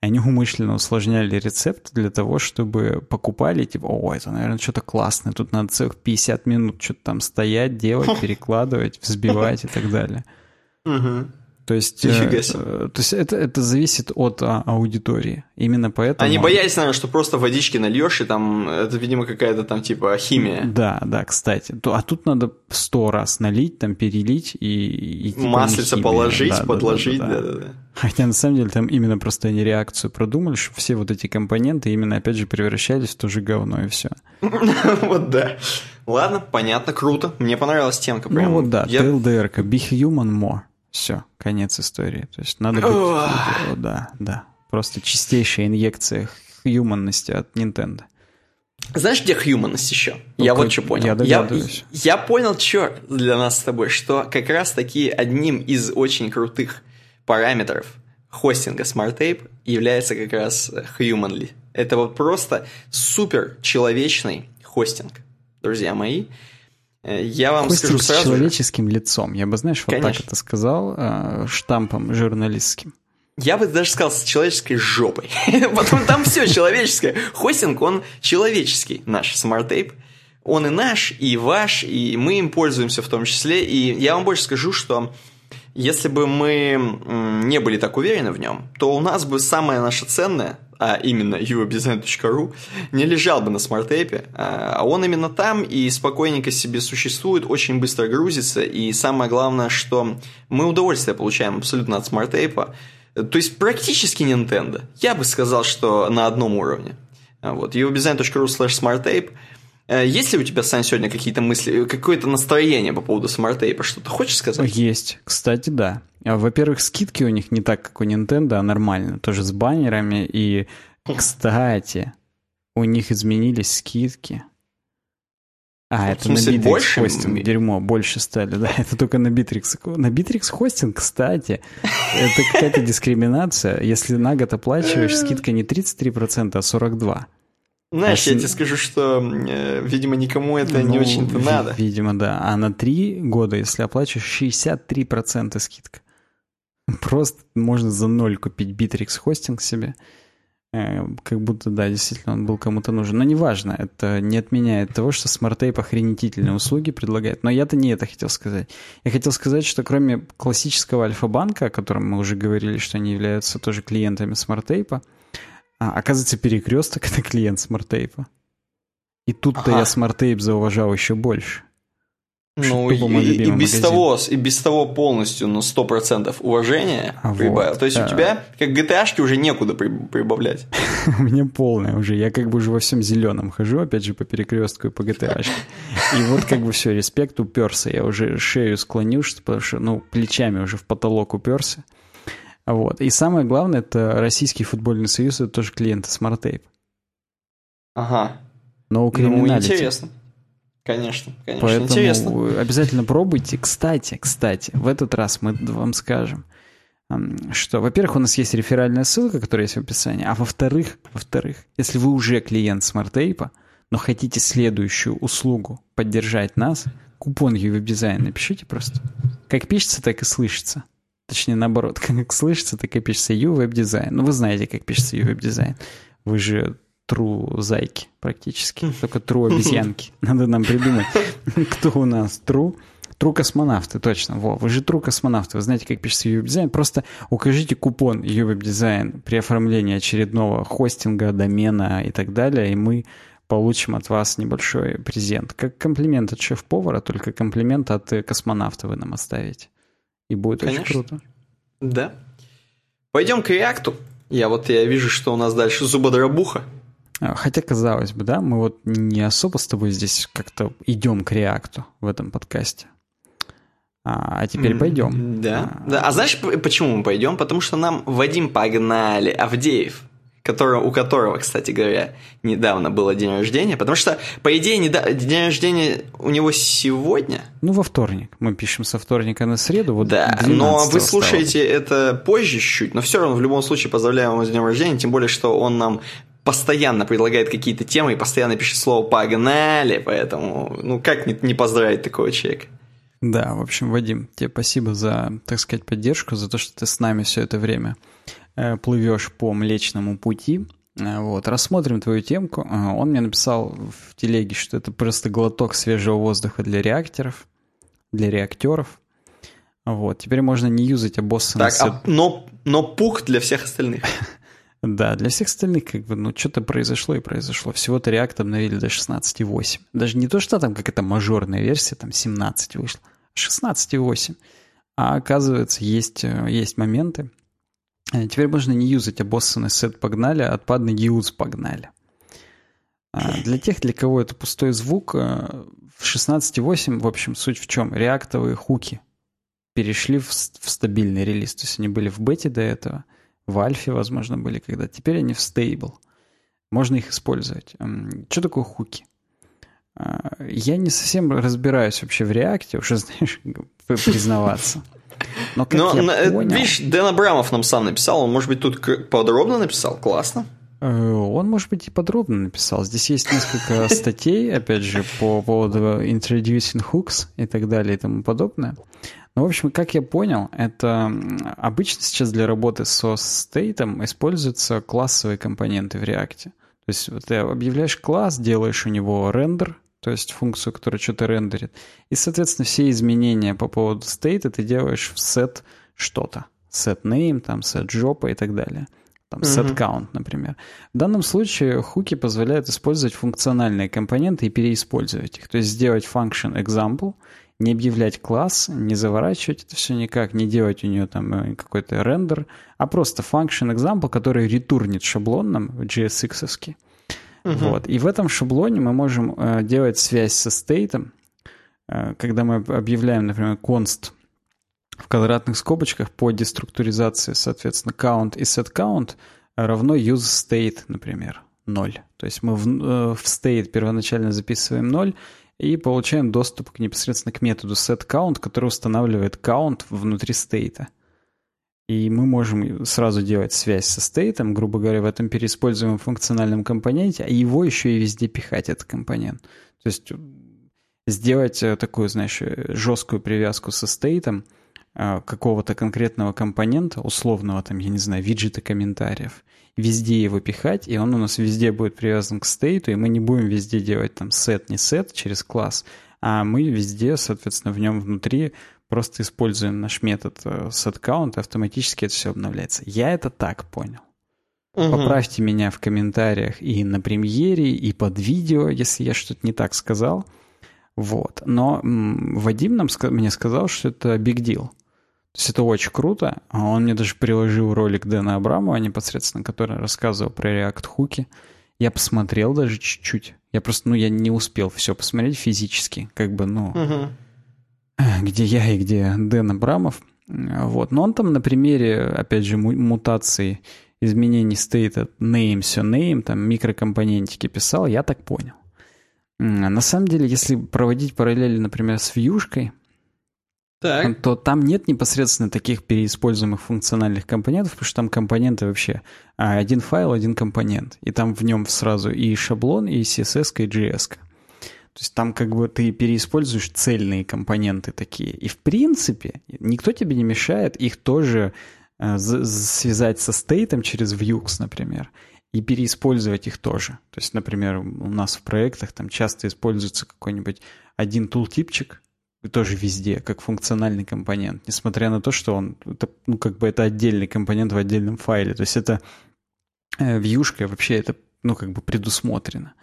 Они умышленно усложняли рецепт для того, чтобы покупали, типа, о, это, наверное, что-то классное, тут надо целых 50 минут что-то там стоять, делать, перекладывать, взбивать и так далее. То есть, э, э, то есть это, это зависит от а, аудитории. Именно поэтому... Они боялись, наверное, что просто водички нальешь, и там, это, видимо, какая-то там типа химия. Да, да, кстати. А тут надо сто раз налить, там перелить и... и типа Маслица положить, Да, подложить, да, да. да-да-да. Хотя на самом деле там именно просто они реакцию продумали, что все вот эти компоненты именно опять же превращались в то же говно и все. Вот да. Ладно, понятно, круто. Мне понравилась темка. Ну вот да, TLDR-ка, be human more. Все, конец истории. То есть надо быть... Да, да. Просто чистейшая инъекция юманности от Nintendo. Знаешь, где хьюманность еще? я Ну, вот как- что понял. я догадываюсь. я понял, что для нас с тобой, что как раз таки одним из очень крутых параметров хостинга SmartTape является как раз Humanly. Это вот просто супер человечный хостинг, друзья мои. Я вам Хостинг скажу с сразу же, человеческим лицом. Я бы, знаешь, вот так Конечно. это сказал, э, штампом журналистским. Я бы даже сказал, с человеческой жопой. Потом там все человеческое. Хостинг, он человеческий, наш SmartTape. Он и наш, и ваш, и мы им пользуемся в том числе. И я вам больше скажу, что если бы мы не были так уверены в нем, то у нас бы самое наше ценное, а именно uwebdesign.ru, не лежал бы на SmartApe, а он именно там и спокойненько себе существует, очень быстро грузится, и самое главное, что мы удовольствие получаем абсолютно от SmartApe, то есть практически Nintendo. Я бы сказал, что на одном уровне. А Вот, uwebdesign.ru slash smartape. Э, Есть ли у тебя, Сань, сегодня какие-то мысли, какое-то настроение по поводу SmartApe? Что-то хочешь сказать? Есть. Кстати, да. А, Во-первых, скидки у них не так, как у Nintendo, а нормально. Тоже с баннерами. И, кстати, у них изменились скидки. А, В это на смысле, Bittrex больше? хостинг. Дерьмо, больше стали. Да, это только на Bittrex. На Bittrex хостинг, кстати, это какая-то дискриминация. Если на год оплачиваешь, скидка не 33%, а 42%. Знаешь, А я с- тебе скажу, что, э, видимо, никому это не Ну, очень-то ви- надо. Видимо, да. А на три года, если оплачиваешь, 63% скидка. Просто можно за ноль купить Bittrex хостинг себе. Э, Как будто, да, действительно, он был кому-то нужен. Но неважно, это не отменяет того, что SmartTape охренительные услуги предлагает. Но я-то не это хотел сказать. Я хотел сказать, что кроме классического Альфа-банка, о котором мы уже говорили, что они являются тоже клиентами SmartTape, а, оказывается, перекресток — это клиент SmartTape. И тут-то Ага. я SmartTape зауважал еще больше. Ну, и, и- без магазин. того, и без того полностью на 100% уважения А прибавил. вот, То есть да. у тебя, как GTA-шки, уже некуда при- прибавлять. У меня полное уже. Я как бы уже во всем зеленом хожу, опять же, по перекрестку и по GTA. И вот как бы все, респект уперся. Я уже шею склонил, потому что, ну, плечами уже в потолок уперся. Вот. И самое главное, это Российский футбольный союз, это тоже клиенты SmartTape. Ага. Но у Ну, интересно. Конечно, конечно, Поэтому интересно. обязательно пробуйте. Кстати, кстати, в этот раз мы вам скажем, что, во-первых, у нас есть реферальная ссылка, которая есть в описании, а во-вторых, во-вторых, если вы уже клиент SmartTape, но хотите следующую услугу поддержать нас, купон UWebDesign напишите просто. Как пишется, так и слышится. Точнее, наоборот, как слышится, так и пишется UWebDesign. Ну, вы знаете, как пишется UWebDesign. Вы же true зайки практически, только true обезьянки. Надо нам придумать, кто у нас true. True космонавты, точно. Во, вы же true космонавты. Вы знаете, как пишется UWebDesign. Просто укажите купон UWebDesign при оформлении очередного хостинга, домена и так далее, и мы получим от вас небольшой презент. Как комплимент от шеф-повара, только комплимент от э, космонавта вы нам оставите. И будет очень Конечно. круто. Да. Пойдем к реакту. Я вот я вижу, что у нас дальше зубодробуха. А, Хотя, казалось бы, да, мы вот не особо с тобой здесь как-то идем к реакту в этом подкасте. А, а теперь пойдем. Да. да. А знаешь, почему мы пойдем? Потому что нам Вадим погнали Авдеев, которого, у которого, кстати говоря, недавно было день рождения. Потому что, по идее, неда- день рождения у него сегодня. Ну, во вторник. Мы пишем со вторника на среду. Вот да, 12 но вы стало. слушаете это позже чуть-чуть, но все равно в любом случае поздравляем его с днем рождения, тем более, что он нам постоянно предлагает какие-то темы и постоянно пишет слово «погнали», поэтому, ну, как не, не поздравить такого человека? Да, в общем, Вадим, тебе спасибо за, так сказать, поддержку, за то, что ты с нами все это время плывешь по Млечному пути. Э, Вот, рассмотрим твою темку. Э, Он мне написал в телеге, что это просто глоток свежего воздуха для реакторов, для реактеров. Вот, теперь можно не юзать обоссанный Так, а, но, но пух для всех остальных. Да, для всех остальных, как бы, ну, что-то произошло и произошло. Всего-то React обновили до 16.8. Даже не то, что там какая-то мажорная версия, там 17 вышла, 16.8. А оказывается, есть, э, есть моменты. Э, теперь можно не юзать обоссанный сет погнали, а отпадный use погнали. А для тех, для кого это пустой звук, э, в 16.8, в общем, суть в чем? Реактовые хуки перешли в, в стабильный релиз. То есть они были в бете до этого, в альфе, возможно, были когда. Теперь они в стейбл. Можно их использовать. Что такое хуки? А, я не совсем разбираюсь вообще в реакте, уже, знаешь, признаваться. Но, как Но я понял... видишь, Дэн Абрамов нам сам написал, он, может быть, тут подробно написал, классно. Э, он, может быть, и подробно написал. Здесь есть несколько статей, опять же, по поводу introducing hooks и так далее и тому подобное. Ну, в общем, как я понял, это обычно сейчас для работы со стейтом используются классовые компоненты в React. То есть ты объявляешь класс, делаешь у него рендер, то есть функцию, которая что-то рендерит. И, соответственно, все изменения по поводу стейта ты делаешь в set что-то. Set name, там, set job и так далее. Там set count, например. В данном случае хуки позволяют использовать функциональные компоненты и переиспользовать их. То есть сделать function example, не объявлять класс, не заворачивать это все никак, не делать у нее там э, какой-то рендер, а просто function example, который ретурнит шаблонным JSX-овский. Угу. Вот. И в этом шаблоне мы можем э, делать связь со стейтом, э, когда мы объявляем, например, const в квадратных скобочках по деструктуризации, соответственно, count и set count равно use state, например, 0. То есть мы в, э, в state первоначально записываем 0 и получаем доступ к непосредственно к методу setCount, который устанавливает count внутри стейта. И мы можем сразу делать связь со стейтом, грубо говоря, в этом переиспользуемом функциональном компоненте, а его еще и везде пихать, этот компонент. То есть сделать э, такую, знаешь, жесткую привязку со стейтом э, какого-то конкретного компонента, условного, там, я не знаю, виджета комментариев, везде его пихать, и он у нас везде будет привязан к стейту, и мы не будем везде делать там set, не set через класс, а мы везде, соответственно, в нем внутри просто используем наш метод э, setCount, и автоматически это все обновляется. Я это так понял. Угу. Поправьте меня в комментариях и на премьере, и под видео, если я что-то не так сказал. Вот. Но м, Вадим нам, мне сказал, что это big deal. То есть это очень круто. А он мне даже приложил ролик Дэна Абрамова непосредственно, который рассказывал про React хуки. Я посмотрел даже чуть-чуть. Я просто, ну, я не успел все посмотреть физически. Как бы, ну, угу. где я и где Дэн Абрамов. Вот. Но он там на примере, опять же, мутации изменений стейта name, все name, там микрокомпонентики писал, я так понял. На самом деле, если проводить параллели, например, с вьюшкой, так. то там нет непосредственно таких переиспользуемых функциональных компонентов, потому что там компоненты вообще а, один файл, один компонент. И там в нем сразу и шаблон, и CSS, и JS. То есть там как бы ты переиспользуешь цельные компоненты такие. И в принципе никто тебе не мешает их тоже э, связать со стейтом через Vue, например, и переиспользовать их тоже. То есть, например, у нас в проектах там часто используется какой-нибудь один тултипчик, тоже везде, как функциональный компонент, несмотря на то, что он, это, ну, как бы это отдельный компонент в отдельном файле. То есть это э, вьюшка, вообще это, ну, как бы предусмотрено.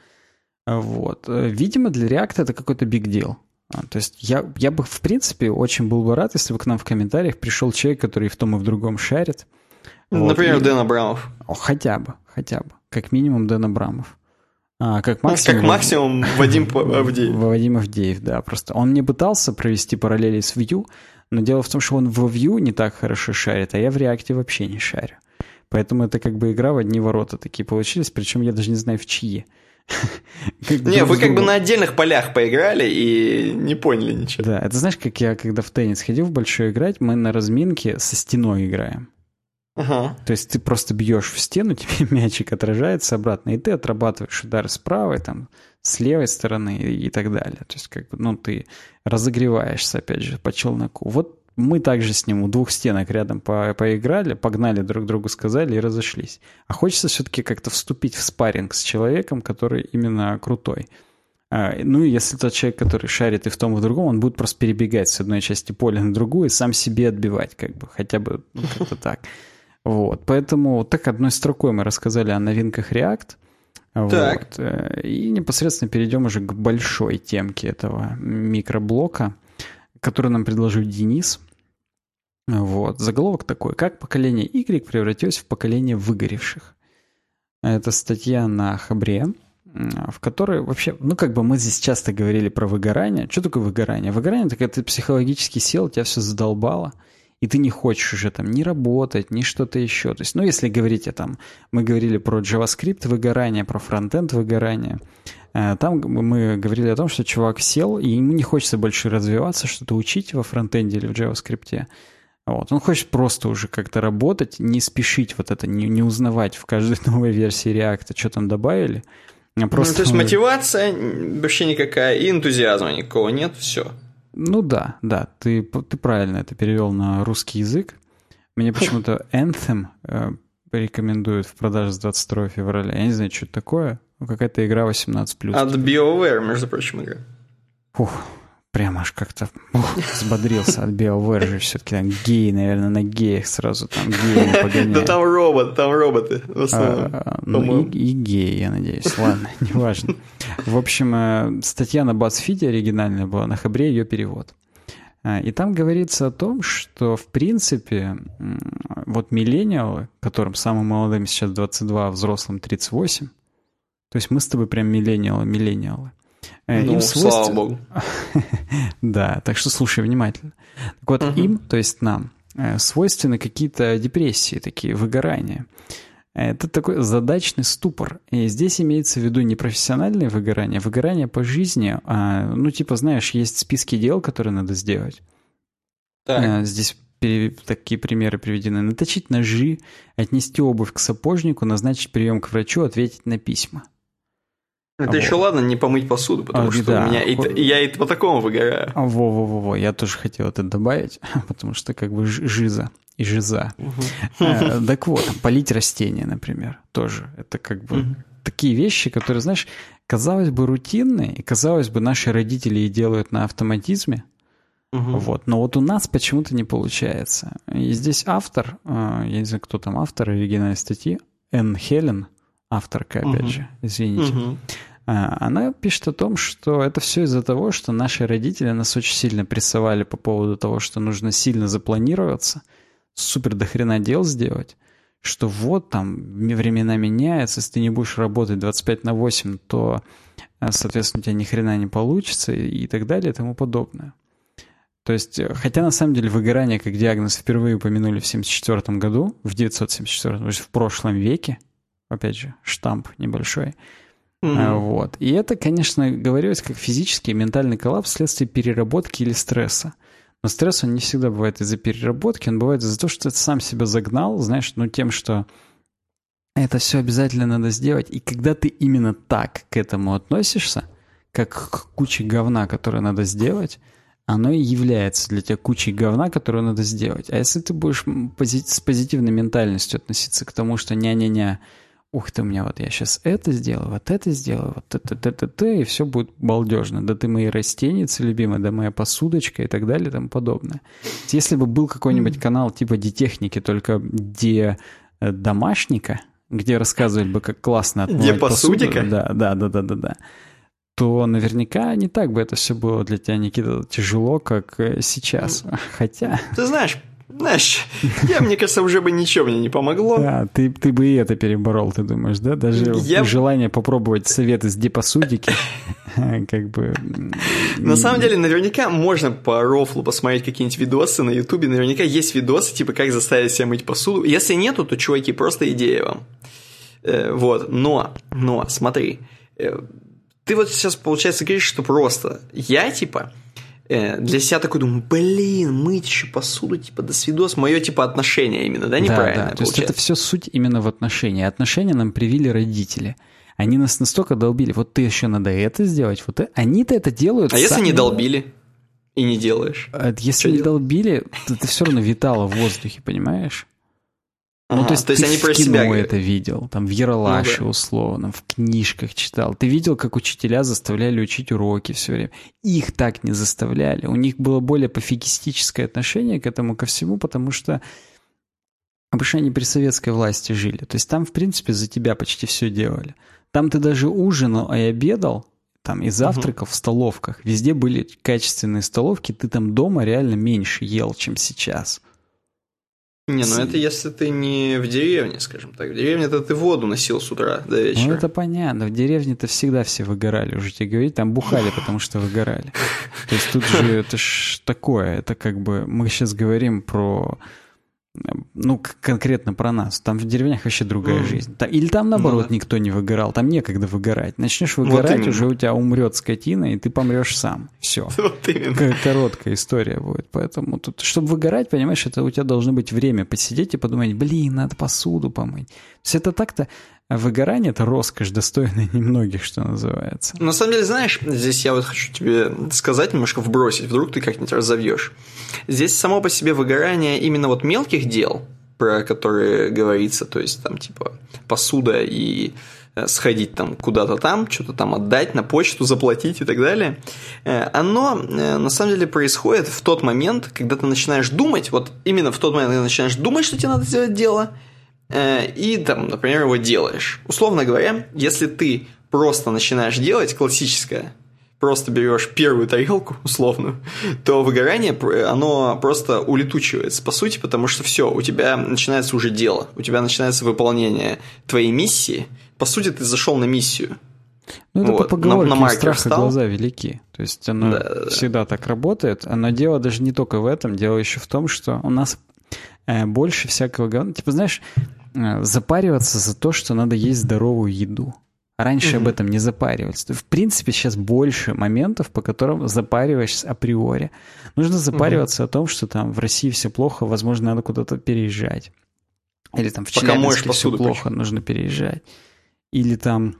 Вот. Видимо, для React это какой-то big deal. А, то есть я, я бы, в принципе, очень был бы рад, если бы к нам в комментариях пришел человек, который в том и в другом шарит. Например, вот, и... Дэн Абрамов. О, хотя бы, хотя бы. Как минимум Дэн Абрамов. А, как максимум, как максимум Вадим Авдеев. Вадим Авдеев, да. Просто он мне пытался провести параллели с Vue, но дело в том, что он в Vue не так хорошо шарит, а я в React вообще не шарю. Поэтому это как бы игра в одни ворота такие получились, причем я даже не знаю в чьи. Не, вы как бы на отдельных полях поиграли и не поняли ничего. Да, это знаешь, как я когда в теннис ходил в большой играть, мы на разминке со стеной играем. Ага. То есть ты просто бьешь в стену, тебе мячик отражается обратно, и ты отрабатываешь удар с правой, там, с левой стороны и, и так далее. То есть, как бы, ну, ты разогреваешься, опять же, по челноку. Вот мы также с ним у двух стенок рядом по поиграли, погнали друг другу, сказали и разошлись. А хочется все-таки как-то вступить в спарринг с человеком, который именно крутой. А, ну, и если тот человек, который шарит и в том, и в другом, он будет просто перебегать с одной части поля на другую и сам себе отбивать, как бы, хотя бы ну, как-то так. Вот, поэтому так одной строкой мы рассказали о новинках React. Так. Вот, э, и непосредственно перейдем уже к большой темке этого микроблока, который нам предложил Денис. Вот, заголовок такой, как поколение Y превратилось в поколение выгоревших. Это статья на Хабре, в которой вообще, ну как бы мы здесь часто говорили про выгорание. Что такое выгорание? Выгорание — это когда ты психологически сел, тебя все задолбало, и ты не хочешь уже там ни работать, ни что-то еще. То есть, ну если говорить о там, мы говорили про JavaScript выгорание, про фронтенд выгорание, э, там мы говорили о том, что чувак сел, и ему не хочется больше развиваться, что-то учить во фронтенде или в JavaScript. Вот. Он хочет просто уже как-то работать, не спешить вот это, не, не узнавать в каждой новой версии React, что там добавили, Просто... Ну, то есть мотивация вообще никакая, и энтузиазма никакого нет, все. Ну да, да, ты, ты правильно это перевел на русский язык. Мне почему-то Anthem э, рекомендуют в продаже с 22 февраля. Я не знаю, что это такое. Какая-то игра 18+. От BioWare, между прочим, игра. Фух, прямо аж как-то ух, взбодрился от BioWare же все-таки там геи, наверное, на геях сразу там геи погоняют. Да там робот, там роботы в основном. А, ну и, и геи, я надеюсь. Ладно, неважно. В общем, э, статья на BuzzFeed оригинальная была, на Хабре ее перевод. А, и там говорится о том, что, в принципе, вот миллениалы, которым самым молодым сейчас 22, а взрослым 38, то есть мы с тобой прям миллениалы, миллениалы, Э, ну, им свойств... слава богу. да, так что слушай внимательно. Так вот, угу. им, то есть нам, э, свойственны какие-то депрессии, такие выгорания. Это такой задачный ступор. И здесь имеется в виду не профессиональное выгорание, а выгорание по жизни. А, ну, типа, знаешь, есть списки дел, которые надо сделать. Так. А, здесь такие примеры приведены. Наточить ножи, отнести обувь к сапожнику, назначить прием к врачу, ответить на письма. Это а еще вот. ладно не помыть посуду, потому а, что да. у меня и, я и по такому выгораю. А, во-во-во, я тоже хотел это добавить, потому что как бы жиза и жиза. Угу. так вот, полить растения, например, тоже. Это как бы угу. такие вещи, которые, знаешь, казалось бы, рутинные, и казалось бы, наши родители и делают на автоматизме, Угу. Вот. Но вот у нас почему-то не получается. И здесь автор, я не знаю, кто там автор оригинальной статьи, Энн Хелен, авторка, опять угу. же, извините. Угу. А, она пишет о том, что это все из-за того, что наши родители нас очень сильно прессовали по поводу того, что нужно сильно запланироваться, супер дохрена дел сделать, что вот там времена меняются, если ты не будешь работать 25 на 8, то, а, соответственно, у тебя ни хрена не получится и так далее и тому подобное. То есть, э, хотя на самом деле выгорание как диагноз впервые упомянули в 1974 году, в 974, то есть в прошлом веке, опять же, штамп небольшой, Mm-hmm. Вот. И это, конечно, говорилось как физический и ментальный коллапс вследствие переработки или стресса. Но стресс, он не всегда бывает из-за переработки, он бывает из-за того, что ты сам себя загнал, знаешь, ну тем, что это все обязательно надо сделать. И когда ты именно так к этому относишься, как к куче говна, которое надо сделать, оно и является для тебя кучей говна, которую надо сделать. А если ты будешь с позитивной ментальностью относиться к тому, что ня-ня-ня, ух ты, у меня вот я сейчас это сделаю, вот это сделаю, вот это, это, это, это, и все будет балдежно. Да ты мои растеницы любимые, да моя посудочка и так далее и тому подобное. Если бы был какой-нибудь канал типа Детехники, только где э, домашника, где рассказывали бы, как классно отмывать посудика? Посуду, да, да, да, да, да, да то наверняка не так бы это все было для тебя, Никита, тяжело, как э, сейчас. Хотя... Ты знаешь, знаешь, я, мне кажется, уже бы ничего мне не помогло. Да, ты, ты бы и это переборол, ты думаешь, да? Даже я... желание попробовать советы с депосудики, как бы... На самом деле, наверняка можно по рофлу посмотреть какие-нибудь видосы на ютубе, наверняка есть видосы, типа, как заставить себя мыть посуду. Если нету, то, чуваки, просто идея вам. Э, вот, но, но, смотри, э, ты вот сейчас, получается, говоришь, что просто я, типа, для себя такой думаю, блин, мыть еще посуду, типа, до свидос, мое, типа, отношение именно, да, неправильно да, да. То есть это все суть именно в отношении. Отношения нам привили родители. Они нас настолько долбили, вот ты еще надо это сделать, вот это. Они-то это делают А сами. если не долбили и не делаешь? А если Что не делать? долбили, то ты все равно витало в воздухе, понимаешь? Ага, ну, то есть, то есть ты они в про кино себя это видел, там в Яралаше ну, да. условно, в книжках читал. Ты видел, как учителя заставляли учить уроки все время. Их так не заставляли. У них было более пофигистическое отношение к этому, ко всему, потому что что они при советской власти жили. То есть там, в принципе, за тебя почти все делали. Там ты даже ужинал и обедал, там и завтракал угу. в столовках. Везде были качественные столовки, ты там дома реально меньше ел, чем сейчас. Не, ну это если ты не в деревне, скажем так. В деревне-то ты воду носил с утра до вечера. Ну это понятно. В деревне-то всегда все выгорали, уже тебе говорить, там бухали, потому что выгорали. То есть тут же это ж такое, это как бы мы сейчас говорим про ну, конкретно про нас. Там в деревнях вообще другая mm. жизнь. Или там, наоборот, ну, да. никто не выгорал. Там некогда выгорать. Начнешь выгорать, вот уже у тебя умрет скотина, и ты помрешь сам. Все. Вот именно. Короткая история будет. Поэтому тут, чтобы выгорать, понимаешь, это у тебя должно быть время посидеть и подумать, блин, надо посуду помыть. То есть это так-то а выгорание — это роскошь, достойная немногих, что называется. На самом деле, знаешь, здесь я вот хочу тебе сказать, немножко вбросить, вдруг ты как-нибудь разовьешь. Здесь само по себе выгорание именно вот мелких дел, про которые говорится, то есть там типа посуда и э, сходить там куда-то там, что-то там отдать, на почту заплатить и так далее, э, оно э, на самом деле происходит в тот момент, когда ты начинаешь думать, вот именно в тот момент, когда ты начинаешь думать, что тебе надо сделать дело, и там, например, его делаешь. Условно говоря, если ты просто начинаешь делать классическое, просто берешь первую тарелку, условную, то выгорание, оно просто улетучивается, по сути, потому что все, у тебя начинается уже дело, у тебя начинается выполнение твоей миссии. По сути, ты зашел на миссию. Ну, это вот. по поговорке, на, на страх встал. глаза велики. То есть оно да, всегда да. так работает. Но дело даже не только в этом, дело еще в том, что у нас э, больше всякого говна. Типа, знаешь, Э, запариваться за то, что надо есть здоровую еду. Раньше mm-hmm. об этом не запаривались. В принципе, сейчас больше моментов, по которым запариваешься априори. Нужно запариваться mm-hmm. о том, что там в России все плохо, возможно, надо куда-то переезжать. Или там в Челябинске все плохо, почему? нужно переезжать. Или там,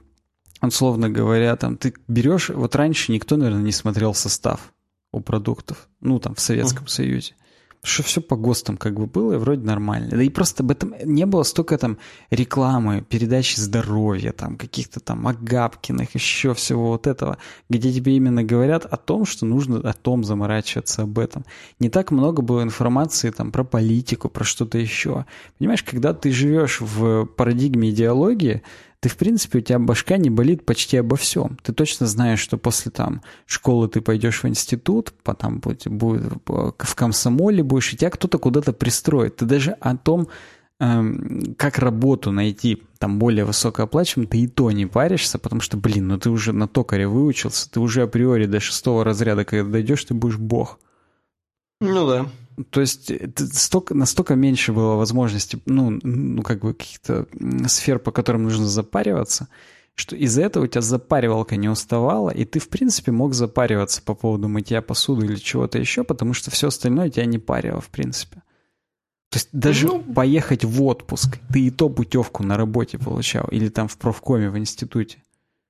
условно говоря, там ты берешь... Вот раньше никто, наверное, не смотрел состав у продуктов. Ну, там, в Советском mm-hmm. Союзе что все по ГОСТам как бы было, и вроде нормально. Да и просто об этом не было столько там рекламы, передачи здоровья, там каких-то там Агапкиных, еще всего вот этого, где тебе именно говорят о том, что нужно о том заморачиваться, об этом. Не так много было информации там про политику, про что-то еще. Понимаешь, когда ты живешь в парадигме идеологии, ты, в принципе, у тебя башка не болит почти обо всем. Ты точно знаешь, что после там школы ты пойдешь в институт, потом будет, будет в комсомоле будешь, и тебя кто-то куда-то пристроит. Ты даже о том, эм, как работу найти там более высокооплачиваемую, ты и то не паришься, потому что, блин, ну ты уже на токаре выучился, ты уже априори до шестого разряда, когда дойдешь, ты будешь бог. Ну да. То есть столько, настолько меньше было возможности, ну, ну, как бы каких-то сфер, по которым нужно запариваться, что из-за этого у тебя запаривалка не уставала, и ты, в принципе, мог запариваться по поводу мытья посуды или чего-то еще, потому что все остальное тебя не парило, в принципе. То есть даже ну, поехать в отпуск, ты и то путевку на работе получал, или там в профкоме в институте.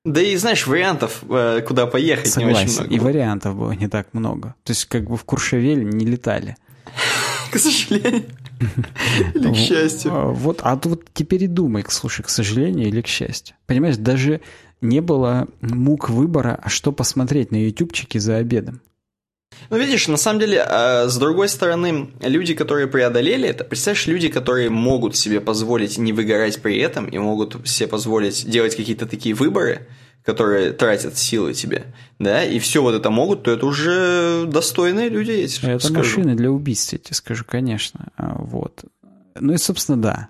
Да и, знаешь, вариантов, э, куда поехать, Согласен. не очень много. И вариантов было не так много. То есть, как бы в Куршевель не летали. К сожалению. Или к счастью. А, вот, а вот теперь и думай, слушай, к сожалению или к счастью. Понимаешь, даже не было мук выбора, а что посмотреть на ютубчике за обедом. Ну, видишь, на самом деле, а, с другой стороны, люди, которые преодолели это, представляешь, люди, которые могут себе позволить не выгорать при этом и могут себе позволить делать какие-то такие выборы, которые тратят силы тебе, да, и все вот это могут, то это уже достойные люди, тебе Это скажу. машины для убийств, я тебе скажу, конечно. А, вот. Ну и, собственно, да.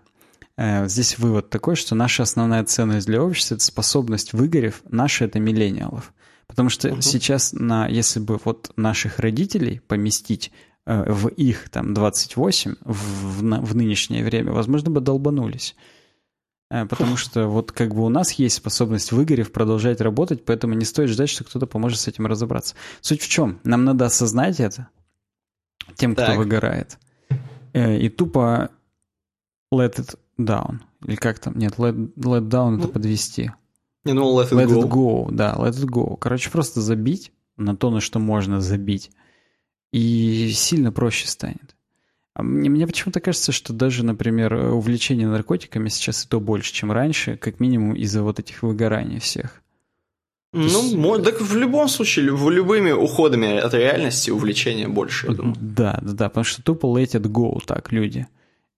Э, здесь вывод такой, что наша основная ценность для общества – это способность, выгорев, наши – это миллениалов. Потому что угу. сейчас, на, если бы вот наших родителей поместить э, в их там 28 в, в, в нынешнее время, возможно, бы долбанулись. Э, потому что вот как бы у нас есть способность выгорев продолжать работать, поэтому не стоит ждать, что кто-то поможет с этим разобраться. Суть в чем? Нам надо осознать это тем, кто так. выгорает. Э, и тупо let it down. Или как там? Нет, let, let down это ну, подвести. Не, ну let it let go. it go. Да, let it go. Короче, просто забить на то, на что можно забить. И сильно проще станет. Мне, мне почему-то кажется, что даже, например, увлечение наркотиками сейчас и то больше, чем раньше, как минимум из-за вот этих выгораний всех. Ну, есть... может, так в любом случае, в любыми уходами от реальности увлечение больше, я думаю. Да, да, да, потому что тупо let it go так люди.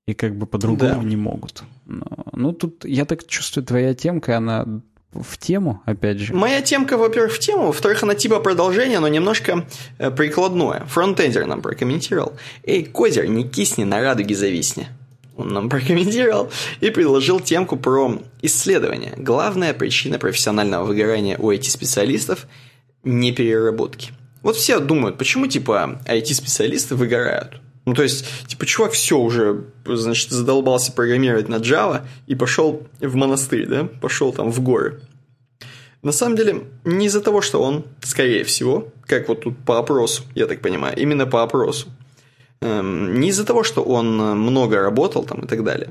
И как бы по-другому да. не могут. Но, ну, тут, я так чувствую, твоя темка, она в тему, опять же? Моя темка, во-первых, в тему, во-вторых, она типа продолжение, но немножко э, прикладное. Фронтендер нам прокомментировал. «Эй, Козер, не кисни, на радуге зависни». Он нам прокомментировал и предложил темку про исследование. Главная причина профессионального выгорания у IT-специалистов – непереработки. Вот все думают, почему типа IT-специалисты выгорают? Ну, то есть, типа, чувак все уже, значит, задолбался программировать на Java и пошел в монастырь, да? Пошел там в горы. На самом деле, не из-за того, что он, скорее всего, как вот тут по опросу, я так понимаю, именно по опросу, эм, не из-за того, что он много работал там и так далее.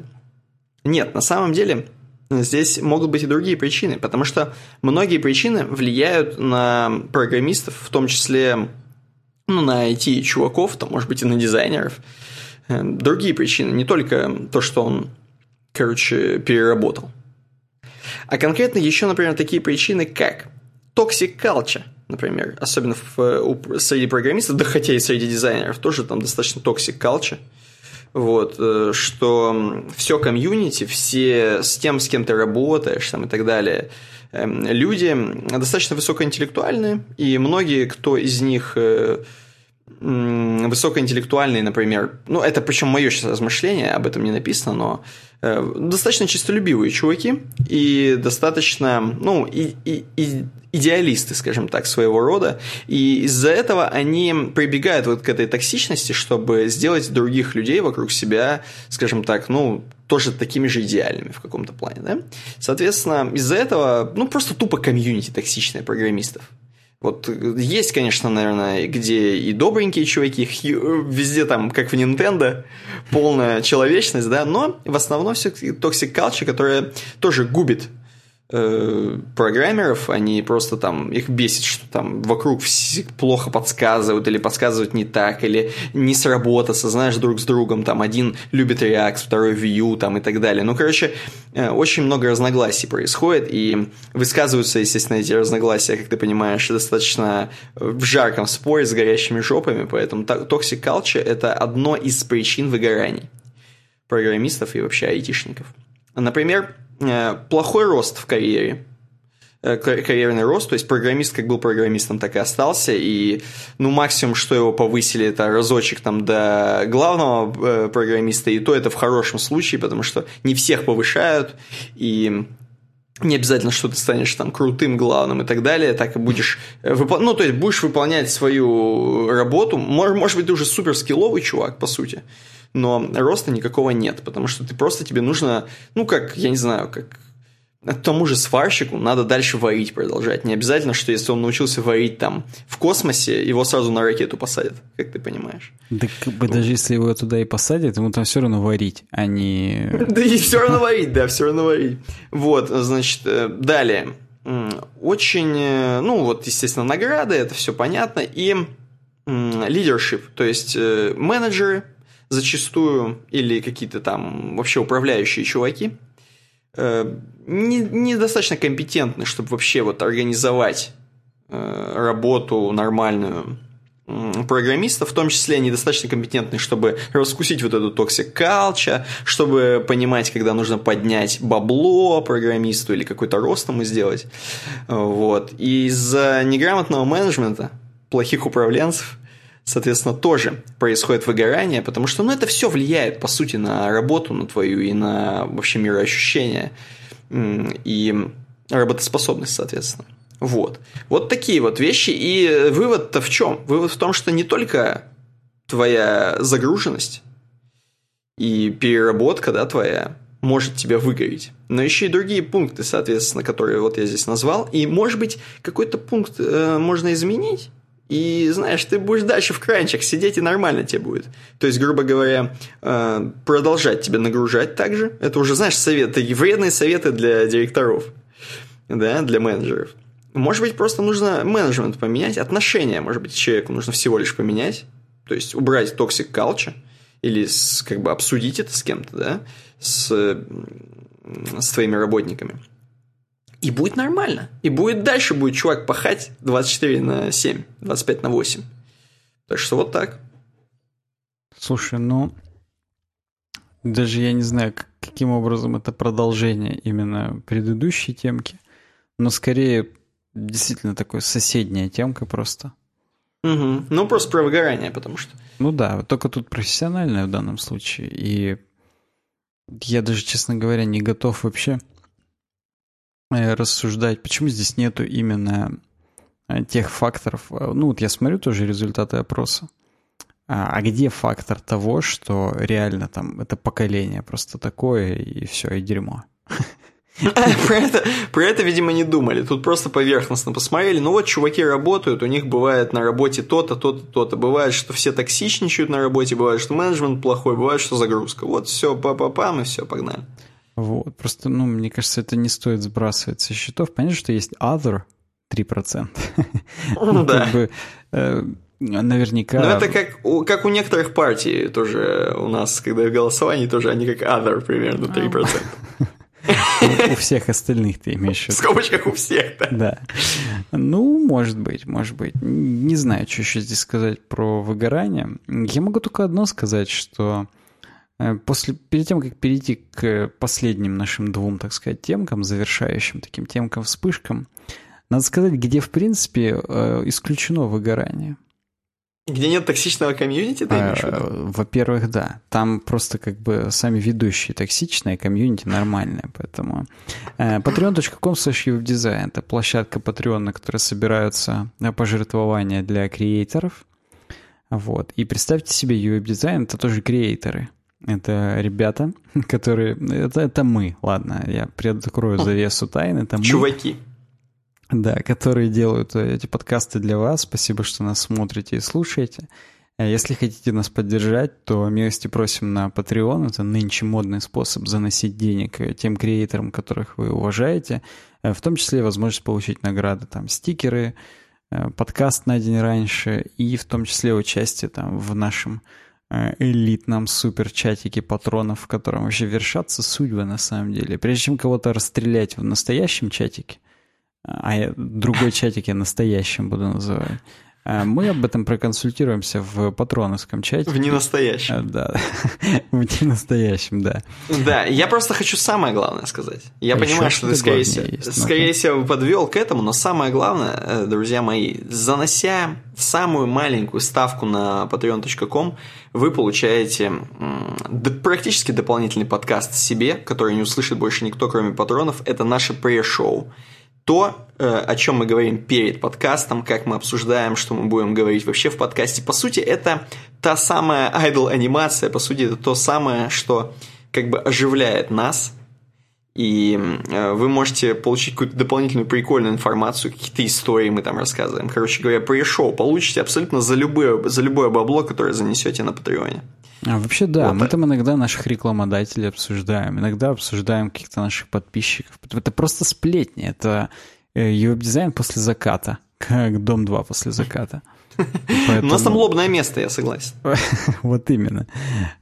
Нет, на самом деле, здесь могут быть и другие причины, потому что многие причины влияют на программистов, в том числе ну, на IT-чуваков, там, может быть, и на дизайнеров. Э, другие причины, не только то, что он, короче, переработал. А конкретно еще, например, такие причины, как toxic culture, например, особенно в, среди программистов, да хотя и среди дизайнеров тоже там достаточно toxic culture, вот, э, что все комьюнити, все с тем, с кем ты работаешь там, и так далее, люди достаточно высокоинтеллектуальные, и многие, кто из них э, высокоинтеллектуальные, например, ну, это причем мое сейчас размышление, об этом не написано, но э, достаточно чистолюбивые чуваки и достаточно, ну, и, и, и идеалисты, скажем так, своего рода, и из-за этого они прибегают вот к этой токсичности, чтобы сделать других людей вокруг себя, скажем так, ну, тоже такими же идеальными в каком-то плане, да? Соответственно, из-за этого, ну, просто тупо комьюнити токсичное программистов. Вот есть, конечно, наверное, где и добренькие чуваки, везде там, как в Nintendo, полная человечность, да, но в основном все-таки Culture, которая тоже губит Э, программеров, они просто там, их бесит, что там вокруг плохо подсказывают, или подсказывают не так, или не сработаться, знаешь, друг с другом, там один любит React, второй Vue, там и так далее. Ну, короче, э, очень много разногласий происходит, и высказываются, естественно, эти разногласия, как ты понимаешь, достаточно в жарком споре с горящими жопами, поэтому Toxic Culture – это одно из причин выгораний программистов и вообще айтишников. Например, Э, плохой рост в карьере. Э, карьерный рост, то есть программист как был программистом, так и остался, и ну максимум, что его повысили, это разочек там до главного э, программиста, и то это в хорошем случае, потому что не всех повышают, и не обязательно, что ты станешь там крутым главным и так далее, так и будешь выпол... ну, то есть будешь выполнять свою работу, может, может быть, ты уже супер скилловый чувак, по сути, но роста никакого нет, потому что ты просто тебе нужно, ну, как, я не знаю, как тому же сварщику надо дальше варить продолжать. Не обязательно, что если он научился варить там в космосе, его сразу на ракету посадят, как ты понимаешь. Да как бы даже если его туда и посадят, ему там все равно варить, а не... Да и все равно варить, да, все равно варить. Вот, значит, э, далее. Очень, э, ну вот, естественно, награды, это все понятно, и лидершип, то есть э, менеджеры, зачастую, или какие-то там вообще управляющие чуваки, э, недостаточно не компетентны, чтобы вообще вот организовать э, работу нормальную программистов, в том числе недостаточно компетентны, чтобы раскусить вот эту toxic culture, чтобы понимать, когда нужно поднять бабло программисту или какой-то рост ему сделать. Вот. И из-за неграмотного менеджмента, плохих управленцев, соответственно, тоже происходит выгорание, потому что, ну, это все влияет, по сути, на работу, на твою и на вообще мироощущение и работоспособность, соответственно. Вот. Вот такие вот вещи. И вывод-то в чем? Вывод в том, что не только твоя загруженность и переработка, да, твоя, может тебя выгореть. Но еще и другие пункты, соответственно, которые вот я здесь назвал. И, может быть, какой-то пункт э, можно изменить, и знаешь, ты будешь дальше в кранчах сидеть, и нормально тебе будет. То есть, грубо говоря, э, продолжать тебя нагружать также. Это уже, знаешь, советы, вредные советы для директоров, да, для менеджеров. Может быть, просто нужно менеджмент поменять, отношения, может быть, человеку нужно всего лишь поменять, то есть убрать toxic culture или с, как бы обсудить это с кем-то, да, с, с твоими работниками. И будет нормально. И будет дальше будет чувак пахать 24 на 7, 25 на 8. Так что вот так. Слушай, ну, даже я не знаю, каким образом это продолжение именно предыдущей темки, но скорее действительно такой соседняя темка просто. Угу. Ну, просто про выгорание, потому что. Ну да, только тут профессиональное в данном случае. И я даже, честно говоря, не готов вообще рассуждать, почему здесь нету именно э, тех факторов. Ну вот я смотрю тоже результаты опроса. А, а где фактор того, что реально там это поколение просто такое, и все, и дерьмо? Про это, про это, видимо, не думали. Тут просто поверхностно посмотрели. Ну вот, чуваки работают, у них бывает на работе то-то, то-то, то-то. Бывает, что все токсичничают на работе, бывает, что менеджмент плохой, бывает, что загрузка. Вот все, па-па-пам, и все, погнали. Вот, просто, ну, мне кажется, это не стоит сбрасывать со счетов. Понятно, что есть other 3%. Ну, да. Как бы, э, наверняка... Ну, это как у, как у некоторых партий тоже у нас, когда в голосовании, тоже они как other примерно 3%. У всех остальных ты имеешь в виду. В скобочках у всех, да. Да. Ну, может быть, может быть. Не знаю, что еще здесь сказать про выгорание. Я могу только одно сказать, что после, перед тем, как перейти к последним нашим двум, так сказать, темкам, завершающим таким темкам, вспышкам, надо сказать, где, в принципе, э, исключено выгорание. Где нет токсичного комьюнити, ты имеешь? А, во-первых, да. Там просто как бы сами ведущие токсичные, комьюнити нормальные, поэтому... Э, patreon.com slash design это площадка Patreon, на которой собираются пожертвования для креаторов. Вот. И представьте себе, UWeb дизайн это тоже креаторы. Это ребята, которые... Это, это мы, ладно, я приоткрою завесу тайны. Это мы. Чуваки. Да, которые делают э, эти подкасты для вас. Спасибо, что нас смотрите и слушаете. Э, если хотите нас поддержать, то милости просим на Patreon. Это нынче модный способ заносить денег э, тем креаторам, которых вы уважаете. В том числе возможность получить награды, там, стикеры, подкаст на день раньше и в том числе участие там в нашем элитном супер-чатике патронов, в котором вообще вершатся судьбы на самом деле. Прежде чем кого-то расстрелять в настоящем чатике, а я другой чатик я настоящим буду называть. А мы об этом проконсультируемся в патроновском чате. В ненастоящем. А, да, в ненастоящем, да. Да, я просто хочу самое главное сказать. Я а понимаю, что ты, скорее всего, скорее всего, подвел к этому, но самое главное, э, друзья мои, занося самую маленькую ставку на patreon.com, вы получаете практически дополнительный подкаст себе, который не услышит больше никто, кроме патронов. Это наше пре-шоу то, э, о чем мы говорим перед подкастом, как мы обсуждаем, что мы будем говорить вообще в подкасте. По сути, это та самая idle анимация, по сути, это то самое, что как бы оживляет нас, и э, вы можете получить какую-то дополнительную прикольную информацию, какие-то истории мы там рассказываем. Короче говоря, pre-шоу получите абсолютно за любое, за любое бабло, которое занесете на Патреоне. А, вообще, да, вот мы там иногда наших рекламодателей обсуждаем, иногда обсуждаем каких-то наших подписчиков. Это просто сплетни, это веб-дизайн э, после заката, как Дом 2 после заката. Поэтому... У нас там лобное место, я согласен. вот именно.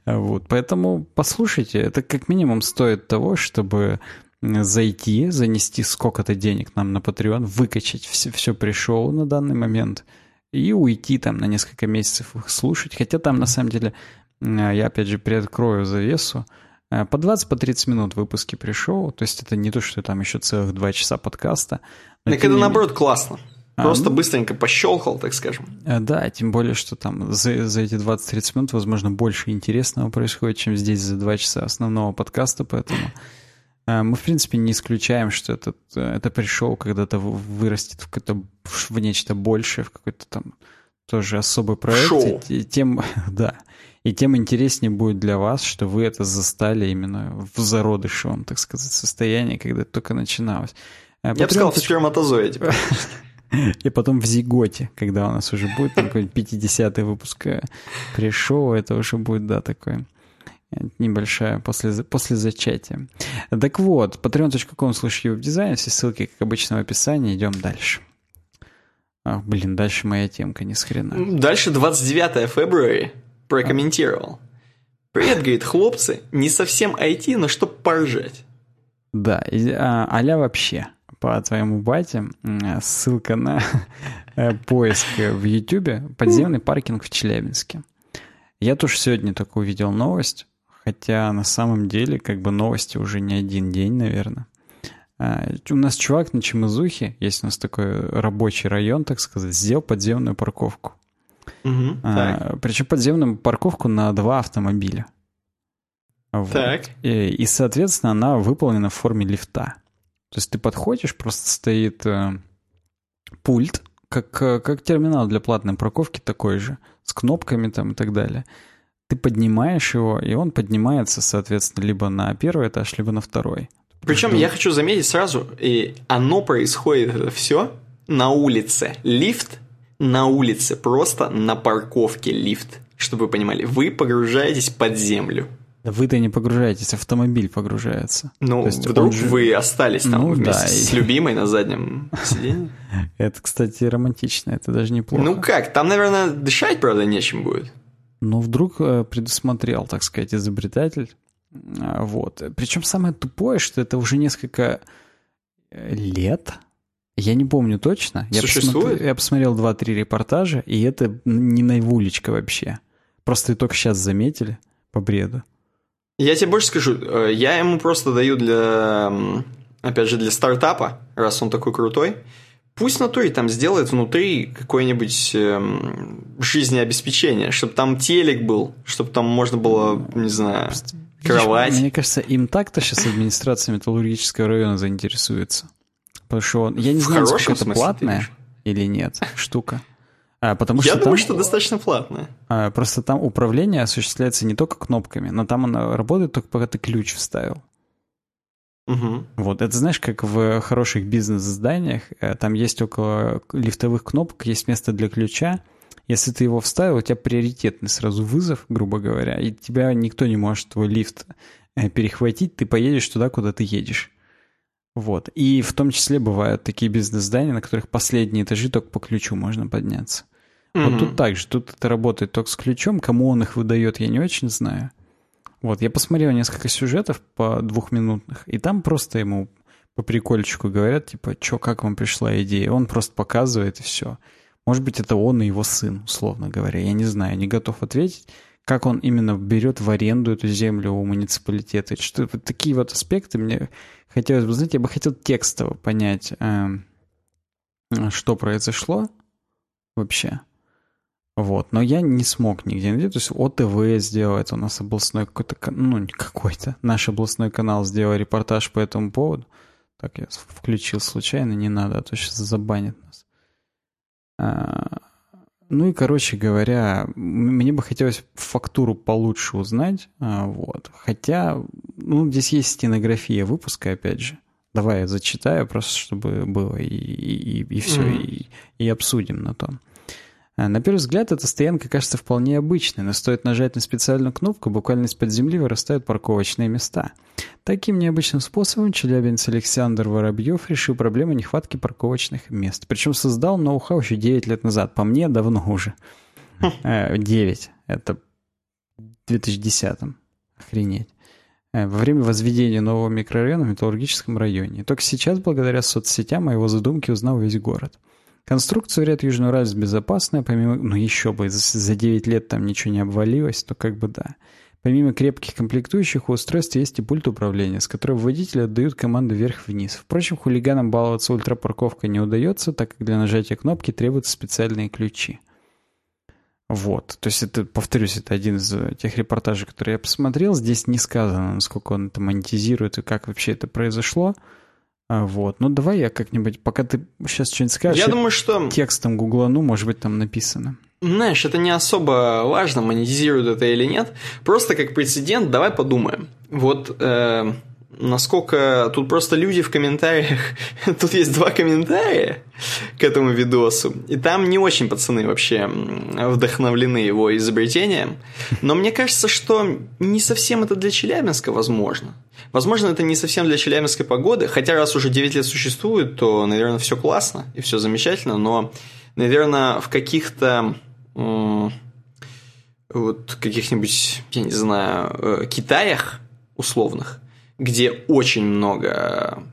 Вот. Поэтому послушайте, это как минимум стоит того, чтобы зайти, занести сколько-то денег нам на Patreon, выкачать все, все пришел на данный момент и уйти там на несколько месяцев их слушать. Хотя там на самом деле Э, я опять же приоткрою завесу, э, по 20-30 по 30 минут выпуски пришел, то есть это не то, что там еще целых 2 часа подкаста. Так это наоборот классно. А, Просто а, быстренько пощелкал, так скажем. Э, да, тем более, что там за, за эти 20-30 минут, возможно, больше интересного происходит, чем здесь за 2 часа основного подкаста, поэтому мы, в принципе, не исключаем, что этот, это пришел когда-то вырастет в, какое-то, в нечто большее, в какой-то там тоже особый проект. Шоу. Тем, да, и тем интереснее будет для вас, что вы это застали именно в зародышевом, так сказать, состоянии, когда это только начиналось. Э, Я бы сказал, в сперматозоиде. И потом в зиготе, когда у нас уже будет такой 50-й выпуск э, пришел, это уже будет, да, такое э, небольшая после, после зачатия. Так вот, patreon.com slash дизайн, все ссылки, как обычно, в описании, идем дальше. Ах, блин, дальше моя темка, не с хрена. Дальше 29 февраля прокомментировал. Привет, говорит, хлопцы, не совсем IT, но чтоб поржать. Да, а, аля вообще по твоему бате ссылка на э, поиск в Ютубе «Подземный паркинг в Челябинске». Я тоже сегодня только увидел новость, хотя на самом деле как бы новости уже не один день, наверное. А, у нас чувак на Чемызухе, есть у нас такой рабочий район, так сказать, сделал подземную парковку. Угу, а, причем подземную парковку на два автомобиля. Вот. Так. И, и, соответственно, она выполнена в форме лифта. То есть ты подходишь, просто стоит э, пульт, как, как терминал для платной парковки такой же, с кнопками там и так далее. Ты поднимаешь его, и он поднимается, соответственно, либо на первый этаж, либо на второй. Причем я хочу заметить сразу, и оно происходит это все на улице. Лифт на улице, просто на парковке лифт, чтобы вы понимали. Вы погружаетесь под землю. Да вы-то не погружаетесь, автомобиль погружается. Ну, вдруг же... вы остались там ну, вместе да, с и... любимой на заднем сиденье. Это, кстати, романтично, это даже неплохо. Ну как, там, наверное, дышать, правда, нечем будет. Ну, вдруг э, предусмотрел, так сказать, изобретатель. А, вот. Причем самое тупое, что это уже несколько э, лет. Я не помню точно. Я Существует? Посмотри, я посмотрел 2-3 репортажа, и это не наивулечка вообще. Просто и только сейчас заметили по бреду. Я тебе больше скажу, э, я ему просто даю для, опять же, для стартапа, раз он такой крутой, пусть на туре там сделает внутри какое-нибудь эм, жизнеобеспечение, чтобы там телек был, чтобы там можно было, не знаю, кровать. Мне кажется, им так-то сейчас администрация металлургического района заинтересуется. Потому что я не знаю, сколько это платная или нет штука. А, потому Я что думаю, там, что достаточно платно. А, просто там управление осуществляется не только кнопками, но там оно работает только пока ты ключ вставил. Угу. Вот, это знаешь, как в хороших бизнес-зданиях, э, там есть около лифтовых кнопок, есть место для ключа. Если ты его вставил, у тебя приоритетный сразу вызов, грубо говоря, и тебя никто не может твой лифт э, перехватить, ты поедешь туда, куда ты едешь. Вот. И в том числе бывают такие бизнес-здания, на которых последние этажи только по ключу можно подняться. Mm-hmm. Вот тут так же, тут это работает только с ключом, кому он их выдает, я не очень знаю. Вот, я посмотрел несколько сюжетов по двухминутных, и там просто ему по прикольчику говорят, типа, чё, как вам пришла идея? Он просто показывает, и все. Может быть, это он и его сын, условно говоря. Я не знаю, не готов ответить, как он именно берет в аренду эту землю у муниципалитета. Что, вот такие вот аспекты мне хотелось бы, знаете, я бы хотел текстово понять, э, что произошло вообще. Вот, но я не смог нигде найти. То есть ОТВ сделает, у нас областной какой-то, ну, какой-то, наш областной канал сделал репортаж по этому поводу. Так, я включил случайно, не надо, а то сейчас забанит нас. Ну и, короче говоря, мне бы хотелось фактуру получше узнать, а, вот. Хотя, ну, здесь есть стенография выпуска, опять же. Давай я зачитаю, просто чтобы было и, и, и, и все, mm-hmm. и, и обсудим на том. Э, на первый взгляд, эта стоянка кажется вполне обычной, но стоит нажать на специальную кнопку, буквально из-под земли вырастают парковочные места. Таким необычным способом челябинец Александр Воробьев решил проблему нехватки парковочных мест. Причем создал ноу-хау еще 9 лет назад. По мне, давно уже. 9. Э, Это в 2010 Охренеть. Э, во время возведения нового микрорайона в металлургическом районе. только сейчас, благодаря соцсетям, о его задумке узнал весь город. Конструкция ряд Южноуральск безопасная, помимо... Ну, еще бы, за 9 лет там ничего не обвалилось, то как бы да. Помимо крепких комплектующих, у устройства есть и пульт управления, с которого водители отдают команду вверх-вниз. Впрочем, хулиганам баловаться ультрапарковкой не удается, так как для нажатия кнопки требуются специальные ключи. Вот. То есть это, повторюсь, это один из тех репортажей, которые я посмотрел. Здесь не сказано, насколько он это монетизирует и как вообще это произошло. А, вот. Ну, давай я как-нибудь, пока ты сейчас что-нибудь скажешь. Я думаю, что... Текстом гуглану, может быть, там написано. Знаешь, это не особо важно, монетизируют это или нет. Просто как прецедент, давай подумаем. Вот э, насколько тут просто люди в комментариях... тут есть два комментария к этому видосу. И там не очень пацаны вообще вдохновлены его изобретением. Но мне кажется, что не совсем это для Челябинска возможно. Возможно, это не совсем для челябинской погоды, хотя раз уже 9 лет существует, то, наверное, все классно и все замечательно, но, наверное, в каких-то вот каких-нибудь, я не знаю, э, Китаях условных, где очень много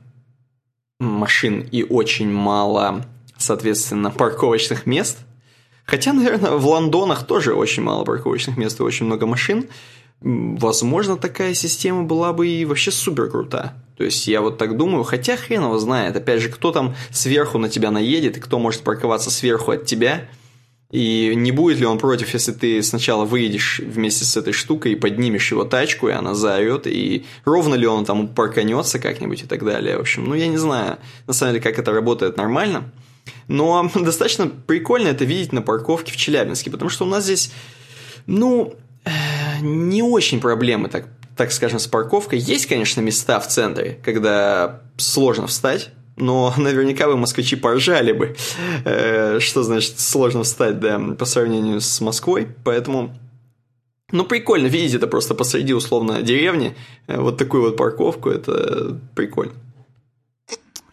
машин и очень мало, соответственно, парковочных мест. Хотя, наверное, в Лондонах тоже очень мало парковочных мест и очень много машин. Возможно, такая система была бы и вообще супер крута. То есть я вот так думаю, хотя хрен его знает. Опять же, кто там сверху на тебя наедет, и кто может парковаться сверху от тебя – и не будет ли он против, если ты сначала выедешь вместе с этой штукой и поднимешь его тачку, и она заорет, и ровно ли он там парканется как-нибудь и так далее. В общем, ну я не знаю, на самом деле, как это работает нормально. Но достаточно прикольно это видеть на парковке в Челябинске, потому что у нас здесь, ну, э, не очень проблемы, так, так скажем, с парковкой. Есть, конечно, места в центре, когда сложно встать, но наверняка бы москвичи поржали бы, э, что значит сложно встать, да, по сравнению с Москвой, поэтому... Ну, прикольно видеть это просто посреди, условно, деревни, э, вот такую вот парковку, это прикольно.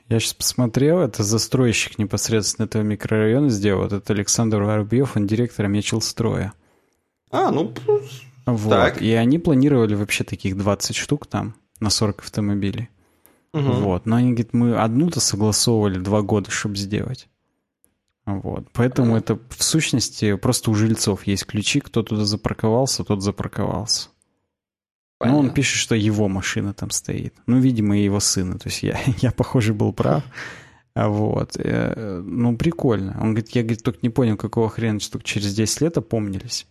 Я сейчас посмотрел, это застройщик непосредственно этого микрорайона сделал, это Александр Воробьев, он директор Мечелстроя. А, ну, вот. Так. И они планировали вообще таких 20 штук там на 40 автомобилей. Угу. Вот. Но они говорят, мы одну-то согласовывали два года, чтобы сделать. Вот. Поэтому это в сущности просто у жильцов есть ключи, кто туда запарковался, тот запарковался. Понятно. Ну, он пишет, что его машина там стоит. Ну, видимо, и его сына. То есть я, я похоже, был прав. Вот. Э, ну, прикольно. Он говорит, я, говорит, только не понял, какого хрена, что через 10 лет опомнились.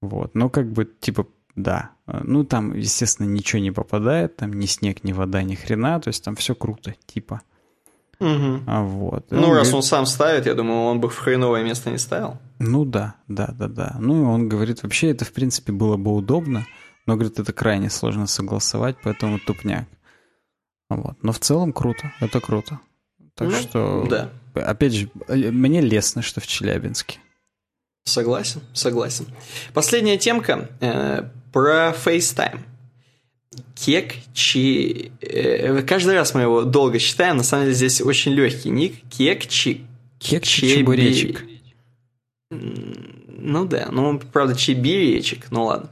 Вот. Но как бы, типа, да. Ну, там, естественно, ничего не попадает, там ни снег, ни вода, ни хрена, то есть там все круто, типа. Угу. А вот. Ну, он раз говорит, он сам ставит, я думаю, он бы в хреновое место не ставил. Ну да, да, да, да. Ну и он говорит, вообще это, в принципе, было бы удобно, но, говорит, это крайне сложно согласовать, поэтому тупняк. Вот. Но в целом круто, это круто. Так ну, что, да. опять же, мне лестно, что в Челябинске. Согласен, согласен. Последняя темка. Про FaceTime. Кек Чи... Э, каждый раз мы его долго читаем, на самом деле здесь очень легкий ник. Кек Чи... Кек Чебуречек. Ну да, ну правда Чебиречек, ну ладно.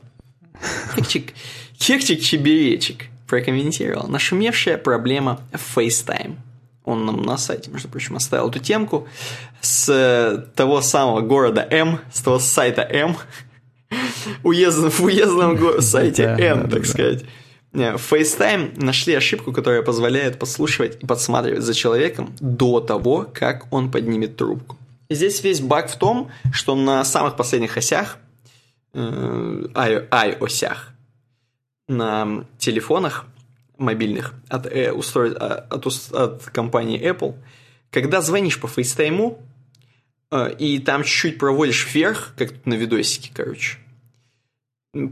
Кекчик, Кекчик Чебиречек прокомментировал. Нашумевшая проблема FaceTime. Он нам на сайте, между прочим, оставил эту темку с того самого города М, с того сайта М, уездном, в уездном сайте N, так сказать. В FaceTime нашли ошибку, которая позволяет подслушивать и подсматривать за человеком до того, как он поднимет трубку. Здесь весь баг в том, что на самых последних осях, э, i-осях, на телефонах мобильных от, э, устроить, а, от, от компании Apple, когда звонишь по э, и там чуть-чуть проводишь вверх, как тут на видосике, короче,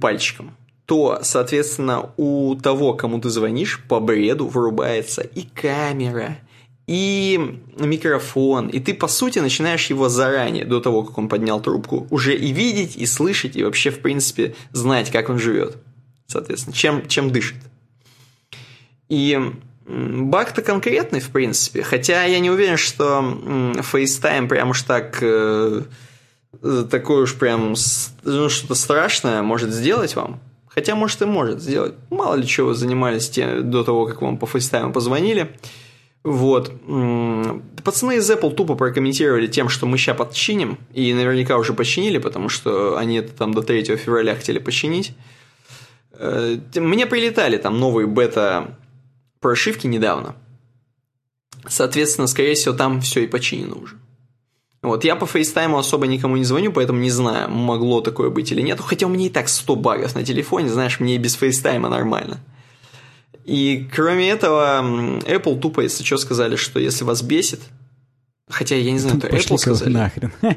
пальчиком, то, соответственно, у того, кому ты звонишь, по бреду вырубается и камера, и микрофон, и ты, по сути, начинаешь его заранее, до того, как он поднял трубку, уже и видеть, и слышать, и вообще, в принципе, знать, как он живет, соответственно, чем, чем дышит. И баг-то конкретный, в принципе, хотя я не уверен, что FaceTime прям уж так э, такое уж прям ну, что-то страшное может сделать вам. Хотя, может, и может сделать. Мало ли чего занимались те, до того, как вам по фейстайму позвонили. Вот. Пацаны из Apple тупо прокомментировали тем, что мы сейчас починим. И наверняка уже починили, потому что они это там до 3 февраля хотели починить. Э, мне прилетали там новые бета-прошивки недавно. Соответственно, скорее всего, там все и починено уже. Вот, я по FaceTime у особо никому не звоню, поэтому не знаю, могло такое быть или нет. Хотя у меня и так 100 багов на телефоне, знаешь, мне и без FaceTime а нормально. И кроме этого, Apple тупо, если что, сказали, что если вас бесит, хотя я не знаю, это Apple сказали. нахрен.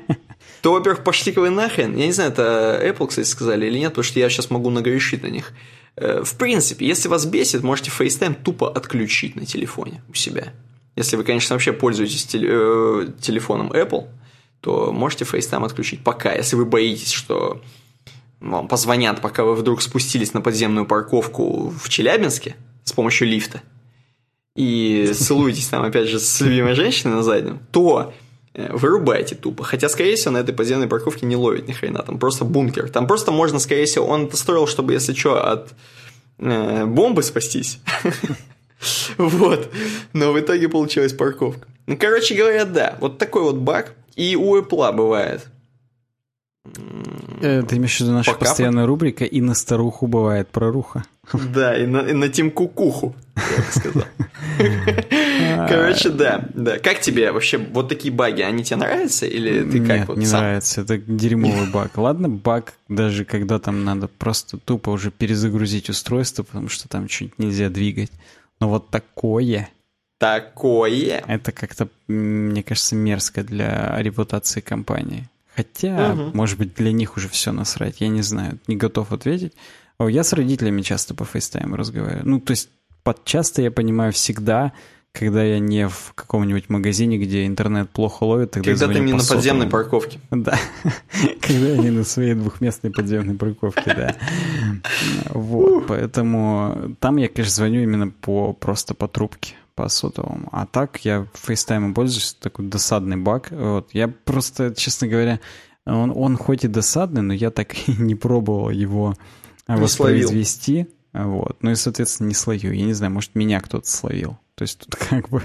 То, во-первых, пошли вы нахрен. Я не знаю, это Apple, кстати, сказали или нет, потому что я сейчас могу нагрешить на них. Э, в принципе, если вас бесит, можете FaceTime тупо отключить на телефоне у себя. Если вы, конечно, вообще пользуетесь э, телефоном Apple, то можете FaceTime отключить пока, если вы боитесь, что вам позвонят, пока вы вдруг спустились на подземную парковку в Челябинске с помощью лифта и целуетесь там, опять же, с любимой женщиной на заднем, то вырубайте тупо. Хотя, скорее всего, на этой подземной парковке не ловит ни хрена. Там просто бункер. Там просто можно, скорее всего, он это строил, чтобы, если что, от э, бомбы спастись. Вот. Но в итоге получилась парковка. Ну, короче говоря, да. Вот такой вот баг. И у Apple бывает. Э, ты имеешь в виду наша постоянная рубрика «И на старуху бывает проруха». Да, и на, и на Тим Кукуху, я бы сказал. Короче, да, да. Как тебе вообще вот такие баги, они тебе нравятся или ты как Нет, вот не сам? нравится, это дерьмовый баг. Ладно, баг, даже когда там надо просто тупо уже перезагрузить устройство, потому что там чуть нельзя двигать. Но вот такое... Такое? Это как-то, мне кажется, мерзко для репутации компании. Хотя, угу. может быть, для них уже все насрать. Я не знаю, не готов ответить. Я с родителями часто по FaceTime у разговариваю. Ну, то есть, под часто я понимаю всегда, когда я не в каком-нибудь магазине, где интернет плохо ловит, тогда Когда ты не по на подземной парковке. Да, когда я не на своей двухместной подземной парковке, да. Вот, поэтому там я, конечно, звоню именно по просто по трубке, по сотовому. А так я FaceTime ом пользуюсь, такой досадный баг. Вот, я просто, честно говоря, он, он хоть и досадный, но я так и не пробовал его воспроизвести. Вот. Ну и, соответственно, не словил. Я не знаю, может, меня кто-то словил. То есть тут как бы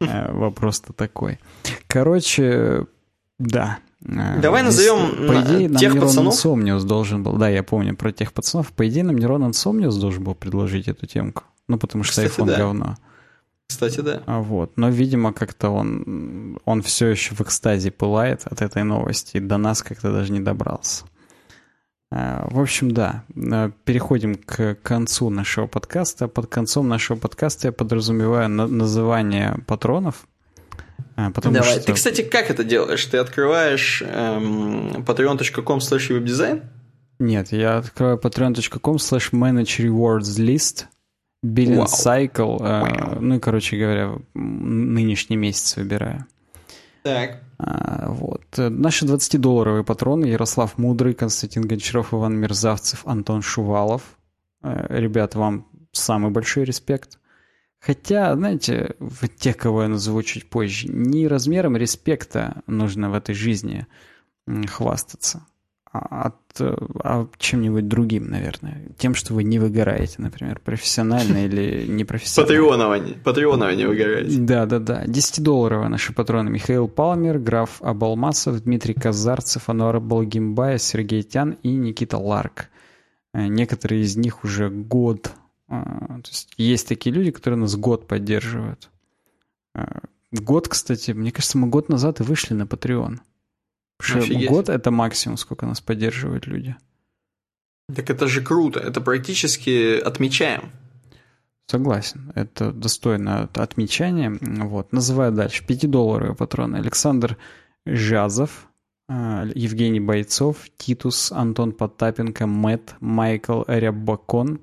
э, вопрос-то такой. Короче, да. Э, Давай назовем по идее, нам тех пацанов. Insomnius должен был, да, я помню про тех пацанов. По идее, нам Нерон Insomnius должен был предложить эту темку. Ну, потому что Кстати, iPhone да. говно. Кстати, да. А вот. Но, видимо, как-то он, он все еще в экстазе пылает от этой новости, и до нас как-то даже не добрался. Э, в общем, да, э, переходим к концу нашего подкаста. Под концом нашего подкаста я подразумеваю называние патронов. Э, потому Давай. Что... Ты, кстати, как это делаешь? Ты открываешь эм, patreon.com slash webdesign? Нет, я открываю patreon.com slash manage rewards list, billing wow. cycle, э, wow. ну и, короче говоря, нынешний месяц выбираю. Так. А, вот. Наши 20-долларовые патроны Ярослав Мудрый, Константин Гончаров, Иван Мерзавцев, Антон Шувалов. Э, ребят, вам самый большой респект. Хотя, знаете, тех, кого я назову чуть позже, не размером респекта нужно в этой жизни хвастаться от, а чем-нибудь другим, наверное. Тем, что вы не выгораете, например, профессионально или непрофессионально. Патреоново, патреоново не выгораете. Да, да, да. 10-долларовые наши патроны. Михаил Палмер, граф Абалмасов, Дмитрий Казарцев, Ануар Балгимбая, Сергей Тян и Никита Ларк. Э, некоторые из них уже год. Э, то есть есть такие люди, которые нас год поддерживают. Э, год, кстати, мне кажется, мы год назад и вышли на Patreon. Офигеть. Год — это максимум, сколько нас поддерживают люди. Так это же круто, это практически отмечаем. Согласен, это достойно отмечания. Вот. Называю дальше. 5-долларовые патроны. Александр Жазов, э, Евгений Бойцов, Титус, Антон Потапенко, Мэтт, Майкл Рябакон,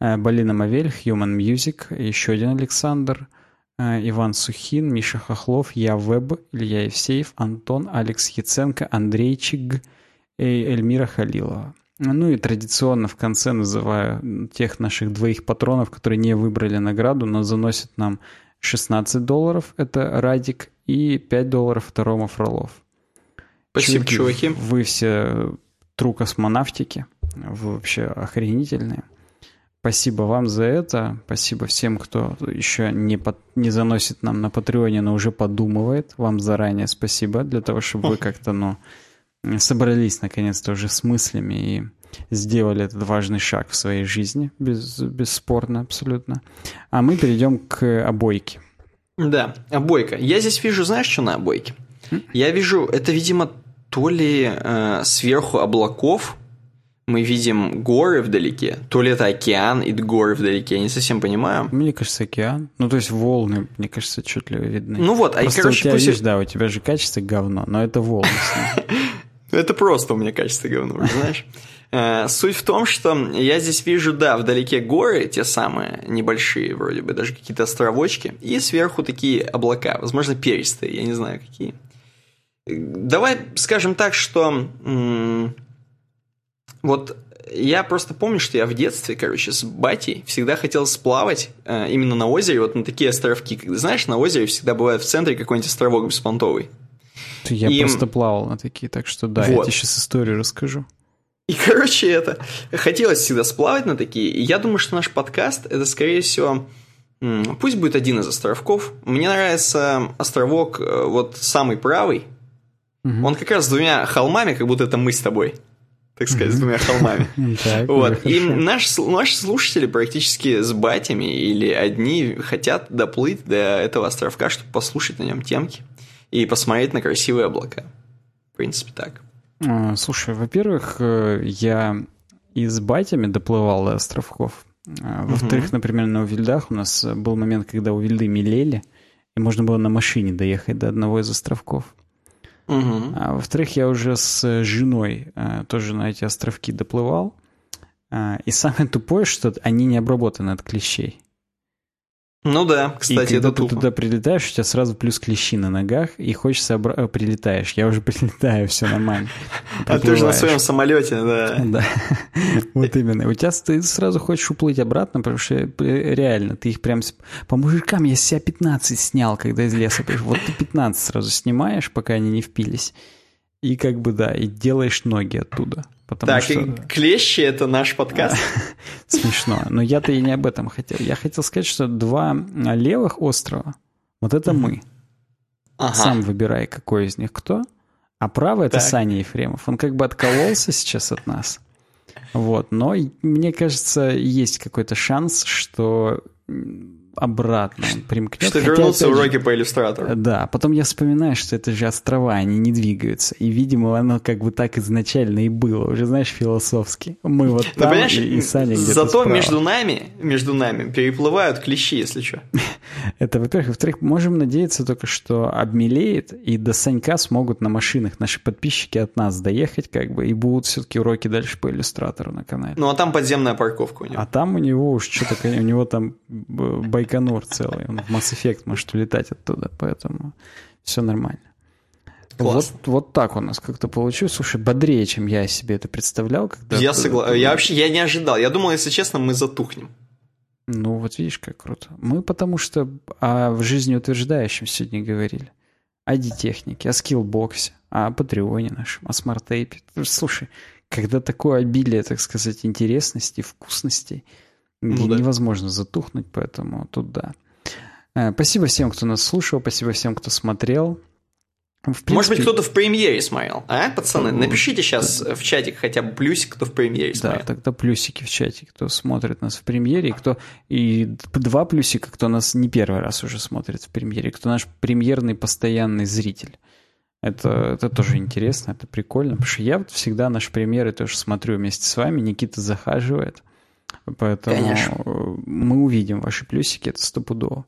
Балина Мавель, Human Music, еще один Александр, Иван Сухин, Миша Хохлов, я Веб, Илья Евсеев, Антон, Алекс Яценко, Андрей Чиг и Эльмира Халилова. Ну и традиционно в конце называю тех наших двоих патронов, которые не выбрали награду, но заносят нам 16 долларов, это Радик, и 5 долларов это Рома Фролов. Спасибо, чуваки. чуваки. Вы все тру космонавтики, вы вообще охренительные. Спасибо вам за это. Спасибо всем, кто еще не, под, не заносит нам на Патреоне, но уже подумывает. Вам заранее спасибо для того, чтобы вы как-то, ну, собрались наконец-то уже с мыслями и сделали этот важный шаг в своей жизни, без, бесспорно абсолютно. А мы перейдем к обойке. Да, обойка. Я здесь вижу, знаешь, что на обойке? Я вижу, это, видимо, то ли э, сверху облаков мы видим горы вдалеке, то ли это океан и горы вдалеке, я не совсем понимаю. Мне кажется, океан. Ну, то есть волны, мне кажется, отчетливо видны. Ну вот, а и, короче, у тебя, пусть... видишь, да, у тебя же качество говно, но это волны. Это просто у меня качество говно, знаешь. Э, суть в том, что я здесь вижу, да, вдалеке горы, те самые небольшие вроде бы, даже какие-то островочки, и сверху такие облака, возможно, перистые, я не знаю какие. Давай скажем так, что вот я просто помню, что я в детстве, короче, с батей всегда хотел сплавать э, именно на озере, вот на такие островки. Знаешь, на озере всегда бывает в центре какой-нибудь островок беспонтовый. Я и... просто плавал на такие, так что да, вот. я тебе сейчас историю расскажу. И, короче, это хотелось всегда сплавать на такие. И я думаю, что наш подкаст это, скорее всего, пусть будет один из островков. Мне нравится островок э, вот самый правый. Угу. Он как раз с двумя холмами, как будто это мы с тобой так сказать, с двумя холмами. Вот. И наши, наши слушатели практически с батями или одни хотят доплыть до этого островка, чтобы послушать на нем темки и посмотреть на красивые облака. В принципе, так. А, слушай, во-первых, э, я и с батями доплывал до островков. А, во-вторых, например, на Увильдах у нас был момент, когда Увильды мелели, и можно было на машине доехать до одного из островков. Угу. А, во-вторых, я уже с женой а, тоже на эти островки доплывал. А, и самое тупое, что они не обработаны от клещей. Ну да, кстати, и когда это ты тупо. туда прилетаешь, у тебя сразу плюс клещи на ногах, и хочется обра... Э, прилетаешь. Я уже прилетаю, все нормально. А ты уже на своем самолете, да. Да, вот именно. У тебя ты сразу хочешь уплыть обратно, потому что э, реально, ты их прям... По мужикам я с себя 15 снял, когда из леса пришел. Вот ты 15 сразу снимаешь, пока они не впились. И как бы, да, и делаешь ноги оттуда. Потому так, что... клещи — это наш подкаст. Смешно. Но я-то и не об этом хотел. Я хотел сказать, что два левых острова — вот это мы. Ага. Сам выбирай, какой из них кто. А правый — это Саня Ефремов. Он как бы откололся сейчас от нас. Вот. Но мне кажется, есть какой-то шанс, что обратно примкнет. Что вернутся Хотя, уроки же, по иллюстратору. Да, потом я вспоминаю, что это же острова, они не двигаются. И, видимо, оно как бы так изначально и было, уже, знаешь, философски. Мы вот там, и, и Саня Зато справа. между нами, между нами переплывают клещи, если что. это, во-первых. Во-вторых, можем надеяться только, что обмелеет, и до Санька смогут на машинах наши подписчики от нас доехать, как бы, и будут все-таки уроки дальше по иллюстратору на канале. Ну, а там подземная парковка у него. А там у него уж что-то, у него там байк Байконур целый. Он в Mass Effect может улетать оттуда, поэтому все нормально. Вот, вот так у нас как-то получилось. Слушай, бодрее, чем я себе это представлял. Когда я согласен. Я вообще я не ожидал. Я думал, если честно, мы затухнем. Ну, вот видишь, как круто. Мы потому что о жизнеутверждающем сегодня говорили. О детехнике, о скиллбоксе, о патреоне нашем, о смарт-тейпе. Слушай, когда такое обилие, так сказать, интересностей, вкусностей – ну, да. невозможно затухнуть, поэтому тут да. Э, спасибо всем, кто нас слушал, спасибо всем, кто смотрел. В принципе... Может быть, кто-то в премьере смотрел, а, пацаны? Напишите сейчас в чатик хотя бы плюсик, кто в премьере смотрел. Да, тогда плюсики в чате, кто смотрит нас в премьере, и кто и два плюсика, кто нас не первый раз уже смотрит в премьере, кто наш премьерный постоянный зритель. Это, это тоже интересно, это прикольно, потому что я вот всегда наши премьеры тоже смотрю вместе с вами, Никита захаживает. Поэтому Конечно. мы увидим ваши плюсики, это стопудово.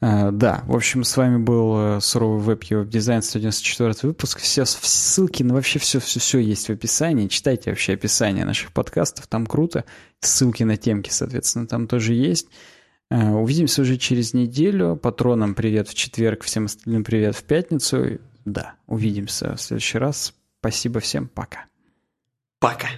Uh, да, в общем, с вами был uh, суровый веб и веб-дизайн 194 выпуск. Все ссылки на вообще все, все, все есть в описании. Читайте вообще описание наших подкастов, там круто. Ссылки на темки, соответственно, там тоже есть. Увидимся уже через неделю. Патронам привет в четверг, всем остальным привет в пятницу. Да, увидимся в следующий раз. Спасибо всем, пока. Пока.